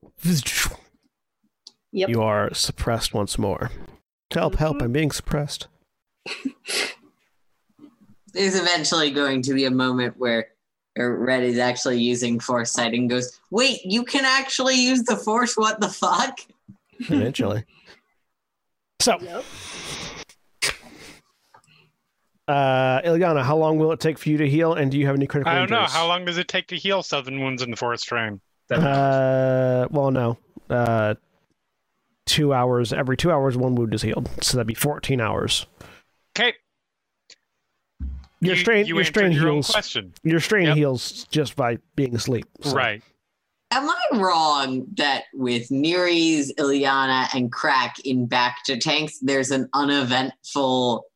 Yep. You are suppressed once more. Help! Help! I'm being suppressed. There's eventually going to be a moment where Red is actually using foresight and goes, "Wait, you can actually use the force? What the fuck?" Eventually. So, uh, Ilyana, how long will it take for you to heal? And do you have any critical I don't know. How long does it take to heal seven wounds in the forest train? Uh, well, no. Uh, two hours. Every two hours, one wound is healed. So that'd be fourteen hours. Okay. Your strain, you your strain your heals. question. Your strain Yep. heals just by being asleep. so- Right. Am I wrong that with Niriz, Ilyana, and Krak in bacta tanks, there's an uneventful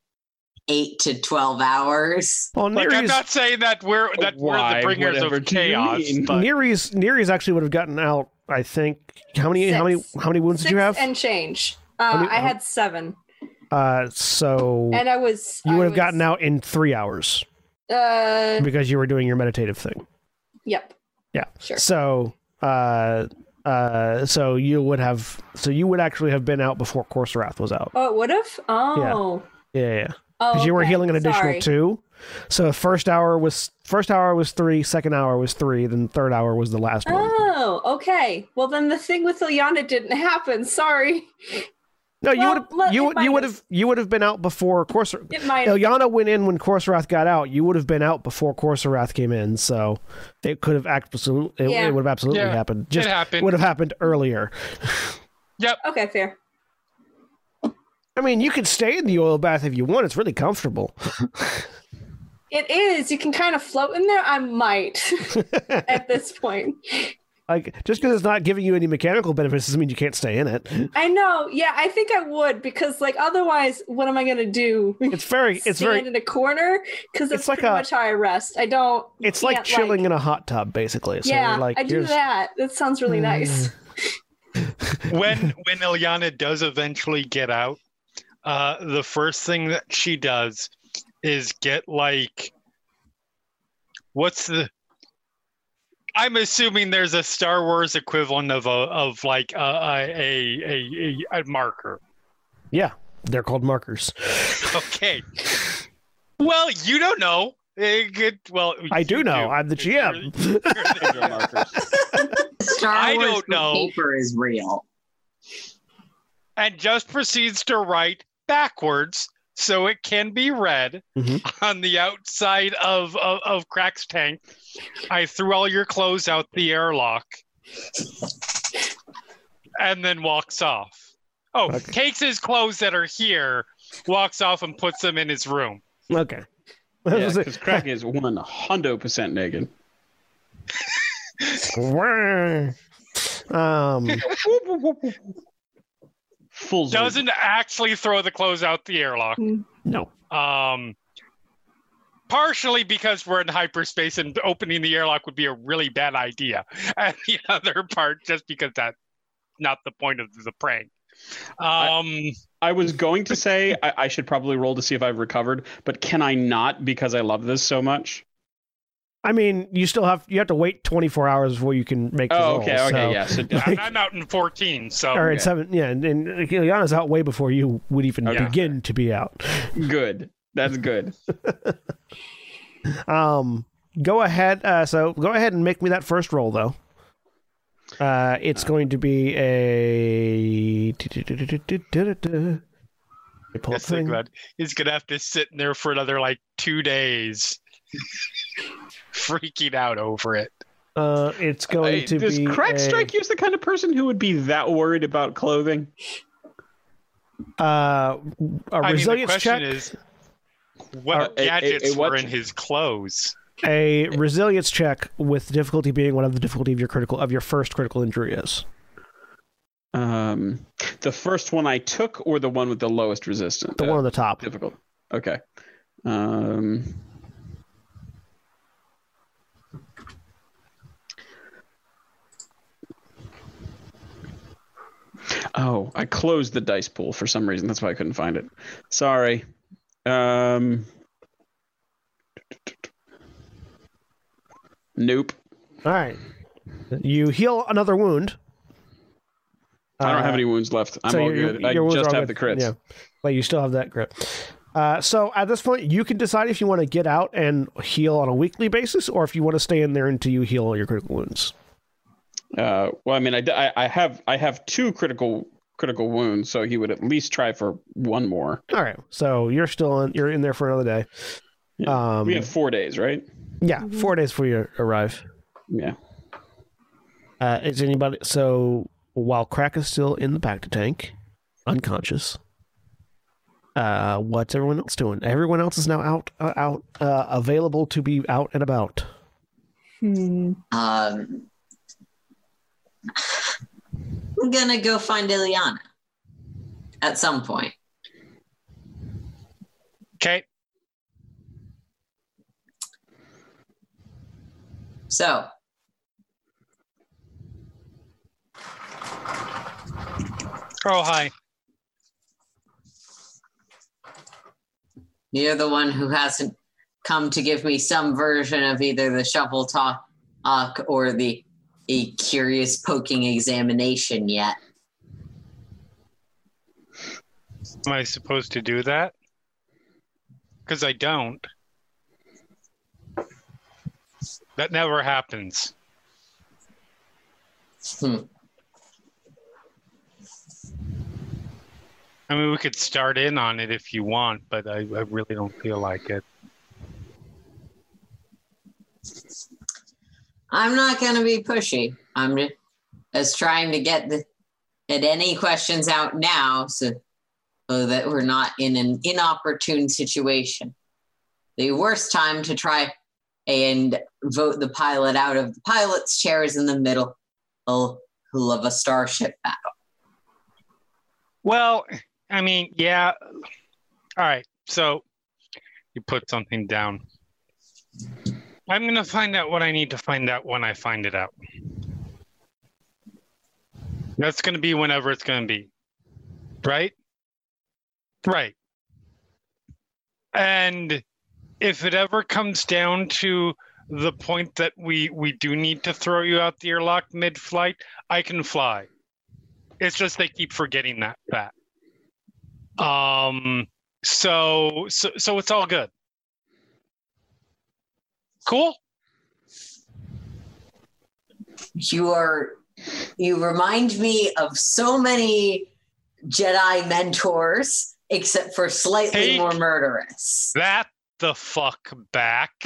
eight to twelve hours? Well, Like I'm not saying that we're that we're Why? the bringers of do chaos, mean? but Niriz, Niriz actually would have gotten out. I think. How many? How many? How many wounds Six did you have? and change. Uh, many- I had seven, uh, so and I was. you I would have was- gotten out in three hours Uh, because you were doing your meditative thing. yep. Yeah. Sure. So, uh, uh, so you would have, so you would actually have been out before Korrsarath was out. Oh, it would have. Oh. Yeah. Yeah, yeah. Oh, Because you were okay. healing an additional Sorry. two. So first hour was first hour was three, second hour was three, then third hour was the last one. Oh, okay. Well, then the thing with Ilyana didn't happen. Sorry. No, you would let- have you would you would have. have you would have been out before Korrsarath. It might. Ilyana went in when Korrsarath got out. You would have been out before Korrsarath came in, so it could have absolutely it, Yeah. it would have absolutely Yeah, happened. it Just happened. would have happened earlier. Yep. Okay, fair. I mean, you could stay in the oil bath if you want. It's really comfortable. It is. You can kind of float in there. I might at this point. like just because it's not giving you any mechanical benefits doesn't mean you can't stay in it. I know. Yeah, I think I would because, like, otherwise, what am I gonna do? It's very it's very in a corner because It's like pretty a- much how I rest. I don't. it's like can't, chilling in a hot tub basically. So yeah, like I do here's- that. That sounds really nice. Mm. when when Ilyana does eventually get out, uh, the first thing that she does is get like, what's the? I'm assuming there's a Star Wars equivalent of a of like a a a, a, a marker. Yeah, they're called markers. Okay. well, you don't know. Eh, good- well, I do you know. I'm the You're- GM. you're the- Hydro. Star I Wars don't know. paper is real. and just proceeds to write backwards so it can be read Mhm. on the outside of, of, of Krak's tank. I threw all your clothes out the airlock and then walks off. Oh, Okay. takes his clothes that are here, walks off and puts them in his room. Okay. Yeah, because Crack is one hundred percent naked. um, Full Zord. Doesn't actually throw the clothes out the airlock. no. Um, partially because we're in hyperspace and opening the airlock would be a really bad idea, and the other part just because that's not the point of the prank. Um, I was going to say I, I should probably roll to see if I've recovered, but can I not because I love this so much? I mean, you still have you have to wait 24 hours before you can make. The Oh, roll, okay, okay, so- yeah. So I'm, I'm out in 14, so Or in Okay. seven, yeah, and, and Ilyana's out way before you would even Okay. begin to be out. good. That's good. Um, go ahead. Uh, so go ahead and make me that first roll, though. Uh, it's going to be a. Pull up This thing thing. he's gonna have to sit in there for another like two days, freaking out over it. Uh, it's going Hey, to does be. Krak a- strike you as the kind of person who would be that worried about clothing? Uh, a I mean, the resilience question check. is, what Uh, a- a- gadgets a what were in his clothes? a resilience check with difficulty being one of the difficulty of your critical of your first critical injury is. Um, the first one I took, or the one with the lowest resistance? The uh, one on the top. difficult. Okay. Um, oh, I closed the dice pool for some reason. That's why I couldn't find it. Sorry. Um, nope. All right. You heal another wound. I don't Uh, have any wounds left. I'm so all your- good. your I wounds just have the good. crits. Yeah, but you still have that crit. Uh, so at this point, you can decide if you want to get out and heal on a weekly basis, or if you want to stay in there until you heal all your critical wounds. Uh, well, I mean, I, I, I have I have two critical critical wounds, so he would at least try for one more. All right. So you're still in. You're in there for another day. Yeah. Um, we have four days, right? yeah, four days before you arrive. Yeah. Uh, is anybody so while Krak is still in the bacta tank, unconscious? Uh, what's everyone else doing? Everyone else is now out, uh, out, uh, available to be out and about. Hmm. Um, I'm gonna go find Ilyana at some point. Okay. So, Oh, hi. you're the one who hasn't come to give me some version of either the shuffle talk or the a curious poking examination yet. Am I supposed to do that? Because I don't. That never happens. Hmm. I mean, we could start in on it if you want, but I, I really don't feel like it. I'm not going to be pushy. I'm ju- just trying to get the get any questions out now, so, so that we're not in an inopportune situation. The worst time to try and vote the pilot out of the pilot's chair is in the middle of a starship battle. Well, I mean, yeah. All right. So you put something down. I'm going to find out what I need to find out when I find it out. That's going to be whenever it's going to be. Right? Right. And if it ever comes down to the point that we we do need to throw you out the airlock mid-flight, I can fly. It's just they keep forgetting that fact. Um. So so so it's all good. Cool. You are you remind me of so many Jedi mentors, except for slightly Take- more murderous. That the fuck back.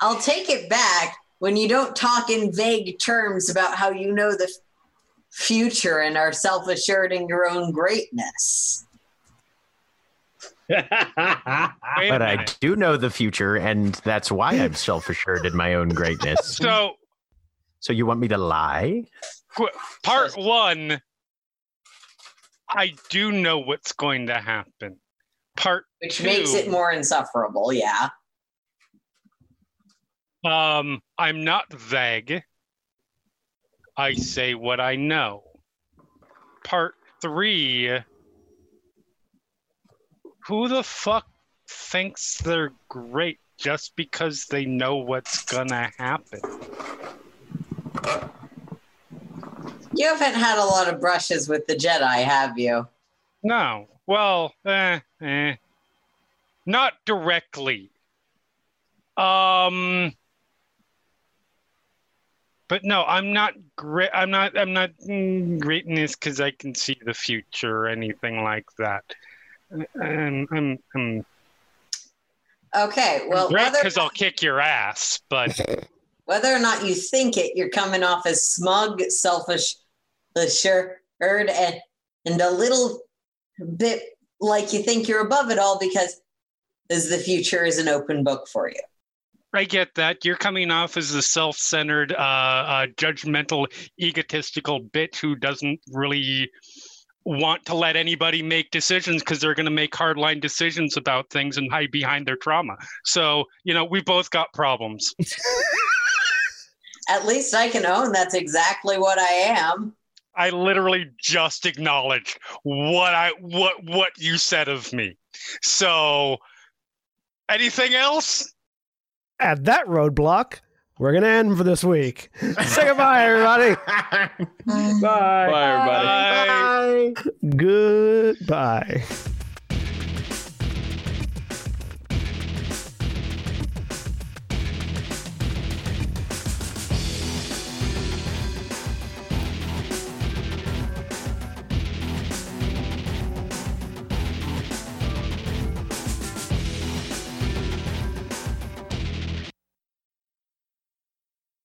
I'll take it back when you don't talk in vague terms about how you know the future and are self assured in your own greatness. Wait a But I do know the future, and that's why I'm self assured in my own greatness. So So you want me to lie? part one, I do know what's going to happen. Part Which two, makes it more insufferable, yeah. Um, I'm not vague. I say what I know. Part three. Who the fuck thinks they're great just because they know what's gonna happen? You haven't had a lot of brushes with the Jedi, have you? No. Well, eh, eh. Not directly. Um but no, I'm not great. I'm not. I'm not mm, greatness because I can see the future or anything like that. I'm. I'm. I'm Okay, well, because I'll kick your ass. But whether or not you think it, you're coming off as smug, selfish, assured, and, and a little bit like you think you're above it all because the future is an open book for you. I get that. You're coming off as a self centered, uh, uh, judgmental, egotistical bitch who doesn't really want to let anybody make decisions because they're going to make hardline decisions about things and hide behind their trauma. So, you know, we both got problems. At least I can own that's exactly what I am. I literally just acknowledged what I what what you said of me. So, anything else? At that roadblock, we're going to end for this week. Say goodbye, everybody. Bye. Bye, everybody. Bye. Goodbye.